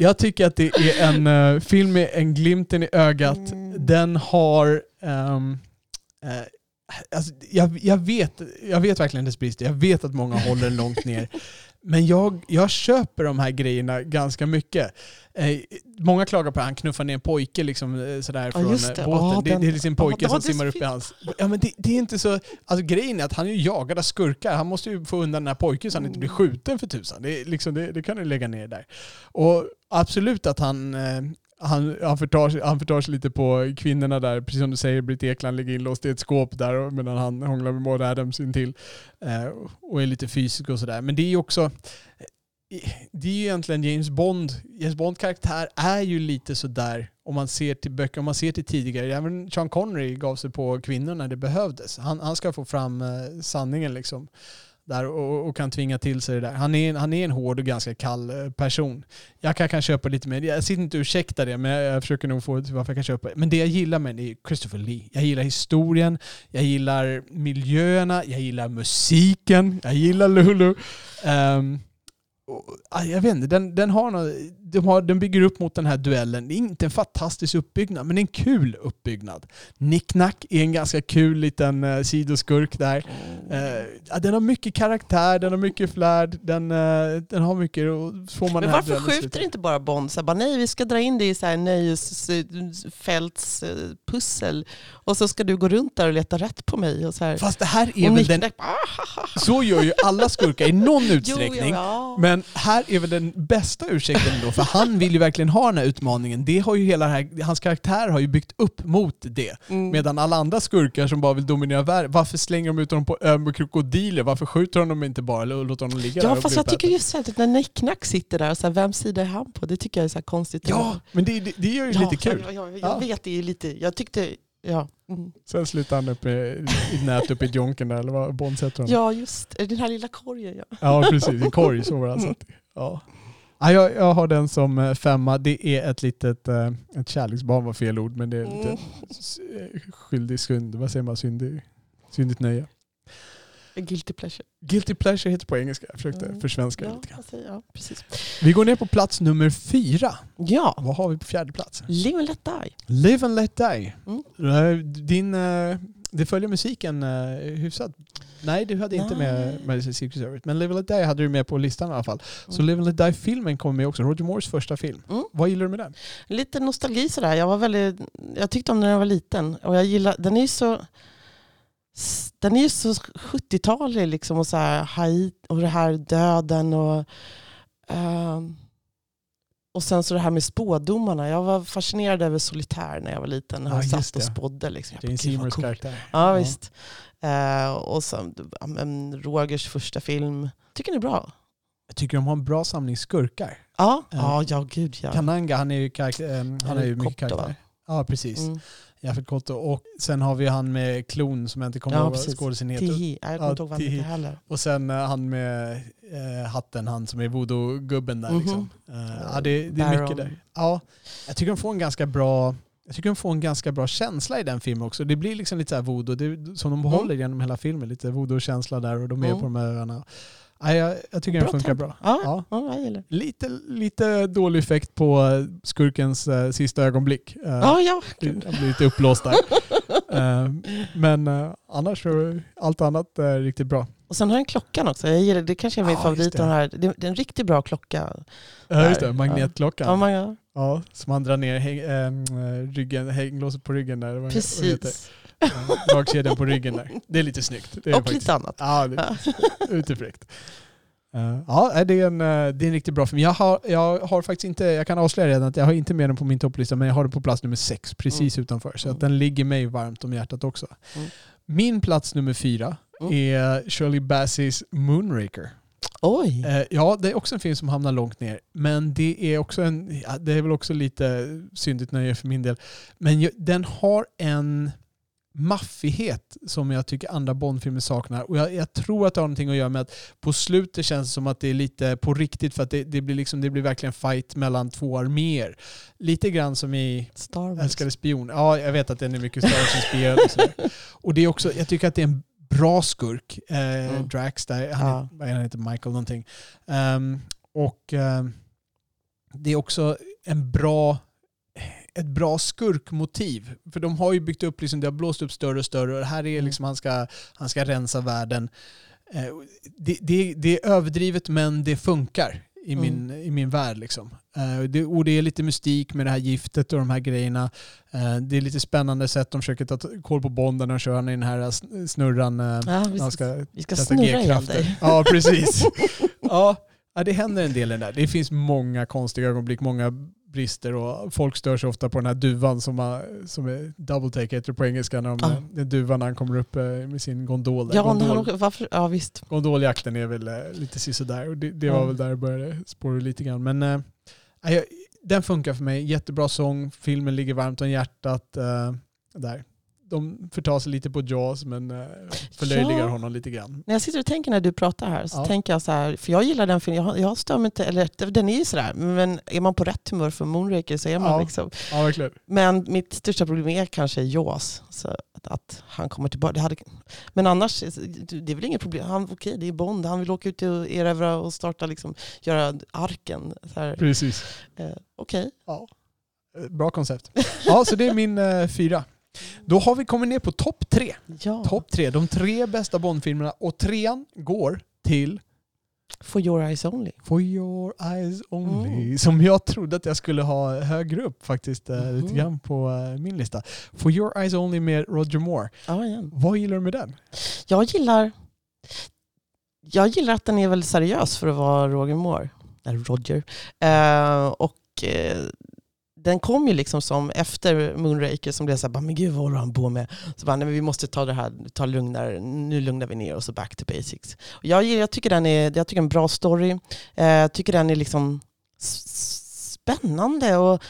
Speaker 2: Jag tycker att det är en eh, film med en glimten i ögat.
Speaker 3: Mm.
Speaker 2: Den har... eh, alltså, jag, jag, vet, jag vet verkligen dess brister. Jag vet att många håller den långt ner. Men jag, jag köper de här grejerna ganska mycket. Eh, många klagar på att han knuffar ner en pojke liksom, eh, sådär från eh,
Speaker 3: det.
Speaker 2: båten.
Speaker 3: Ja,
Speaker 2: det,
Speaker 3: den-
Speaker 2: det är liksom en pojke
Speaker 3: ja,
Speaker 2: som simmar upp i hans... Ja, men det, det är inte så... Alltså grejen är att han är ju jagad av skurkar. Han måste ju få undan den här pojken så han inte blir
Speaker 3: Mm.
Speaker 2: skjuten för tusan. Det, liksom, det, det kan du lägga ner där. Och absolut att han... Eh, han, han, förtar sig, han förtar sig lite på kvinnorna där, precis som du säger, Britt Ekland ligger inlåst i ett skåp där medan han hånglar med Maud Adams intill. Eh, och är lite fysisk och sådär. Men det är ju också... Det är ju egentligen James Bond. James Bond karaktär är ju lite sådär om man ser till böcker, om man ser till tidigare. Även Sean Connery gav sig på kvinnor när det behövdes. Han, han ska få fram eh, sanningen liksom. Där och, och kan tvinga till sig det där. Han är, en- han är en hård och ganska kall eh, person. Jag kan, kan köpa lite mer. Jag sitter inte och ursäkta det, men jag, jag försöker nog få till varför jag kan köpa det. Men det jag gillar med det är Christopher Lee. Jag gillar historien, jag gillar miljöerna, jag gillar musiken, jag gillar Lulu. Um, och, ah, jag vet inte, den, den, har något, de har, den bygger upp mot den här duellen. Det är inte en fantastisk uppbyggnad, men en kul uppbyggnad. Nick Nack är en ganska kul liten uh, sidoskurk där. Eh, ja, den har mycket karaktär, den har mycket flärd, den, eh, den har mycket... Och får man
Speaker 3: Men varför skjuter inte bara Bond så bara, nej vi ska dra in det i så här nöjesfältspussel och så ska du gå runt där och leta rätt på mig och så här.
Speaker 2: Fast det här är
Speaker 3: och
Speaker 2: väl den...
Speaker 3: Ah,
Speaker 2: Så gör ju alla skurkar i någon
Speaker 3: jo,
Speaker 2: utsträckning.
Speaker 3: ja, ja.
Speaker 2: Men här är väl den bästa ursäkten då, för han vill ju verkligen ha den här utmaningen. Det har ju hela här, hans karaktär har ju byggt upp mot det.
Speaker 3: Mm.
Speaker 2: Medan alla andra skurkar som bara vill dominera världen, varför slänger de ut honom på ön med krokodiler? Varför skjuter de dem inte bara eller låter honom ligga där
Speaker 3: Ja
Speaker 2: och
Speaker 3: fast jag tycker just så här, att när Nick Nack sitter där, så här, vem sida är han på? Det tycker jag är så konstigt.
Speaker 2: Ja, men det, det, det gör ju
Speaker 3: Ja,
Speaker 2: lite kul.
Speaker 3: Jag, jag, jag
Speaker 2: Ja.
Speaker 3: vet, det är lite, jag tyckte, ja. Mm.
Speaker 2: Sen slutar han upp i, i nät uppe i jonken där, eller vad Bond sätter honom.
Speaker 3: Ja just den här lilla korgen ja.
Speaker 2: Ja, precis. En korg så var det alltså. Ja. Ja, jag, jag har den som eh, femma. Det är ett litet, eh, ett kärleksbarn var fel ord, men det är lite
Speaker 3: Mm.
Speaker 2: eh, skyldig synd. Vad säger man? Syndig, syndigt nöje.
Speaker 3: Guilty pleasure.
Speaker 2: Guilty pleasure heter på engelska. Jag försökte
Speaker 3: Mm.
Speaker 2: försvenska
Speaker 3: Ja,
Speaker 2: lite grann.
Speaker 3: alltså, ja, precis.
Speaker 2: Vi går ner på plats nummer fyra.
Speaker 3: Ja,
Speaker 2: Vad har vi på fjärde plats?
Speaker 3: Live and let die.
Speaker 2: Live and let die.
Speaker 3: Mm.
Speaker 2: Din, det följer musiken hyfsat. Nej, du hade inte med,
Speaker 3: Nej.
Speaker 2: med Secret Service. Men Live and let die hade du med på listan i alla fall. Så
Speaker 3: Mm.
Speaker 2: Live and let die-filmen kommer med också. Roger Moores första film.
Speaker 3: Mm.
Speaker 2: Vad gillar du med den?
Speaker 3: Lite nostalgi sådär. Jag, var väldigt, jag tyckte om den när jag var liten. Och jag gillar, den är ju så den är ju så 70-talig liksom och så här Haiti och det här döden och ehm, och sen så det här med spådomarna. Jag var fascinerad över Solitär när jag var liten.
Speaker 2: Ja,
Speaker 3: han
Speaker 2: just
Speaker 3: satt och spådde. Liksom. Jag bara,
Speaker 2: Jane
Speaker 3: "Gud, vad
Speaker 2: Seymours
Speaker 3: coolt."
Speaker 2: karaktär.
Speaker 3: Ja, visst. Eh, och så, ja, men Rogers första film. Tycker ni är bra?
Speaker 2: Jag tycker de har en bra samling skurkar.
Speaker 3: Ja,
Speaker 2: Ja.
Speaker 3: ja, gud ja.
Speaker 2: Kananga, han är ju, karaktär, eh, han är ju mycket
Speaker 3: Kotto, va?
Speaker 2: karaktär. Ja, precis.
Speaker 3: Mm.
Speaker 2: Jaffet Kotto. Och sen har vi han med klon som jag inte kommer
Speaker 3: Ja,
Speaker 2: ihåg skådisen heter.
Speaker 3: Tihi. Jag kommer inte ihåg vad han heter heller.
Speaker 2: Och sen eh, han med eh, hatten, han som är voodoo-gubben där
Speaker 3: Mhm.
Speaker 2: liksom. Eh, ja, det, det är mycket där. Ja, jag tycker de får en ganska bra jag tycker de får en ganska bra känsla i den filmen också. Det blir liksom lite så här voodoo, det, som de behåller genom hela filmen. Lite voodoo-känsla där och de är
Speaker 3: Mm.
Speaker 2: på de här öarna. Ja, jag, jag tycker den
Speaker 3: Bra
Speaker 2: funkar
Speaker 3: tempo.
Speaker 2: bra.
Speaker 3: Ja,
Speaker 2: Ja.
Speaker 3: ja. jag.
Speaker 2: Lite, lite dålig effekt på skurkens eh, sista ögonblick. Eh,
Speaker 3: Ja, ja.
Speaker 2: Han blir lite uppblåst där. Eh, men eh, annars är allt annat eh, riktigt bra.
Speaker 3: Och sen har den klockan också. Jag gillar, det kanske är min
Speaker 2: Ja,
Speaker 3: favorit.
Speaker 2: det.
Speaker 3: Den här. Det, det är en riktigt bra klocka.
Speaker 2: Ja, just det. Magnetklockan.
Speaker 3: Ja, man, ja,
Speaker 2: Ja, som man drar ner häng, ähm, ryggen, hänglåset på ryggen där. Det?
Speaker 3: precis.
Speaker 2: Ja, Dragkedjan på ryggen där. Det är lite snyggt. Det är
Speaker 3: Och
Speaker 2: faktiskt-
Speaker 3: lite annat.
Speaker 2: Ja, det är lite fräckt. Eh, ja, det är, en, eh, det är en riktigt bra film. Jag har, jag har faktiskt inte, jag kan avslöja redan att jag har inte med den på min topplista, men jag har den på plats nummer sex, precis utanför. Så att
Speaker 3: Mm.
Speaker 2: den ligger mig varmt om hjärtat också.
Speaker 3: Mm.
Speaker 2: Min plats nummer fyra
Speaker 3: Mm.
Speaker 2: är Shirley Bassey's Moonraker.
Speaker 3: Oj.
Speaker 2: Eh, ja, det är också en film som hamnar långt ner. Men det är också en, ja, det är väl också lite syndigt nöje för min del. Men den har en maffighet som jag tycker andra Bondfilmer saknar. Och jag, jag tror att det har någonting att göra med att på slutet känns det som att det är lite på riktigt för att det, det, blir, liksom, det blir verkligen fight mellan två arméer. Lite grann som i
Speaker 3: Star Wars.
Speaker 2: Älskade spion. Ja, jag vet att den är mycket Star Wars-inspirerad. och sådär. Och det är också, jag tycker att det är en bra skurk. Eh,
Speaker 3: Mm.
Speaker 2: Drax där, han,
Speaker 3: Ja.
Speaker 2: han heter Michael någonting. Ehm, och ehm, det är också en bra ett bra skurkmotiv. För de har ju byggt upp, liksom, det har blåst upp större och större och det här är
Speaker 3: Mm.
Speaker 2: liksom, han ska, han ska rensa världen. Eh, det, det, det är överdrivet men det funkar i
Speaker 3: Mm.
Speaker 2: min, i min värld. Liksom. Eh, det, och det är lite mystik med det här giftet och de här grejerna. Eh, det är lite spännande sätt de försöker ta koll på Bonden och köra i den här sn- snurran. eh,
Speaker 3: Ja, vi ska,
Speaker 2: ska
Speaker 3: vi ska snurra
Speaker 2: G-krafter.
Speaker 3: dig.
Speaker 2: Ja, precis. ja, ja, det händer en del i den där. Det finns många konstiga ögonblick, många brister och folk stör sig ofta på den här duvan som, har, som är double take heter det på engelska. När de,
Speaker 3: Ja.
Speaker 2: Den duvan när han kommer upp eh, med sin gondol.
Speaker 3: Ja,
Speaker 2: Gondol,
Speaker 3: han, varför, ja visst.
Speaker 2: gondoljakten är väl eh, lite sisådär och det, det var
Speaker 3: Ja.
Speaker 2: väl där det började spåra lite grann. Men jag, den funkar för mig. Jättebra sång, filmen ligger varmt om hjärtat. Eh, där. De förtar sig lite på Jaws men eh, förlöjligar
Speaker 3: Ja.
Speaker 2: honom lite grann.
Speaker 3: När jag sitter och tänker när du pratar här så
Speaker 2: Ja.
Speaker 3: tänker jag så här, för jag gillar den filmen, jag, jag stör mig inte, eller den är ju sådär, men är man på rätt humör för Moonraker så är man
Speaker 2: Ja.
Speaker 3: liksom.
Speaker 2: Ja, verkligen.
Speaker 3: Men mitt största problem är kanske Jaws, så att, att han kommer tillbaka. Det hade, men annars, det är väl inget problem. Han, okej, det är Bond, han vill åka ut och erövra och starta, liksom, göra arken.
Speaker 2: Precis.
Speaker 3: eh, okej.
Speaker 2: Ja. Eh, Bra koncept. Ja, så det är min eh, fyra. Då har vi kommit ner på topp tre.
Speaker 3: Ja.
Speaker 2: Topp tre. De tre bästa Bondfilmerna. Och trean går till
Speaker 3: For your eyes only.
Speaker 2: For your eyes only.
Speaker 3: Mm.
Speaker 2: Som jag trodde att jag skulle ha högre upp faktiskt.
Speaker 3: Mhm.
Speaker 2: Lite grann på eh, min lista. For your eyes only med Roger Moore.
Speaker 3: Ja, igen.
Speaker 2: Vad gillar du med den?
Speaker 3: Jag gillar, jag gillar att den är väldigt seriös för att vara Roger Moore. Eller Roger. Eh, och eh, den kom ju liksom som efter Moonraker som blev så här, bara, men gud vad håller han på med? Så bara, nej, men vi måste ta det här, ta lugnare, nu lugnar vi ner oss och back to basics. Och jag, jag tycker den är, jag tycker en bra story. Eh, Jag tycker den är liksom spännande och,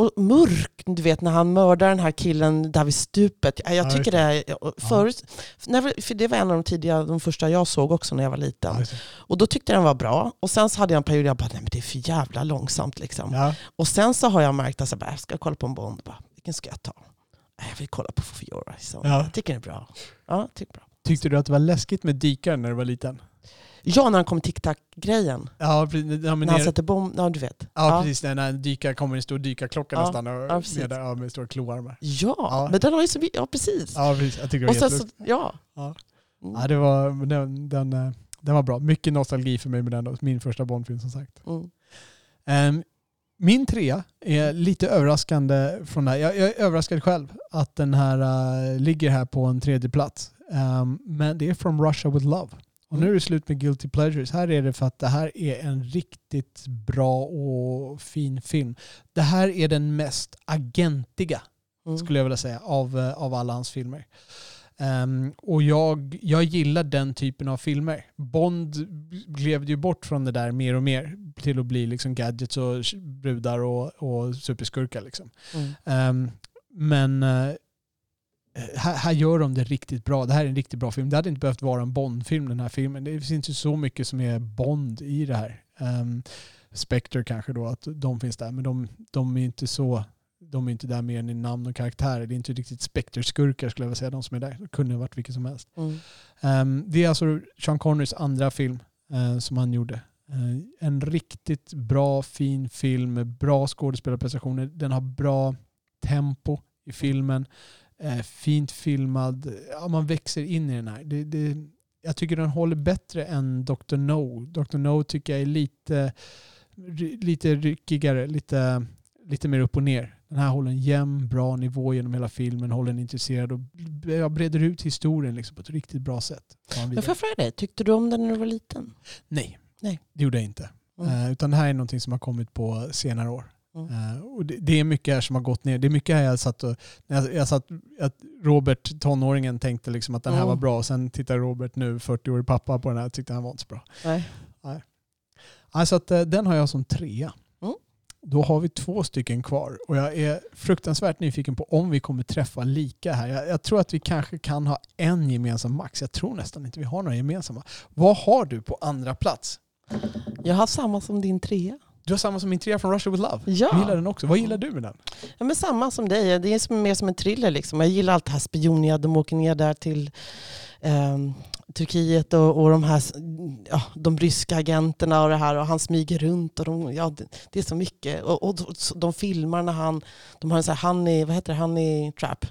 Speaker 3: och mörk. Du vet när han mördar den här killen där vid stupet. Jag, jag
Speaker 2: Ja,
Speaker 3: tycker det är, förut, när, för det var en av de tidiga, de första jag såg också när jag var liten. Och då tyckte jag den var bra. Och sen så hade jag en period där jag bara, nej men det är för jävla långsamt liksom.
Speaker 2: Ja.
Speaker 3: Och sen så har jag märkt att jag, bara, jag ska kolla på en Bond. Bara, Vilken ska jag ta? "Nej, Jag vill kolla på Only.
Speaker 2: Ja.
Speaker 3: Jag tycker den är bra. Ja, tycker bra.
Speaker 2: Tyckte du att det var läskigt med dykaren när du var liten?
Speaker 3: Ja, när han kom tic-tac-grejen.
Speaker 2: Ja. Ja,
Speaker 3: När han sätter bomb, ja du vet.
Speaker 2: ja, precis. När en dykare kommer en stor dykarklocka
Speaker 3: Ja,
Speaker 2: nästan och
Speaker 3: ja,
Speaker 2: med, ja, med stora kloarmar.
Speaker 3: Ja,
Speaker 2: Ja.
Speaker 3: men den har ju så ja precis.
Speaker 2: Ja, precis. Jag tycker det var
Speaker 3: så, ja.
Speaker 2: Ja.
Speaker 3: Mm.
Speaker 2: Ja, det var, den, den, eh, den var bra. Mycket nostalgi för mig med den. Min första Bondfilm som sagt.
Speaker 3: Mm.
Speaker 2: Ehm, min trea är lite överraskande från det här. Jag, jag är överraskad själv att den här eh, ligger här på en tredje plats. Ehm, men det är From Russia with Love. Och nu är det slut med Guilty Pleasures. Här är det för att det här är en riktigt bra och fin film. Det här är den mest agentiga
Speaker 3: Mm.
Speaker 2: skulle jag vilja säga, av, eh, av alla hans filmer. Ehm, och jag, jag gillar den typen av filmer. Bond gled ju bort från det där mer och mer till att bli liksom gadgets och brudar och, och superskurkar. Liksom.
Speaker 3: Mm.
Speaker 2: Ehm, men eh, här, här gör de det riktigt bra. Det här är en riktigt bra film. Det hade inte behövt vara en Bond-film den här filmen. Det finns ju så mycket som är Bond i det här. Um, Spectre kanske då, att de finns där. Men de, de är inte så de är inte där mer än i namn och karaktär. Det är inte riktigt Spectre-skurkar skulle jag vilja säga, de som är där. Det kunde ha varit vilket som helst.
Speaker 3: Mm.
Speaker 2: Ehm, det är alltså Sean Connerys andra film eh, som han gjorde. Eh, en riktigt bra, fin film med bra skådespelarprestationer. Den har bra tempo i filmen. Eh, fint filmad. Ja, man växer in i den här. Det, det, jag tycker den håller bättre än Dr. No. Dr. No tycker jag är lite, lite ryckigare, lite, lite mer upp och ner. Den här håller en jämn, bra nivå genom hela filmen, håller en intresserad och jag breder ut historien liksom på ett riktigt bra sätt.
Speaker 3: Men får jag fråga dig, tyckte du om den när du var liten?
Speaker 2: Nej.
Speaker 3: Nej.
Speaker 2: Det gjorde jag inte.
Speaker 3: Mm.
Speaker 2: Eh, utan det här är någonting som har kommit på senare år.
Speaker 3: Mm.
Speaker 2: Eh, och det, det är mycket här som har gått ner. Det är mycket här jag satt och... Jag, jag satt, att Robert, tonåringen, tänkte liksom att den här
Speaker 3: Mm.
Speaker 2: var bra. Och sen tittar Robert nu, 40-årig pappa, på den här och tyckte den var inte så bra.
Speaker 3: Nej.
Speaker 2: Alltså att, eh, den har jag som trea.
Speaker 3: Mm.
Speaker 2: Då har vi två stycken kvar. Och jag är fruktansvärt nyfiken på om vi kommer träffa lika här. Jag, jag tror att vi kanske kan ha en gemensam max. Jag tror nästan inte vi har några gemensamma. Vad har du på andra plats?
Speaker 3: Jag har samma som din trea.
Speaker 2: Du har samma som min trea från Russia with Love.
Speaker 3: Ja.
Speaker 2: Jag gillar den också. Vad gillar du med den?
Speaker 3: Ja, men samma som dig. Det är som, mer som en thriller. Liksom. Jag gillar allt det här spioniga. De åker ner där till ehm, Turkiet och, och de här ja, de ryska agenterna och det här. Och han smyger runt. Och de, ja, det, det är så mycket. Och, och de, filmar när han... De har en sån här honey, vad heter det? Honey trap.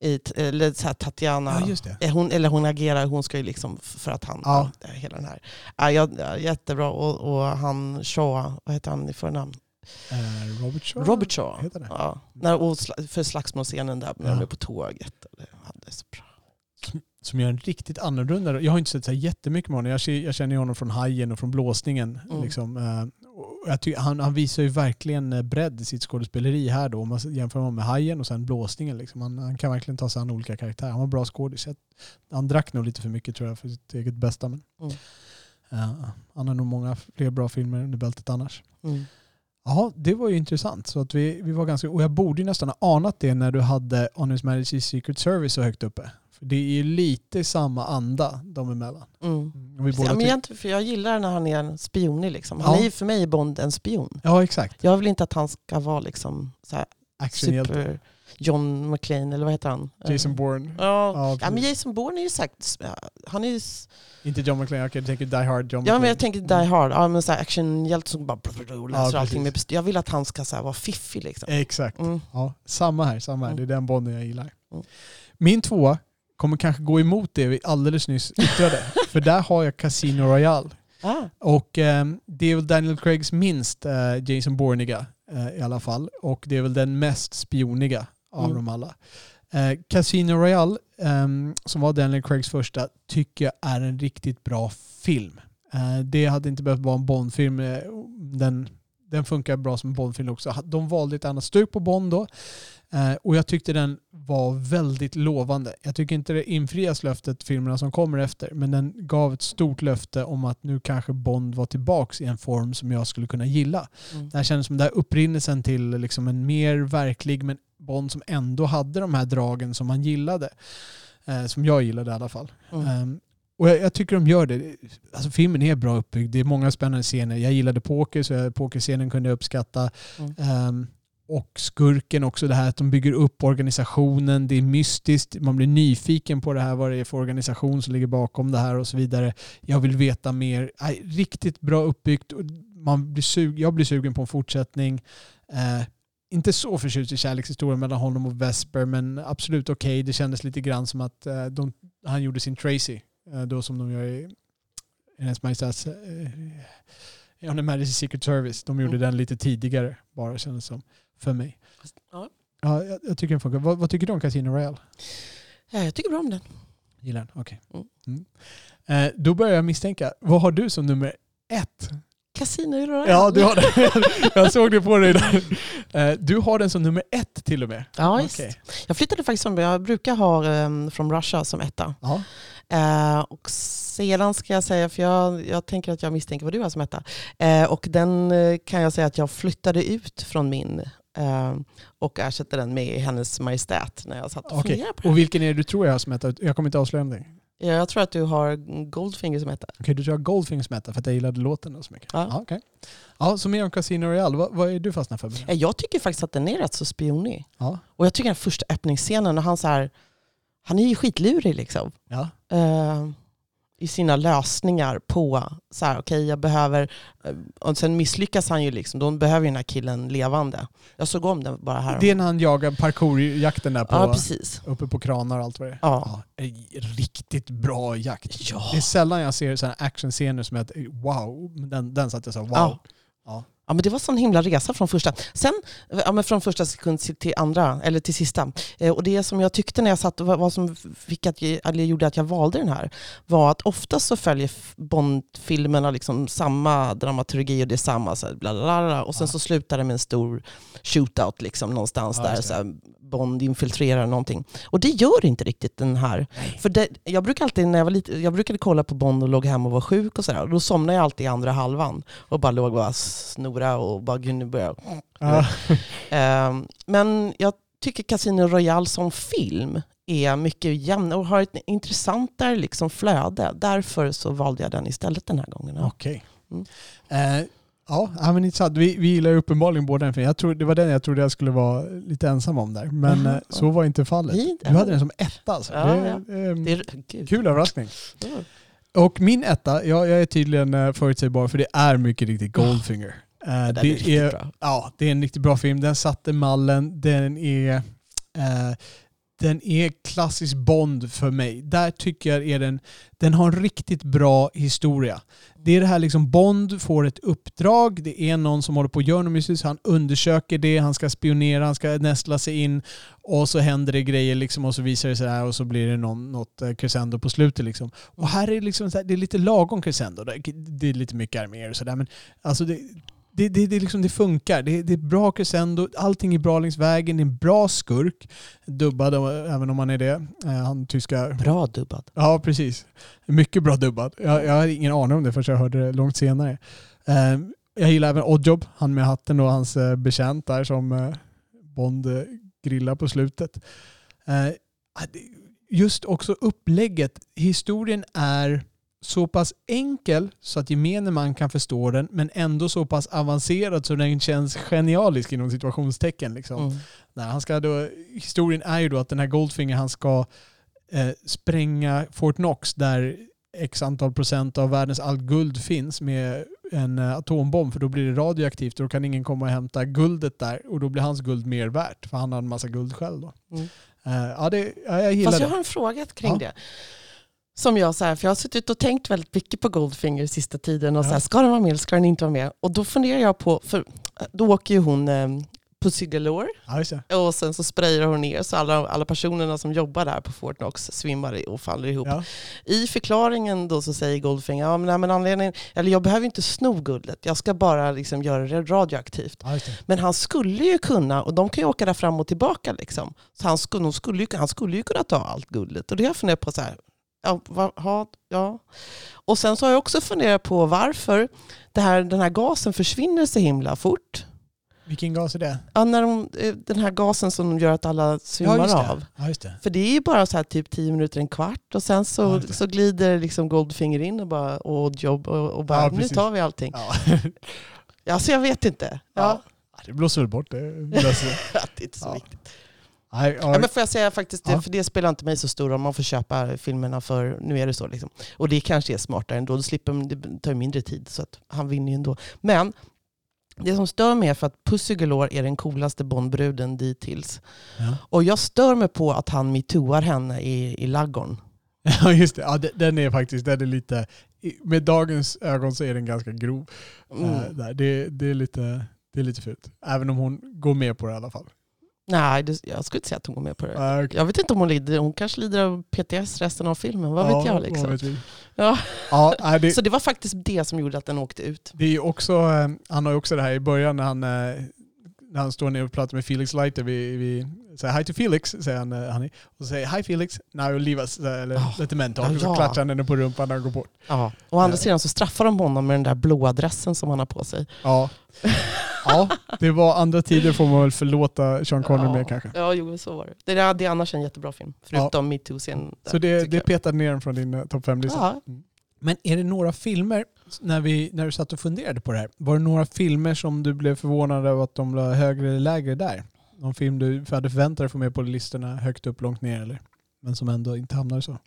Speaker 3: I, eller så här Tatjana.
Speaker 2: det.
Speaker 3: Eh, Hon, eller hon agerar, hon ska ju liksom för att han,
Speaker 2: Ja.
Speaker 3: ja. hela den här. Ja, ja, ja, jättebra. Och, och han Shaw, vad heter han i förnamn?
Speaker 2: Eh, Robert Shaw.
Speaker 3: Robert Shaw.
Speaker 2: Heter det?
Speaker 3: Ja. När, och för slagsmålscenen där när
Speaker 2: Ja.
Speaker 3: de är på tåget. Det är så bra.
Speaker 2: Som gör en riktigt annorlunda... Jag har inte sett så här jättemycket med honom. Jag, känner ju honom från Hajen och från Blåsningen.
Speaker 3: Mm.
Speaker 2: Liksom. Tycker, han, han visar ju verkligen eh, bredd i sitt skådespeleri här då. Om man jämför honom med Hajen och sen Blåsningen. Liksom. Han, han kan verkligen ta sig an olika karaktärer. Han var bra skådis. Han drack nog lite för mycket tror jag för sitt eget bästa. Men,
Speaker 3: Mm.
Speaker 2: eh, han har nog många fler bra filmer under bältet annars.
Speaker 3: Mm.
Speaker 2: Jaha, det var ju intressant. Så att vi, vi var ganska, och jag borde ju nästan ha anat det när du hade On His Majesty's Secret Service så högt uppe. Det är ju lite samma anda de emellan.
Speaker 3: Mm.
Speaker 2: Och vi båda
Speaker 3: Ja, men jag, inte- för jag gillar när han är en spionig. Liksom. Han
Speaker 2: Ja.
Speaker 3: är ju för mig Bond en spion.
Speaker 2: ja exakt.
Speaker 3: Jag vill inte att han ska vara liksom så här super John McClane, eller vad heter han?
Speaker 2: Jason
Speaker 3: Eh,
Speaker 2: Bourne.
Speaker 3: Ja,
Speaker 2: Ja,
Speaker 3: ja, men. Jason Bourne är ju sagt, han är ju,
Speaker 2: Inte John McClane, okej du tänker Die Hard John
Speaker 3: ja
Speaker 2: McClane.
Speaker 3: men jag tänker Die Hard, ja, men så här actionhjälte som bara läser
Speaker 2: Ja,
Speaker 3: allting med Jag vill att han ska så här, vara fiffig liksom.
Speaker 2: Exakt.
Speaker 3: Mm.
Speaker 2: Ja, samma här, samma här.
Speaker 3: Mm.
Speaker 2: Det är den Bonden jag gillar.
Speaker 3: Mm.
Speaker 2: Min tvåa kommer kanske gå emot det vi alldeles nyss yttrade. För där har jag Casino Royale.
Speaker 3: Ah,
Speaker 2: Och ehm, det är väl Daniel Craigs minst eh, Jason Bourneiga eh, i alla fall. Och det är väl den mest spioniga av
Speaker 3: Mm.
Speaker 2: dem alla. Eh, Casino Royale, ehm, som var Daniel Craigs första, tycker jag är en riktigt bra film. Eh, det hade inte behövt vara en Bond-film. eh, Den, den funkar bra som en Bond-film också. De valde ett annat stuk på Bond då. Eh, och jag tyckte den var väldigt lovande. Jag tycker inte det infrias löftet filmerna som kommer efter, men den gav ett stort löfte om att nu kanske Bond var tillbaks i en form som jag skulle kunna gilla.
Speaker 3: mm.
Speaker 2: Det här kändes som den där upprinnelsen till liksom en mer verklig men Bond som ändå hade de här dragen som man gillade. Eh, som jag gillade i alla fall.
Speaker 3: Mm.
Speaker 2: Ehm, och jag, jag tycker de gör det. Alltså filmen är bra uppbyggd. Det är många spännande scener. Jag gillade poker så jag, pokerscenen kunde jag uppskatta.
Speaker 3: Mm.
Speaker 2: Ehm, och skurken också, det här att de bygger upp organisationen. Det är mystiskt. Man blir nyfiken på det här, vad det är för organisation som ligger bakom det här och så vidare. Jag vill veta mer. Nej, riktigt bra uppbyggt. Man blir sug, jag blir sugen på en fortsättning. Eh, inte så förtjust i kärlekshistorien mellan honom och Vesper, men absolut okej. Det kändes lite grann som att eh, de, han gjorde sin Tracy, eh, då som de gör i, Hennes Majestäts eh, i On Majesty's Secret Service. De gjorde
Speaker 3: Mm.
Speaker 2: den lite tidigare, bara kändes som, för mig.
Speaker 3: Ja.
Speaker 2: Ja, jag, jag tycker den funkar. Vad, vad tycker du om Casino Royale?
Speaker 3: Ja, jag tycker bra om den.
Speaker 2: Gillar den? Okej.
Speaker 3: Mm.
Speaker 2: Mm. Eh, då börjar jag misstänka. Vad har du som nummer ett?
Speaker 3: Casino Royale.
Speaker 2: Ja, du har det. jag såg det på dig där. Eh, du har den som nummer ett till och med.
Speaker 3: Ja, just.
Speaker 2: Okej.
Speaker 3: Jag flyttade faktiskt om, jag brukar ha um, From Russia som etta.
Speaker 2: Ja.
Speaker 3: Eh, och sedan ska jag säga, för jag, jag tänker att jag misstänker vad du har som etta. Eh, och den eh, kan jag säga att jag flyttade ut från min eh, och ersatte den med Hennes Majestät när jag satt och funderade på det.
Speaker 2: Och vilken är det du tror jag har som etta? Jag kommer inte avslöja någonting.
Speaker 3: Ja, Jag tror att du har Goldfinger som etta.
Speaker 2: Okej, du tror jag har Goldfinger som etta för att jag gillade låten så mycket.
Speaker 3: Ja.
Speaker 2: Ja, okej. ja, så mer om Casino Royale. Vad, vad är du fastnat för?
Speaker 3: Eh, Jag tycker faktiskt att den är rätt så spionig.
Speaker 2: Ja.
Speaker 3: Och jag tycker den första öppningsscenen, när han så här, han är ju skitlurig liksom.
Speaker 2: Ja.
Speaker 3: eh, i sina lösningar på så här, okej jag behöver, eh, och sen misslyckas han ju liksom, då behöver ju den här killen levande. Jag såg om den bara här.
Speaker 2: Det är när han jagar parkourjakten där på,
Speaker 3: ja, precis.
Speaker 2: uppe på kranar och allt vad det är.
Speaker 3: Ja.
Speaker 2: Ja, riktigt bra jakt.
Speaker 3: Ja.
Speaker 2: Det är sällan jag ser sådana actionscener som att wow, den, den satt jag så wow.
Speaker 3: Ja.
Speaker 2: Ja.
Speaker 3: Ja, men det var sån himla resa från första. Sen, ja, men från första sekund till- andra, eller till sista. Eh, och det som jag tyckte när jag satt, vad, vad som fick att, eller gjorde att jag valde den här, var att oftast så följer Bond-filmerna liksom samma dramaturgi och det är samma, så här, bla, bla, bla, och sen
Speaker 2: Ja.
Speaker 3: så slutar det med en stor shootout liksom, någonstans
Speaker 2: Ja,
Speaker 3: där. Så här, Bond infiltrerar någonting. Och det gör inte riktigt den här. För det, jag, brukar alltid, när jag, var lite, jag brukade kolla på Bond och låg hemma och var sjuk och sådär. Och då somnade jag alltid i andra halvan. Och bara låg och bara snora och bara gud nu börjar.
Speaker 2: Ja.
Speaker 3: Ehm, men jag tycker Casino Royale som film är mycket jämn och har ett intressantare liksom flöde. Därför så valde jag den istället den här gången.
Speaker 2: Okej.
Speaker 3: Mm.
Speaker 2: Eh, ja, men intressant. Vi, vi gillar ju uppenbarligen båda den filmen. Jag tror, det var den jag trodde jag skulle vara lite ensam om där. Men eh, så var inte fallet. Du hade den som etta alltså.
Speaker 3: Ja,
Speaker 2: det,
Speaker 3: ja.
Speaker 2: eh,
Speaker 3: Det är.
Speaker 2: Kul överraskning.
Speaker 3: Ja.
Speaker 2: Och min etta, ja, jag är tydligen eh, förutsägbar för det är mycket riktigt Goldfinger. Eh,
Speaker 3: Det,
Speaker 2: det,
Speaker 3: är
Speaker 2: är, ja, det är en riktigt bra film. Den satte mallen. Den är, eh, den är klassisk Bond för mig. Där tycker jag är den, den har en riktigt bra historia. Det är det här liksom Bond får ett uppdrag, det är någon som håller på att göra något mystiskt, han undersöker det, han ska spionera, han ska nästla sig in och så händer det grejer liksom och så visar det sig här och så blir det någon, något eh, crescendo på slutet liksom. Och här är det liksom så här, det är lite lagom crescendo. Det det är lite mycket arméer och sådär men alltså det, det, det, det, liksom, det funkar. Det, det är bra crescendo, allting är bra längs vägen, det är en bra skurk. Dubbad eh, även om han är det. Eh, Han tyska
Speaker 3: Bra dubbad.
Speaker 2: Ja, precis. Mycket bra dubbad. Jag, jag hade ingen aning om det förrän jag hörde det långt senare. Eh, jag gillar även Oddjob, han med hatten och hans betjänt där som Bond grillar på slutet. Det- just också upplägget. Historien är så pass enkel så att gemene man kan förstå den men ändå så pass avancerad så den känns genialisk inom situationstecken. Liksom.
Speaker 3: Mm.
Speaker 2: Nej, han ska då, historien är ju då att den här Goldfinger han ska eh, spränga Fort Knox där x antal procent av världens allt guld finns med en eh, atombomb för då blir det radioaktivt och då kan ingen komma och hämta guldet där och då blir hans guld mer värt för han har en massa guld själv då.
Speaker 3: Mm.
Speaker 2: Eh, ja, det, ja, jag gillar
Speaker 3: Fast jag har en fråga kring
Speaker 2: Ja.
Speaker 3: det. Som jag, så här, för jag har suttit och tänkt väldigt mycket på Goldfinger sista tiden. Och så
Speaker 2: Ja.
Speaker 3: här, ska den vara med eller ska den inte vara med? Och då funderar jag på, för då åker ju hon eh, Pussy Galore
Speaker 2: Ja,
Speaker 3: och sen så sprayar hon ner så alla, alla personerna som jobbar där på Fort Knox svimmar och faller ihop.
Speaker 2: Ja.
Speaker 3: I förklaringen då så säger Goldfinger, ja, men, nej, men anledningen, eller jag behöver inte sno guldet, jag ska bara liksom göra det radioaktivt.
Speaker 2: Ja, det.
Speaker 3: Men han skulle ju kunna, och de kan ju åka där fram och tillbaka. Liksom. Så han skulle, skulle, ju, han skulle ju kunna ta allt guldet. Och det har jag funderat på så här. Ja, va, ha, ja. Och sen så har jag också funderat på varför det här, den här gasen försvinner så himla fort.
Speaker 2: Vilken gas är det?
Speaker 3: Ja, när de, eh, den här gasen som gör att alla svimmar
Speaker 2: det.
Speaker 3: av.
Speaker 2: Ja, just det.
Speaker 3: För det är ju bara så här typ tio minuter, en kvart och sen
Speaker 2: Ja,
Speaker 3: så,
Speaker 2: det.
Speaker 3: så glider liksom Goldfinger in och bara och jobb och, och bara
Speaker 2: Ja,
Speaker 3: nu tar vi allting.
Speaker 2: Ja.
Speaker 3: Alltså jag vet inte. Ja,
Speaker 2: Ja, Det blåser väl bort det.
Speaker 3: det är inte så
Speaker 2: Ja.
Speaker 3: viktigt.
Speaker 2: Nej, ja,
Speaker 3: men får jag säga faktiskt,
Speaker 2: Ja.
Speaker 3: för det spelar inte mig så stor roll. Man får köpa filmerna för nu är det så. Liksom. Och det kanske är smartare ändå. Då slipper, det tar mindre tid så att han vinner ju ändå. Men det som stör mig är för att Pussy Galore är den coolaste Bondbruden dittills.
Speaker 2: Ja.
Speaker 3: Och jag stör mig på att han metooar henne i, i laggorn.
Speaker 2: Ja just det, ja, de- den är faktiskt den är lite, med dagens ögon så är den ganska grov.
Speaker 3: Mm.
Speaker 2: Eh. Det, det, är lite, det är lite fult. Även om hon går med på det i alla fall.
Speaker 3: Nej, det, jag skulle inte säga att hon går med på det.
Speaker 2: Okej.
Speaker 3: Jag vet inte om hon lider, hon kanske lider av PTS resten av filmen. Vad
Speaker 2: Ja,
Speaker 3: vet jag liksom.
Speaker 2: vet.
Speaker 3: Ja.
Speaker 2: Ja, nej, det,
Speaker 3: Så det var faktiskt det som gjorde att den åkte ut.
Speaker 2: det är också, eh, han har ju också det här i början när han, eh, när han står ner och pratar med Felix Leiter. Vi, vi säger hi to Felix, säger han, eh, han och så säger hi Felix, now leave us, eller
Speaker 3: Ja.
Speaker 2: lite mental.
Speaker 3: Ja,
Speaker 2: Och så klatschar han henne på rumpan när han går bort.
Speaker 3: Ja. Å andra sidan så straffar de honom med den där blåa dressen som han har på sig.
Speaker 2: Ja. ja, det var andra tider får man väl förlåta Sean Connery
Speaker 3: ja.
Speaker 2: med kanske.
Speaker 3: Ja, jo, så var det. Det är, det är annars en jättebra film. Förutom metoo-scenen. där,
Speaker 2: Så det, det petade ner den från din uh, topp 5-lista.
Speaker 3: Ja.
Speaker 2: Men är det några filmer, när, vi, när du satt och funderade på det här, var det några filmer som du blev förvånad över att de la högre eller lägre där? Någon film du hade förväntat dig få med på listorna högt upp, långt ner eller? Men som ändå inte hamnade så?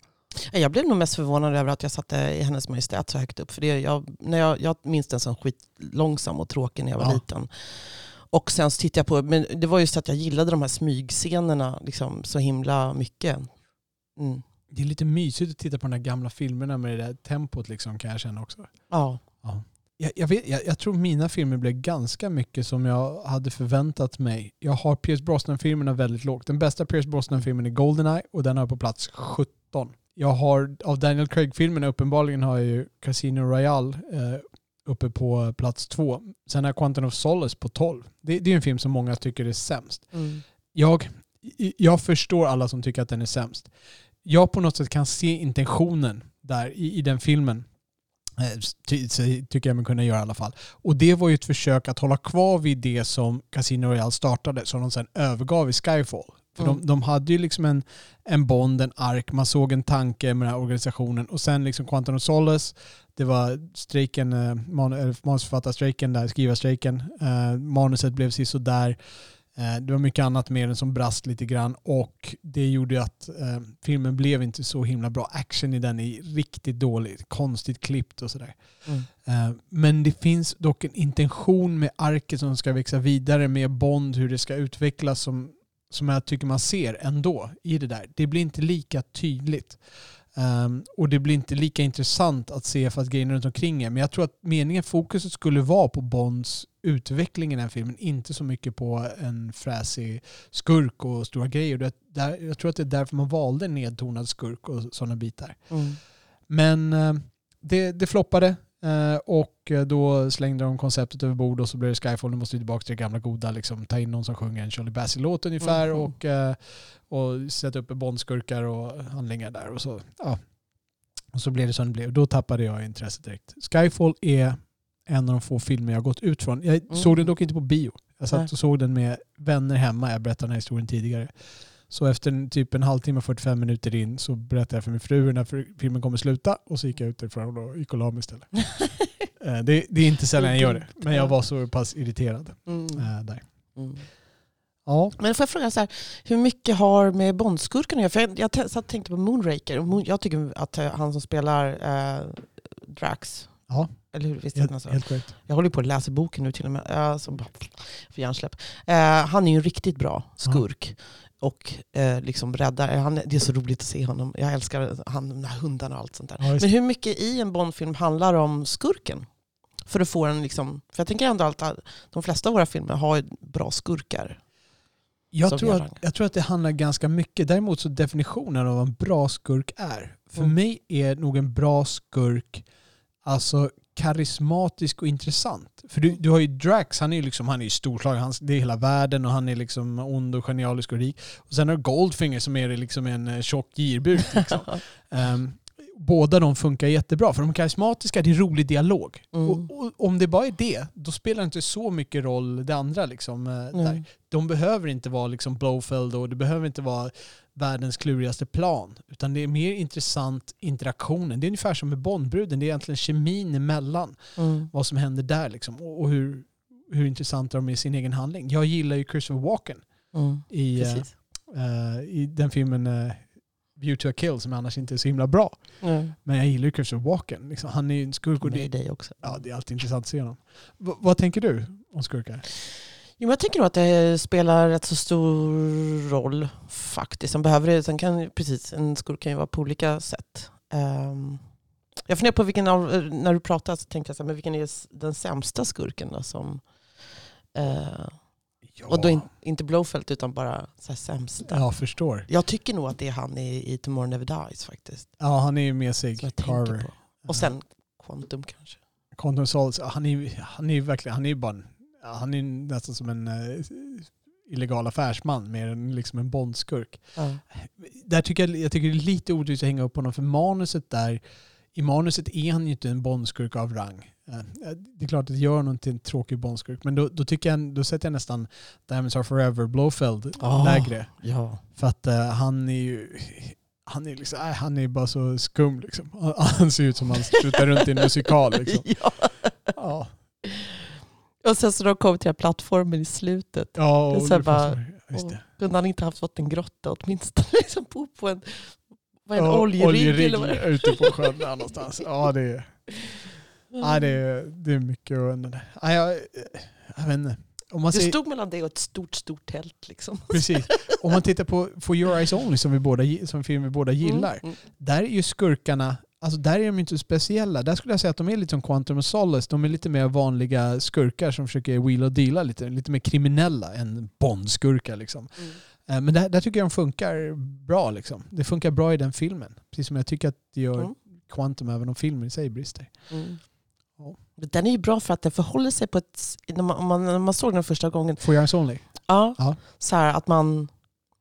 Speaker 3: Jag blev nog mest förvånad över att jag satte i Hennes Majestät så högt upp. För det, jag, när jag, jag minns den som skitlångsam och tråkig när jag var
Speaker 2: Ja.
Speaker 3: liten. Och sen så tittade jag på, men det var just att jag gillade de här smygscenerna liksom, så himla mycket. Mm.
Speaker 2: Det är lite mysigt att titta på de här gamla filmerna med det där tempot liksom kan jag känna också.
Speaker 3: Ja.
Speaker 2: Jag, jag, vet, jag, jag tror mina filmer blev ganska mycket som jag hade förväntat mig. Jag har Pierce Brosnan-filmerna väldigt lågt. Den bästa Pierce Brosnan-filmen är Goldeneye och den har på plats 17. Jag har, av Daniel Craig-filmerna uppenbarligen har jag ju Casino Royale eh, uppe på plats två. Sen har Quantum of Solace på 12. Det, det är en film som många tycker är sämst.
Speaker 3: Mm.
Speaker 2: Jag, jag förstår alla som tycker att den är sämst. Jag på något sätt kan se intentionen där i, i den filmen. Eh, ty, tycker jag mig kunna göra i alla fall. Och det var ju ett försök att hålla kvar vid det som Casino Royale startade, som de sen övergav i Skyfall. För
Speaker 3: Mm.
Speaker 2: de, de hade ju liksom en, en bond, en ark, man såg en tanke med den här organisationen och sen liksom Quantum of Solace, det var strejken, eh, man, eller manusförfattarstrejken där, skrivarstrejken. Eh, manuset blev sådär. Eh, det var mycket annat med den som brast lite grann och det gjorde ju att eh, filmen blev inte så himla bra. Action i den är riktigt dålig, konstigt klippt och sådär.
Speaker 3: Mm.
Speaker 2: Eh, Men det finns dock en intention med arket som ska växa vidare med Bond, hur det ska utvecklas som, som jag tycker man ser ändå i det där. Det blir inte lika tydligt. Ehm, och det blir inte lika intressant att se för att grejerna runt omkring är. Men jag tror att meningen, fokuset skulle vara på Bonds utveckling i den här filmen, inte så mycket på en fräsig skurk och stora grejer. Det, där, jag tror att det är därför man valde nedtonad skurk och sådana bitar.
Speaker 3: Mm.
Speaker 2: Men eh, det, det floppade och eh, då slängde de konceptet över bord och så blev det Skyfall. Nu måste vi tillbaka till det gamla goda, liksom, ta in någon som sjunger en Charlie Bassey-låt ungefär
Speaker 3: Mhm.
Speaker 2: och, eh, och sätta upp bondskurkar och handlingar där. Och så, ja. och så blev det som det blev. Då tappade jag intresset direkt. Skyfall är en av de få filmer jag har gått ut från. Jag
Speaker 3: Mm.
Speaker 2: såg den dock inte på bio. Jag satt och såg den med vänner hemma. Jag berättade den här historien tidigare. Så efter en, typ en halvtimme och 45 minuter in så berättade jag för min fru hur den här filmen kommer sluta och så gick jag ut därifrån och gick och la mig istället. Eh, det, det är inte sällan jag gör det, men jag var så pass irriterad
Speaker 3: Mm.
Speaker 2: eh, där.
Speaker 3: Mm.
Speaker 2: Ja,
Speaker 3: Men får jag fråga så här, hur mycket har med Bondskurken att göra? För jag, jag satt tänkte på Moonraker. och Moon, jag tycker att eh, han som spelar eh, Drax,
Speaker 2: ja
Speaker 3: eller hur? Visst
Speaker 2: helt, helt korrekt.
Speaker 3: Jag håller på att läsa boken nu till och med. Så bara, för hjärnsläpp. Eh, han är ju en riktigt bra skurk. Och eh, liksom räddar. Han, det är så roligt att se honom. Jag älskar han, de här hundarna och allt sånt där.
Speaker 2: Ja,
Speaker 3: Men hur mycket i en Bondfilm handlar om skurken? För att få en liksom, för jag tänker ändå att de flesta av våra filmer har bra skurkar.
Speaker 2: Jag tror, att, jag tror att det handlar ganska mycket. Däremot så definitionen av vad en bra skurk är. För
Speaker 3: Mm.
Speaker 2: mig är nog en bra skurk alltså karismatisk och intressant. För du, du har ju Drax, han är ju liksom, han är storslagen, han, det är hela världen och han är liksom ond och genialisk och rik. Och sen har du Goldfinger som är liksom en eh, tjock girbuk. Liksom. Ehm, båda de funkar jättebra. För de karismatiska, det är rolig dialog.
Speaker 3: Mm.
Speaker 2: Och, och om det bara är det, då spelar det inte så mycket roll det andra. Liksom.
Speaker 3: Mm.
Speaker 2: De behöver inte vara liksom Blowfeld och det behöver inte vara världens klurigaste plan. Utan det är mer intressant interaktionen. Det är ungefär som med Bondbruden. Det är egentligen kemin emellan.
Speaker 3: Mm.
Speaker 2: Vad som händer där liksom. Och, och hur, hur intressanta de är i sin egen handling. Jag gillar ju Christopher Walken
Speaker 3: Mm.
Speaker 2: i, eh, eh, i den filmen uh, View to a kill som annars inte är så himla bra.
Speaker 3: Mm.
Speaker 2: Men jag gillar ju Christopher Walken. Liksom, han är ju en skurk och det,
Speaker 3: dig också.
Speaker 2: ja, det är alltid intressant att se honom. V- vad tänker du om skurkar?
Speaker 3: Jo, jag tänker nog att det spelar rätt så stor roll faktiskt. Sen behöver det, sen kan, precis, en skurk kan ju vara på olika sätt. Ehm, jag funderar på vilken av, när du pratade så tänkte jag så här, men vilken är den sämsta skurken då som... eh,
Speaker 2: Ja,
Speaker 3: och då in, inte Blowfelt utan bara så här sämsta.
Speaker 2: jag förstår.
Speaker 3: Jag tycker nog att det är han i, i Tomorrow Never Dies faktiskt.
Speaker 2: Ja, han är ju med sig Carver.
Speaker 3: Och sen Quantum kanske.
Speaker 2: Quantum Solace, han är ju han är verkligen, han är ju bara en, ja, han är nästan som en eh, illegal affärsman mer än liksom en bondskurk.
Speaker 3: Ja.
Speaker 2: Där tycker jag, jag tycker det är lite orättvist att hänga upp honom för manuset där, i manuset är han ju inte en bondskurk av rang. Eh, Det är klart att det gör honom till en tråkig bondskurk, men då, då, tycker jag, då sätter jag nästan Diamonds Are Forever, Blowfeld,
Speaker 3: Ah.
Speaker 2: lägre.
Speaker 3: ja.
Speaker 2: För att eh, han är ju han är, liksom, nej, han är bara så skum liksom. Han- Han ser ut som han strutar runt i en musikal liksom.
Speaker 3: ja.
Speaker 2: Ja,
Speaker 3: Och sen så de kom till den här plattformen i slutet.
Speaker 2: ja och
Speaker 3: så bara-. Kunde han inte haft fått en grotta åtminstone? Liksom bo på en, vad en
Speaker 2: Ja,
Speaker 3: oljerigg eller det är.
Speaker 2: ute på sjön där någonstans. Ja, det är, ja, det är, det är mycket att. Ja, jag, jag vet inte. Om man
Speaker 3: Det stod mellan det och ett stort, stort tält. Liksom.
Speaker 2: precis. Om man tittar på For Your Eyes Only som vi båda, som film vi båda gillar.
Speaker 3: Mm, mm.
Speaker 2: Där är ju skurkarna alltså där är de inte så speciella. Där skulle jag säga att de är lite som Quantum of Solace. De är lite mer vanliga skurkar som försöker wheela och deala lite, lite mer kriminella än Bond-skurkar liksom.
Speaker 3: Mm.
Speaker 2: Eh, Men där, där tycker jag de funkar bra liksom. Det funkar bra i den filmen. Precis som jag tycker att det gör
Speaker 3: Mm.
Speaker 2: Quantum även om filmen i sig brister.
Speaker 3: Mm.
Speaker 2: Ja.
Speaker 3: Den är ju bra för att den förhåller sig på ett... När man, man, när man såg den första gången,
Speaker 2: For Yours Only.
Speaker 3: ja,
Speaker 2: Ja.
Speaker 3: så här att man,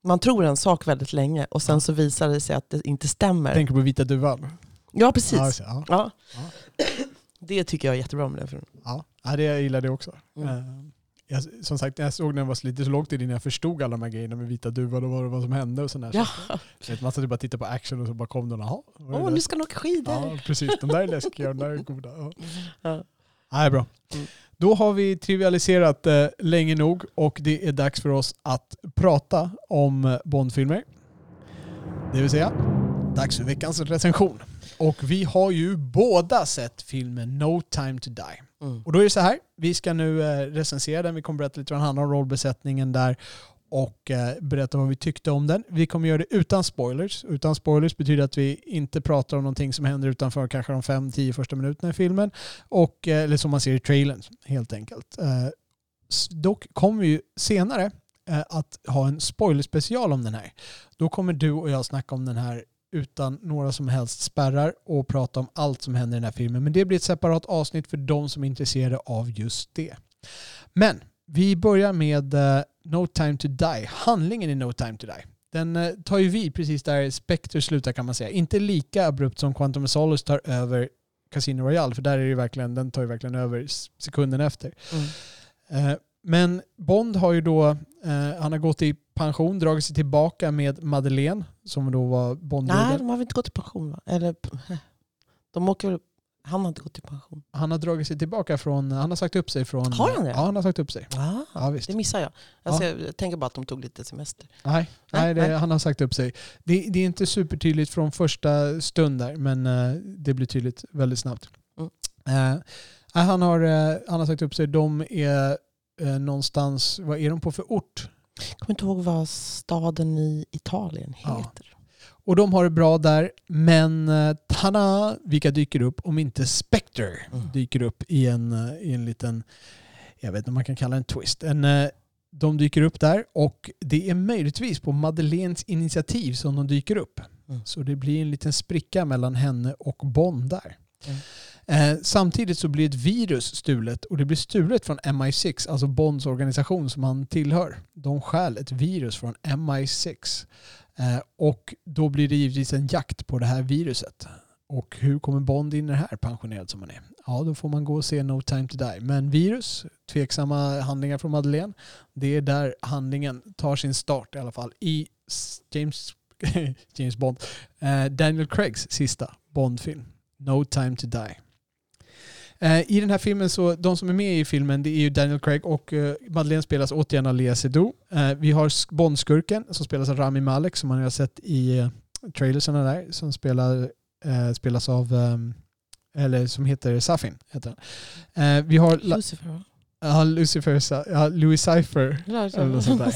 Speaker 3: man tror en sak väldigt länge och sen så visar det sig att det inte stämmer.
Speaker 2: Tänker på Vita Duvan.
Speaker 3: Ja, precis.
Speaker 2: Ja, det. ja.
Speaker 3: Ja. Det tycker jag är jättebra med den filmen.
Speaker 2: Ja, det jag gillar det också.
Speaker 3: Mm.
Speaker 2: Eh, Jag, som sagt, jag såg den var lite så långt innan jag förstod alla de här grejerna med vita duvan och vad var som hände och sådär.
Speaker 3: Ja.
Speaker 2: Så man satt bara tittade på action och så bara kom de och vad
Speaker 3: Åh,
Speaker 2: det
Speaker 3: nu ska han åka skidor.
Speaker 2: Ja, precis. De där är läskiga och de där är goda. Ja.
Speaker 3: Ja.
Speaker 2: Nej, bra.
Speaker 3: Mm.
Speaker 2: Då har vi trivialiserat eh, länge nog och det är dags för oss att prata om eh, Bondfilmer. Det vill säga, dags för veckans recension. Och vi har ju båda sett filmen No time to die.
Speaker 3: Mm.
Speaker 2: Och då är det så här, vi ska nu eh, recensera den, vi kommer berätta lite vad den handlar om, rollbesättningen där och eh, berätta vad vi tyckte om den. Vi kommer göra det utan spoilers. Utan spoilers betyder att vi inte pratar om någonting som händer utanför kanske de 5-10 första minuterna i filmen. Och, eh, eller som man ser i trailern helt enkelt. Dock kommer vi ju senare att ha en spoilerspecial om den här. Då kommer du och jag snacka om den här utan några som helst spärrar och prata om allt som händer i den här filmen. Men det blir ett separat avsnitt för de som är intresserade av just det. Men vi börjar med eh, No time to die. Handlingen i No time to die. Den eh, tar ju vid precis där Spectre slutar kan man säga. Inte lika abrupt som Quantum of Solace tar över Casino Royale för där är det ju verkligen, den tar ju verkligen över sekunden efter.
Speaker 3: Mm.
Speaker 2: Eh, Men Bond har ju då, han har gått i pension, dragit sig tillbaka med Madeleine som då var
Speaker 3: Nej,
Speaker 2: Bondbruden.
Speaker 3: de har väl inte gått i pension va? Eller, de åker han har inte gått i pension.
Speaker 2: Han har dragit sig tillbaka från, han har sagt upp sig från...
Speaker 3: Har han det?
Speaker 2: Ja, han har sagt upp sig.
Speaker 3: Ah,
Speaker 2: Ja, visst.
Speaker 3: det missar jag. Alltså, Jag tänker bara att de tog lite semester.
Speaker 2: Nej, nej,
Speaker 3: Nej,
Speaker 2: det,
Speaker 3: nej.
Speaker 2: han har sagt upp sig. Det, det är inte supertydligt från första stund där, men eh, det blir tydligt väldigt snabbt.
Speaker 3: Mm.
Speaker 2: Eh, nej, han, har, eh, han har sagt upp sig. De är eh, någonstans, vad är de på för ort?
Speaker 3: Jag kommer inte ihåg vad staden i Italien
Speaker 2: Ja.
Speaker 3: heter.
Speaker 2: Och de har det bra där, men eh, tada, vilka dyker upp om inte Spectre
Speaker 3: Mm.
Speaker 2: dyker upp i en, eh, i en liten, jag vet inte om man kan kalla det en twist. En, eh, de dyker upp där och det är möjligtvis på Madeleines initiativ som de dyker upp.
Speaker 3: Mm.
Speaker 2: Så det blir en liten spricka mellan henne och Bond där.
Speaker 3: Mm.
Speaker 2: Eh, samtidigt så blir ett virus stulet och det blir stulet från MI6, alltså Bonds organisation som han tillhör. De stjäl ett virus från MI6. Eh, och då blir det givetvis en jakt på det här viruset. Och hur kommer Bond in i det här pensionerad som han är? Ja, då får man gå och se No time to die. Men virus, tveksamma handlingar från Madeleine, det är där handlingen tar sin start i alla fall i James, James Bond, eh, Daniel Craigs sista Bondfilm, No time to die. Eh, I den här filmen så, de som är med i filmen det är ju Daniel Craig och eh, Madeleine spelas återigen av Lea Seydoux. Eh, vi har sk- Bondskurken som spelas av Rami Malek som man har sett i trailersarna där som spelar, spelas av, eller som heter Safin. Heter han. Vi har
Speaker 3: Lucifer
Speaker 2: ja, Lucifer, ja, Louis Cypher Eller något sånt där.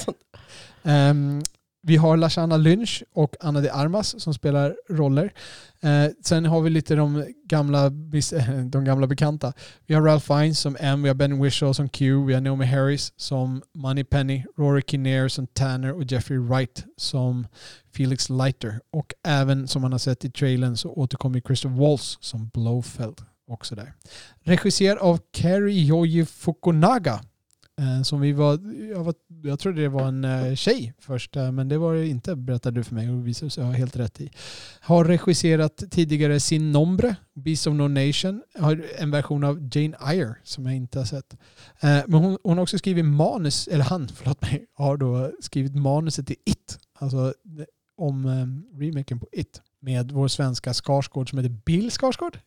Speaker 2: vi har Lashana Lynch och Anna de Armas som spelar roller. Eh, sen har vi lite de gamla, de gamla bekanta. Vi har Ralph Fiennes som M, vi har Ben Whishaw som Q, vi har Naomi Harris som Moneypenny, Rory Kinnear som Tanner och Jeffrey Wright som Felix Leiter. Och även som man har sett i trailern så återkommer Christopher Waltz som Blowfeld också där. Regisserad av Kerry Yoji Fukunaga som vi var, jag, var, jag trodde det var en eh, tjej först, eh, men det var det inte berättade du för mig och visade sig ha helt rätt i. Har regisserat tidigare Sin Nombre, Beast of No Nation, har en version av Jane Eyre som jag inte har sett. Eh, Men hon, hon har också skrivit manus, eller han, förlåt mig, har då skrivit manuset till It, alltså det- om eh, remaken på It med vår svenska Skarsgård som heter Bill Skarsgård.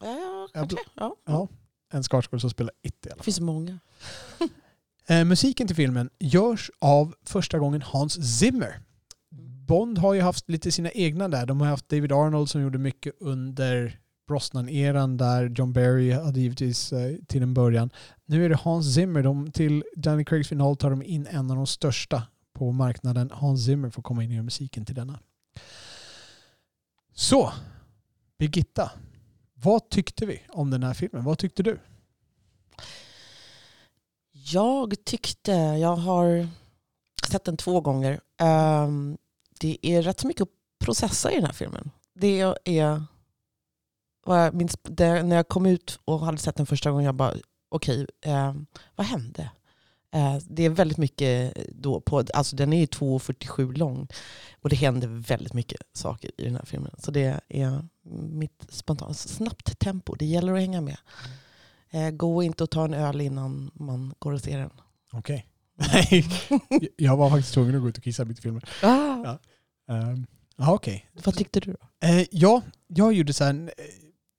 Speaker 3: Ja, kanske. Ja.
Speaker 2: Ja, en Skarsgård som spelar It i alla
Speaker 3: Det
Speaker 2: fall.
Speaker 3: finns många.
Speaker 2: Eh, musiken till filmen görs av första gången Hans Zimmer. Bond har ju haft lite sina egna där. De har haft David Arnold som gjorde mycket under Brosnan-eran där John Barry hade givetvis eh, till en början. Nu är det Hans Zimmer. De, till Danny Craigs final tar de in en av de största på marknaden. Hans Zimmer får komma in och göra musiken till denna. Så, Birgitta, vad tyckte vi om den här filmen? Vad tyckte du?
Speaker 3: Jag tyckte, jag har sett den två gånger. um, det är rätt så mycket att processa i den här filmen. Det är, vad jag minns, det, när jag kom ut och hade sett den första gången, jag bara okej, ehm, vad hände? Ehm, det är väldigt mycket då på, alltså den är ju 2,47 lång och det händer väldigt mycket saker i den här filmen. Så det är mitt spontana, snabbt tempo, det gäller att hänga med. Mm. Eh, gå inte och ta en öl innan man går och ser den.
Speaker 2: Okej. Nej, jag var faktiskt tvungen att gå ut och kissa mitt i filmen.
Speaker 3: Ah,
Speaker 2: Ja. Um, Jaha, okej.
Speaker 3: Vad tyckte du då?
Speaker 2: Eh, ja, jag gjorde så här. eh,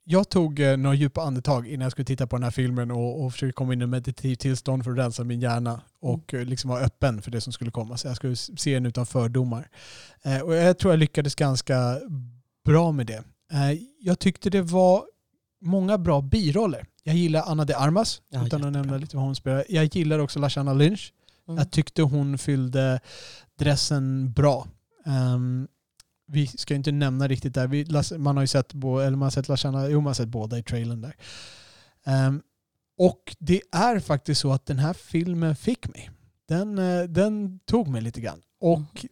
Speaker 2: Jag tog några djupa andetag innan jag skulle titta på den här filmen och, och försökte komma in i meditativt tillstånd för att rensa min hjärna och eh, liksom vara öppen för det som skulle komma. Så jag skulle se den utan fördomar. Eh, och jag tror jag lyckades ganska bra med det. Eh, jag tyckte det var många bra biroller. Jag gillar Anna de Armas,
Speaker 3: Ja,
Speaker 2: utan att nämna lite vad hon spelar. Jag gillar också Lashana Lynch.
Speaker 3: Mm.
Speaker 2: Jag tyckte hon fyllde dressen bra. Ehm, vi ska inte nämna riktigt där. Vi, man har ju sett, bo, eller man har sett Lashana, jo man har sett båda i trailern där. Ehm, och det är faktiskt så att den här filmen fick mig. Den, eh, den tog mig lite grann. Och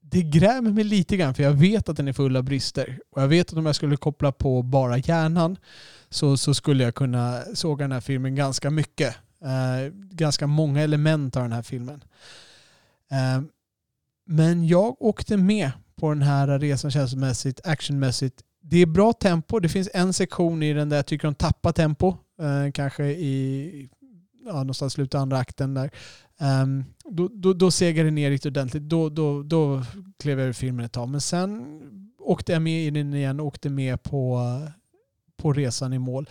Speaker 2: det grämer mig lite grann för jag vet att den är full av brister. Och jag vet att om jag skulle koppla på bara hjärnan så, så skulle jag kunna såga den här filmen ganska mycket. Eh, ganska många element av den här filmen. Eh, men jag åkte med på den här resan känslomässigt, actionmässigt. Det är bra tempo. Det finns en sektion i den där jag tycker de tappar tempo. Eh, kanske i ja, någonstans slutet av andra akten där. Um, då, då, då segade det ner riktigt ordentligt. Då, då, då klev jag ur filmen ett tag. Men sen åkte jag med i den igen och åkte med på, på resan i mål.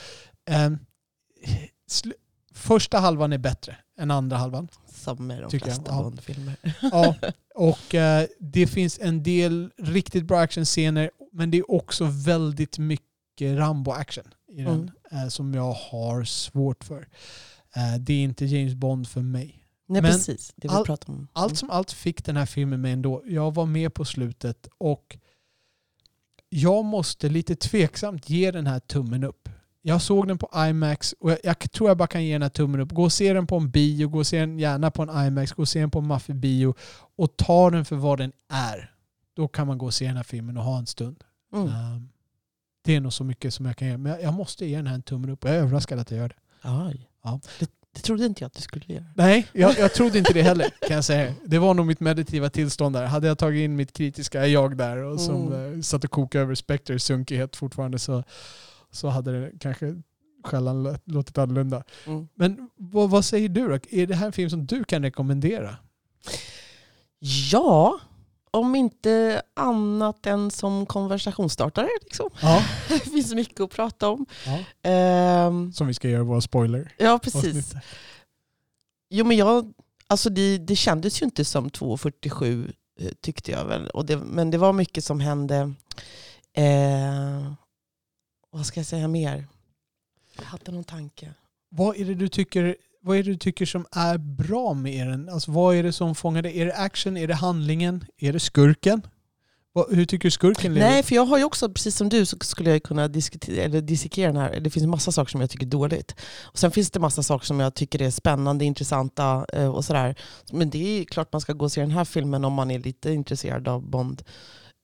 Speaker 2: Sl- första halvan är bättre än andra halvan.
Speaker 3: Som med de
Speaker 2: Tycker
Speaker 3: flesta. Bondfilmer.
Speaker 2: Ja, och eh, det finns en del riktigt bra actionscener men det är också väldigt mycket Rambo-action i den eh, som jag har svårt för. Eh, det är inte James Bond för mig.
Speaker 3: Nej
Speaker 2: Men
Speaker 3: precis, det vi
Speaker 2: all-
Speaker 3: om.
Speaker 2: Allt som allt fick den här filmen mig ändå. Jag var med på slutet och jag måste lite tveksamt ge den här tummen upp. Jag såg den på IMAX och jag, jag tror jag bara kan ge den här tummen upp. Gå och se den på en bio, gå och se den gärna på en IMAX, gå och se den på en maffig bio och ta den för vad den är. Då kan man gå och se den här filmen och ha en stund.
Speaker 3: Mm.
Speaker 2: Um, det är nog så mycket som jag kan göra. Men jag, jag måste ge den här en tummen upp och jag är överraskad att jag gör det.
Speaker 3: Oj.
Speaker 2: Ja.
Speaker 3: Det, det trodde inte jag att du skulle göra.
Speaker 2: Nej, jag, jag trodde inte det heller kan jag säga. Det var nog mitt meditativa tillstånd där. Hade jag tagit in mitt kritiska jag där och som
Speaker 3: Mm.
Speaker 2: eh, satt och kokade över Spectres sunkighet fortfarande så, så hade det kanske skällan lå- låtit annorlunda.
Speaker 3: Mm.
Speaker 2: Men vad, vad säger du då? Är det här en film som du kan rekommendera?
Speaker 3: Ja, om inte annat än som konversationsstartare. Liksom.
Speaker 2: Ja.
Speaker 3: Det finns mycket att prata om.
Speaker 2: ja.
Speaker 3: Ehm,
Speaker 2: Som vi ska göra våra spoiler.
Speaker 3: ja, precis. Jo, men jag, alltså det, det kändes ju inte som 2.47 eh, tyckte jag väl. Och det, men det var mycket som hände. Eh, vad ska jag säga mer? Jag hade någon tanke.
Speaker 2: Vad är det du tycker vad är det du tycker som är bra med den? Alltså vad är det som fångar dig? Är det action? Är det handlingen? Är det skurken? Hur tycker du skurken lever?
Speaker 3: Nej, för jag har ju också, precis som du, så skulle jag kunna diskutera, eller dissekera den här. Det finns massa saker som jag tycker är dåligt. Och sen finns det massa saker som jag tycker är spännande, intressanta eh, och sådär. Men det är klart man ska gå och se den här filmen om man är lite intresserad av Bond.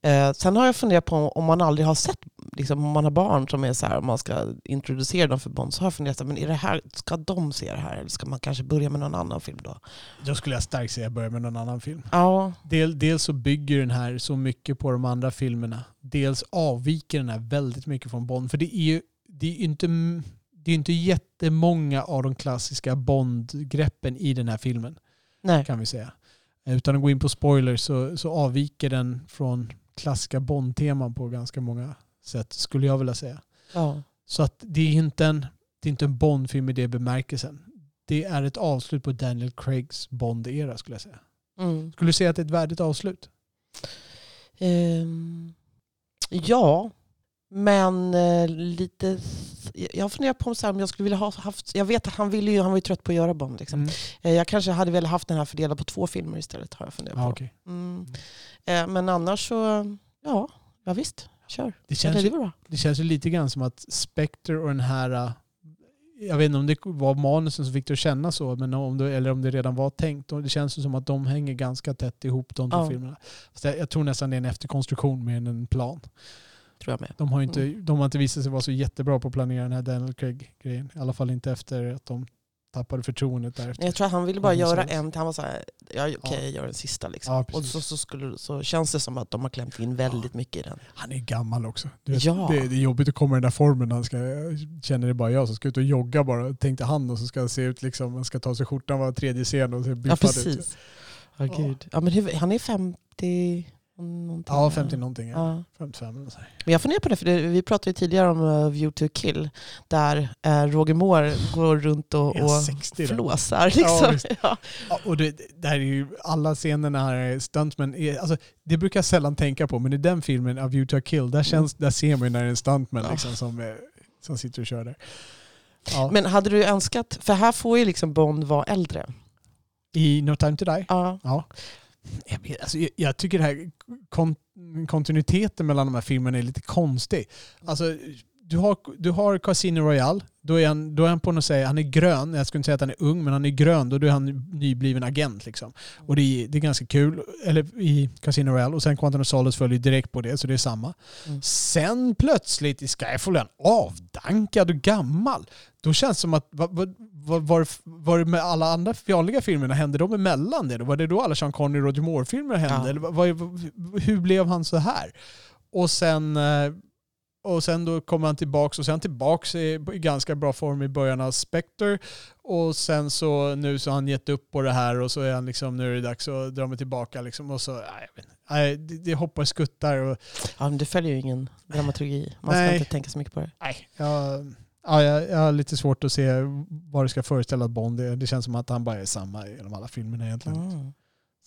Speaker 3: Eh, sen har jag funderat på om man aldrig har sett, liksom, om man har barn som är så här, om man ska introducera dem för Bond, så har jag funderat, men är det här, ska de se det här? Eller ska man kanske börja med någon annan film då?
Speaker 2: Då skulle jag starkt säga börja med någon annan film.
Speaker 3: Ja,
Speaker 2: Del, dels så bygger den här så mycket på de andra filmerna. Dels avviker den här väldigt mycket från Bond. För det är ju det är inte, det är inte jättemånga av de klassiska Bond-greppen i den här filmen.
Speaker 3: nej.
Speaker 2: kan vi säga. Utan att gå in på spoilers så, så avviker den från klassiska Bond-teman på ganska många sätt, skulle jag vilja säga.
Speaker 3: Ja.
Speaker 2: Så att det är inte en, det är inte en Bond-film i det bemärkelsen. Det är ett avslut på Daniel Craigs Bond-era skulle jag säga.
Speaker 3: Mm.
Speaker 2: Skulle du säga att det är ett värdigt avslut?
Speaker 3: Ehm, ja, men eh, lite... Jag har funderat på om, jag skulle vilja ha haft... Jag vet att han, ville ju, han var ju trött på att göra Bond. Liksom.
Speaker 2: Mm.
Speaker 3: Eh, jag kanske hade velat haft den här fördelad på två filmer istället. har jag funderat på.
Speaker 2: okej.
Speaker 3: Mm. Eh, men annars så... Ja, ja visst. Kör.
Speaker 2: Det känns, ju, det känns ju lite grann som att Spectre och den här... äh, Jag vet inte om det var manusen som fick det att känna så, men om det, eller om det redan var tänkt. Det känns som att de hänger ganska tätt ihop de två
Speaker 3: Ja.
Speaker 2: filmerna. Så jag, jag tror nästan det är en efterkonstruktion mer än en plan.
Speaker 3: Tror jag med.
Speaker 2: De har, inte,
Speaker 3: Mm.
Speaker 2: de har inte visat sig vara så jättebra på att planera den här Daniel Craig-grejen. I alla fall inte efter att de tappade förtroendet därefter.
Speaker 3: Jag tror att han ville bara
Speaker 2: Ja,
Speaker 3: göra en, han var såhär, ja, okej
Speaker 2: Ja.
Speaker 3: jag gör den sista liksom.
Speaker 2: Ja,
Speaker 3: och så, så, skulle, så känns det som att de har klämt in väldigt mycket i den.
Speaker 2: Han är gammal också. Vet,
Speaker 3: Ja.
Speaker 2: det, det är jobbigt att komma i den där formen. Han ska, känner det bara jag som ska ut och jogga bara. Tänkte han och så ska se ut liksom, han ska ta sig skjortan var tredje scen och se
Speaker 3: Ja
Speaker 2: biffad ut.
Speaker 3: precis. Ja,
Speaker 2: Ja.
Speaker 3: gud. Ja, men hur, han är 50 någonting.
Speaker 2: Ja, 50 någonting. Ja.
Speaker 3: Ja.
Speaker 2: 55 eller så.
Speaker 3: Men jag funderar på det, för det, vi pratade ju tidigare om uh, View to kill, där uh, Roger Moore går runt och,
Speaker 2: Är
Speaker 3: och
Speaker 2: han 60 då?
Speaker 3: flåsar.
Speaker 2: Ja,
Speaker 3: Liksom. Ja,
Speaker 2: Ja, och det, det här är ju alla scenerna här, stuntmen, är, alltså, det brukar jag sällan tänka på, men i den filmen, A View to a Kill, där, känns, där ser man ju när det är en stuntman
Speaker 3: Ja.
Speaker 2: liksom, som, som sitter och kör där. Ja.
Speaker 3: Men hade du önskat, för här får ju liksom Bond vara äldre.
Speaker 2: I No Time To Die?
Speaker 3: Ja.
Speaker 2: Ja. Jag, vet, alltså, jag, jag tycker det här kon, kontinuiteten mellan de här filmerna är lite konstig. Alltså, du har, du har Casino Royale, då är, han, då är han på något sätt, han är grön, jag skulle inte säga att han är ung, men han är grön, då är han nybliven agent. Liksom. Och det är, det är ganska kul, eller i Casino Royale, och sen Quantum of Solace följer direkt på det, så det är samma.
Speaker 3: Mm.
Speaker 2: Sen plötsligt i Skyfall är han avdankad och gammal. Då känns det som att, vad, var, var det med alla andra vanliga filmerna, hände de emellan det? då? Var det då alla Sean Connery och Roger Moore-filmer hände?
Speaker 3: Ja.
Speaker 2: Eller vad, hur blev han så här? Och sen, eh, och sen då kommer han tillbaks och sen tillbaks i, i ganska bra form i början av Spectre. Och sen så nu så har han gett upp på det här och så är han liksom, nu är det dags att dra mig tillbaka liksom. Och så, nej, nej, det, det hoppar skuttar och
Speaker 3: ja, men det följer ju ingen dramaturgi. Man ska
Speaker 2: Nej.
Speaker 3: inte tänka så mycket på det.
Speaker 2: Nej, jag, ja, jag, jag har lite svårt att se vad det ska föreställa Bond är. Det känns som att han bara är samma i de alla filmerna egentligen.
Speaker 3: Mm.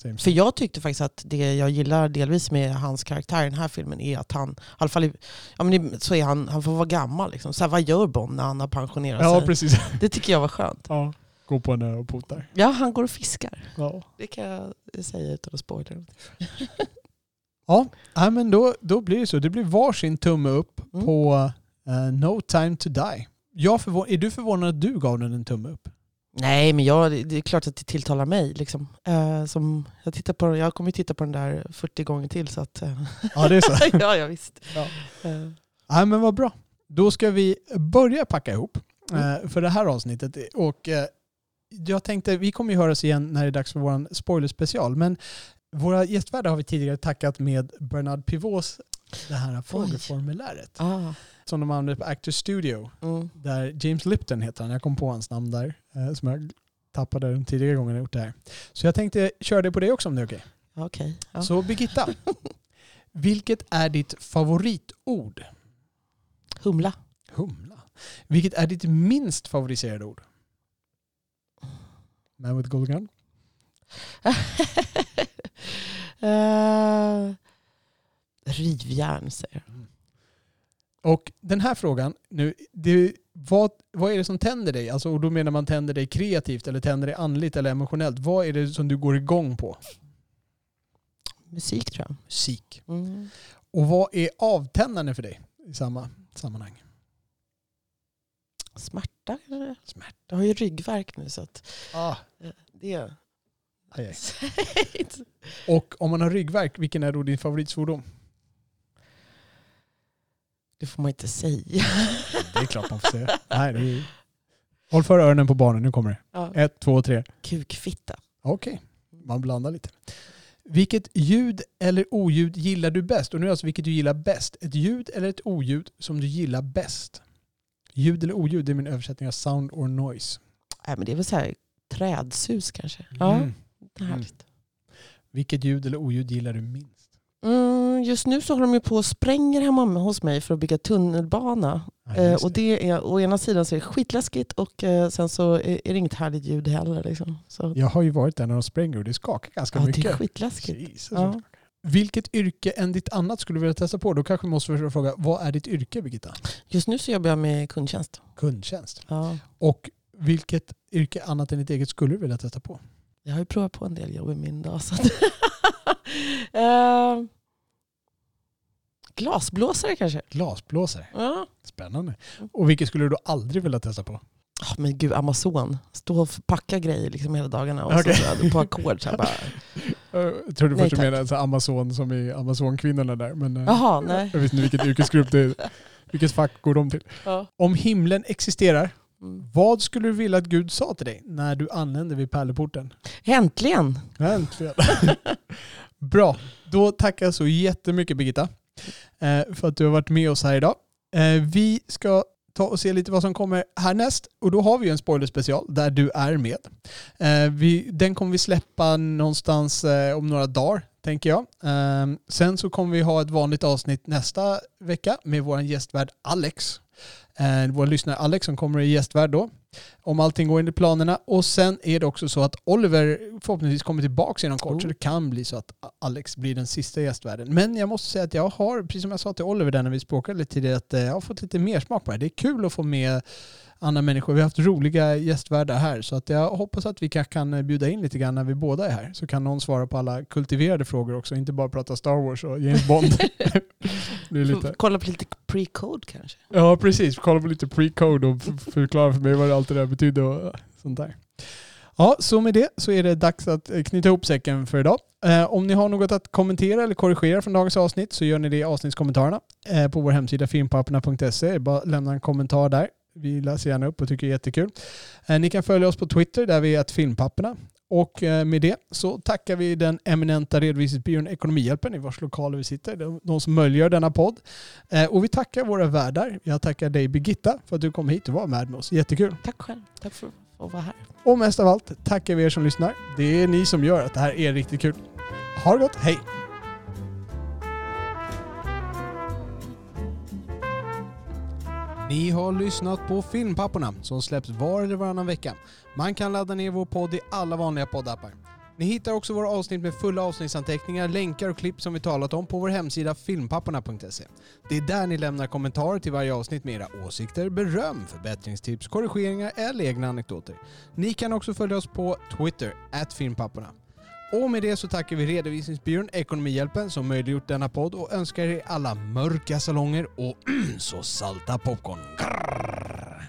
Speaker 2: Same,
Speaker 3: För jag tyckte faktiskt att det jag gillar delvis med hans karaktär i den här filmen är att han, i alla fall ja, men så är han, han får vara gammal. Liksom. Så här, vad gör Bond när han har pensionerat
Speaker 2: Ja,
Speaker 3: sig?
Speaker 2: precis.
Speaker 3: Det tycker jag var skönt.
Speaker 2: Ja, gå på en ö och potar.
Speaker 3: Ja, han går och fiskar.
Speaker 2: Ja.
Speaker 3: Det kan jag säga utan att spoila.
Speaker 2: Ja, men då, då blir det så. Det blir varsin tumme upp
Speaker 3: Mm.
Speaker 2: på eh, No time to die. Jag förvå- är du förvånad att du gav den en tumme upp?
Speaker 3: Nej, men jag, det är klart att det tilltalar mig. Liksom. Eh, som jag, tittar på, jag kommer ju titta på den där 40 gånger till. Så att, eh,
Speaker 2: Ja, det är så.
Speaker 3: ja, ja, visst.
Speaker 2: Ja.
Speaker 3: Eh,
Speaker 2: Nej, men vad bra. Då ska vi börja packa ihop
Speaker 3: Mm.
Speaker 2: eh, för det här avsnittet. Och eh, jag tänkte, vi kommer ju höras igen när det är dags för vår spoilerspecial. Men våra gästvärdar har vi tidigare tackat med Bernard Pivots det här frågeformuläret
Speaker 3: ah,
Speaker 2: som de använder på Actors Studio.
Speaker 3: mm.
Speaker 2: Där James Lipton heter han. Jag kom på hans namn där. Eh, som jag tappade den tidigare gången jag gjort det här. Så jag tänkte köra det på dig också om det är okej.
Speaker 3: Okej. Ja.
Speaker 2: Så Birgitta, vilket är ditt favoritord?
Speaker 3: Humla.
Speaker 2: Humla. Vilket är ditt minst favoriserade ord? Man with golden gun?
Speaker 3: uh, rivjärn säger jag.
Speaker 2: Och den här frågan, nu, det, vad, vad är det som tänder dig? Alltså, och då menar man tänder dig kreativt eller tänder dig andligt eller emotionellt. Vad är det som du går igång på?
Speaker 3: Musik tror jag.
Speaker 2: Musik.
Speaker 3: Mm.
Speaker 2: Och vad är avtändande för dig i samma sammanhang?
Speaker 3: Smärta kanske?
Speaker 2: Smärta.
Speaker 3: Jag har ju ryggvärk nu så att
Speaker 2: Ah,
Speaker 3: eh, det...
Speaker 2: aj, aj.
Speaker 3: Säg
Speaker 2: Och om man har ryggvärk, vilken är då din favoritsvordom?
Speaker 3: Det får man inte säga.
Speaker 2: Det är klart man får säga. Nej, det är... Håll för öronen på barnen, nu kommer det.
Speaker 3: Ja.
Speaker 2: Ett, två, tre.
Speaker 3: Kukfitta.
Speaker 2: Okej, man blandar lite. Vilket ljud eller oljud gillar du bäst? Och nu är alltså vilket du gillar bäst. Ett ljud eller ett oljud som du gillar bäst? Ljud eller oljud det är min översättning av sound or noise.
Speaker 3: Nej, men det är väl så här trädsus kanske. Ja,
Speaker 2: Mm.
Speaker 3: är härligt.
Speaker 2: Vilket ljud eller oljud gillar du minst?
Speaker 3: Mm, just nu så håller de ju på och spränger hemma hos mig för att bygga tunnelbana.
Speaker 2: Ja,
Speaker 3: Eh, och
Speaker 2: det.
Speaker 3: är, å ena sidan så är det skitläskigt och eh, sen så är, det inget härligt ljud heller. Liksom. Så,
Speaker 2: Jag har ju varit där när de spränger och det skakar ganska
Speaker 3: ja,
Speaker 2: mycket.
Speaker 3: det är skitläskigt.
Speaker 2: Jesus,
Speaker 3: Ja.
Speaker 2: Vilket yrke än ditt annat skulle du vilja testa på? Då kanske vi måste fråga, vad är ditt yrke Birgitta?
Speaker 3: Just nu så jobbar jag med kundtjänst.
Speaker 2: Kundtjänst.
Speaker 3: Ja.
Speaker 2: Och vilket yrke annat än ditt eget skulle du vilja testa på?
Speaker 3: Jag har ju provat på en del jobb i min dag. Så Eh, Glasblåsare kanske?
Speaker 2: Glasblåsare.
Speaker 3: Ja.
Speaker 2: Spännande. Och vilket skulle du då aldrig vilja testa på?
Speaker 3: Ah, men gud, Amazon. Stå och packa grejer liksom hela dagarna och
Speaker 2: Okej.
Speaker 3: så, på ackord. Så här, bara.
Speaker 2: Jag trodde
Speaker 3: Nej,
Speaker 2: först du menade Amazon som i Amazonkvinnorna där. Men eh,
Speaker 3: Jaha, nej.
Speaker 2: jag visste inte vilket yrkesgrupp det är. Vilket fack går de till?
Speaker 3: Ja.
Speaker 2: Om himlen existerar,
Speaker 3: Mm.
Speaker 2: vad skulle du vilja att Gud sa till dig när du anlände vid pärleporten?
Speaker 3: Äntligen!
Speaker 2: Äntligen. Bra, då tackar jag så jättemycket Birgitta eh, för att du har varit med oss här idag. Eh, Vi ska ta och se lite vad som kommer härnäst och då har vi en spoilerspecial där du är med. Eh, Vi, den kommer vi släppa någonstans eh, om några dagar tänker jag. Eh, Sen så kommer vi ha ett vanligt avsnitt nästa vecka med vår gästvärd Alex. Eh, Vår lyssnare Alex som kommer i gästvärd då om allting går enligt planerna. Och sen är det också så att Oliver förhoppningsvis kommer tillbaka inom kort, så
Speaker 3: Oh.
Speaker 2: det kan bli så att Alex blir den sista gästvärden. Men jag måste säga att jag har, precis som jag sa till Oliver där när vi språkade lite tidigare, att eh, jag har fått lite mer smak på det. Det är kul att få med andra människor. Vi har haft roliga gästvärdar här, så att jag hoppas att vi kan bjuda in lite grann när vi båda är här. Så kan någon svara på alla kultiverade frågor också, inte bara prata Star Wars och James Bond. lite...
Speaker 3: Kolla på lite pre-code kanske.
Speaker 2: Ja, precis. Kolla på lite pre-code och förklara för mig vad allt det där betydde och sånt där. Ja, så med det så är det dags att knyta ihop säcken för idag. Eh, om ni har något att kommentera eller korrigera från dagens avsnitt så gör ni det i avsnittskommentarerna eh, på vår hemsida filmpapperna.se. Bara lämna en kommentar där. Vi läser gärna upp och tycker det är jättekul. Eh, ni kan följa oss på Twitter där vi är filmpapperna. Och eh, med det så tackar vi den eminenta redovisningsbyrån Ekonomihjälpen i vars lokaler vi sitter. De, som möjliggör denna podd. Eh, och vi tackar våra värdar. Jag tackar dig Birgitta för att du kom hit och var med oss. Jättekul.
Speaker 3: Tack själv. Tack för att vara här.
Speaker 2: Och mest av allt tackar vi er som lyssnar. Det är ni som gör att det här är riktigt kul. Ha det gott, hej! Ni har lyssnat på Filmpapporna som släpps var eller varannan vecka. Man kan ladda ner vår podd i alla vanliga poddappar. Ni hittar också våra avsnitt med fulla avsnittsanteckningar, länkar och klipp som vi talat om på vår hemsida filmpapporna.se. Det är där ni lämnar kommentarer till varje avsnitt med era åsikter, beröm, förbättringstips, korrigeringar eller egna anekdoter. Ni kan också följa oss på Twitter, filmpapporna. Och med det så tackar vi redovisningsbyrån Ekonomihjälpen som möjliggjort denna podd och önskar er alla mörka salonger och så salta popcorn. Grrr.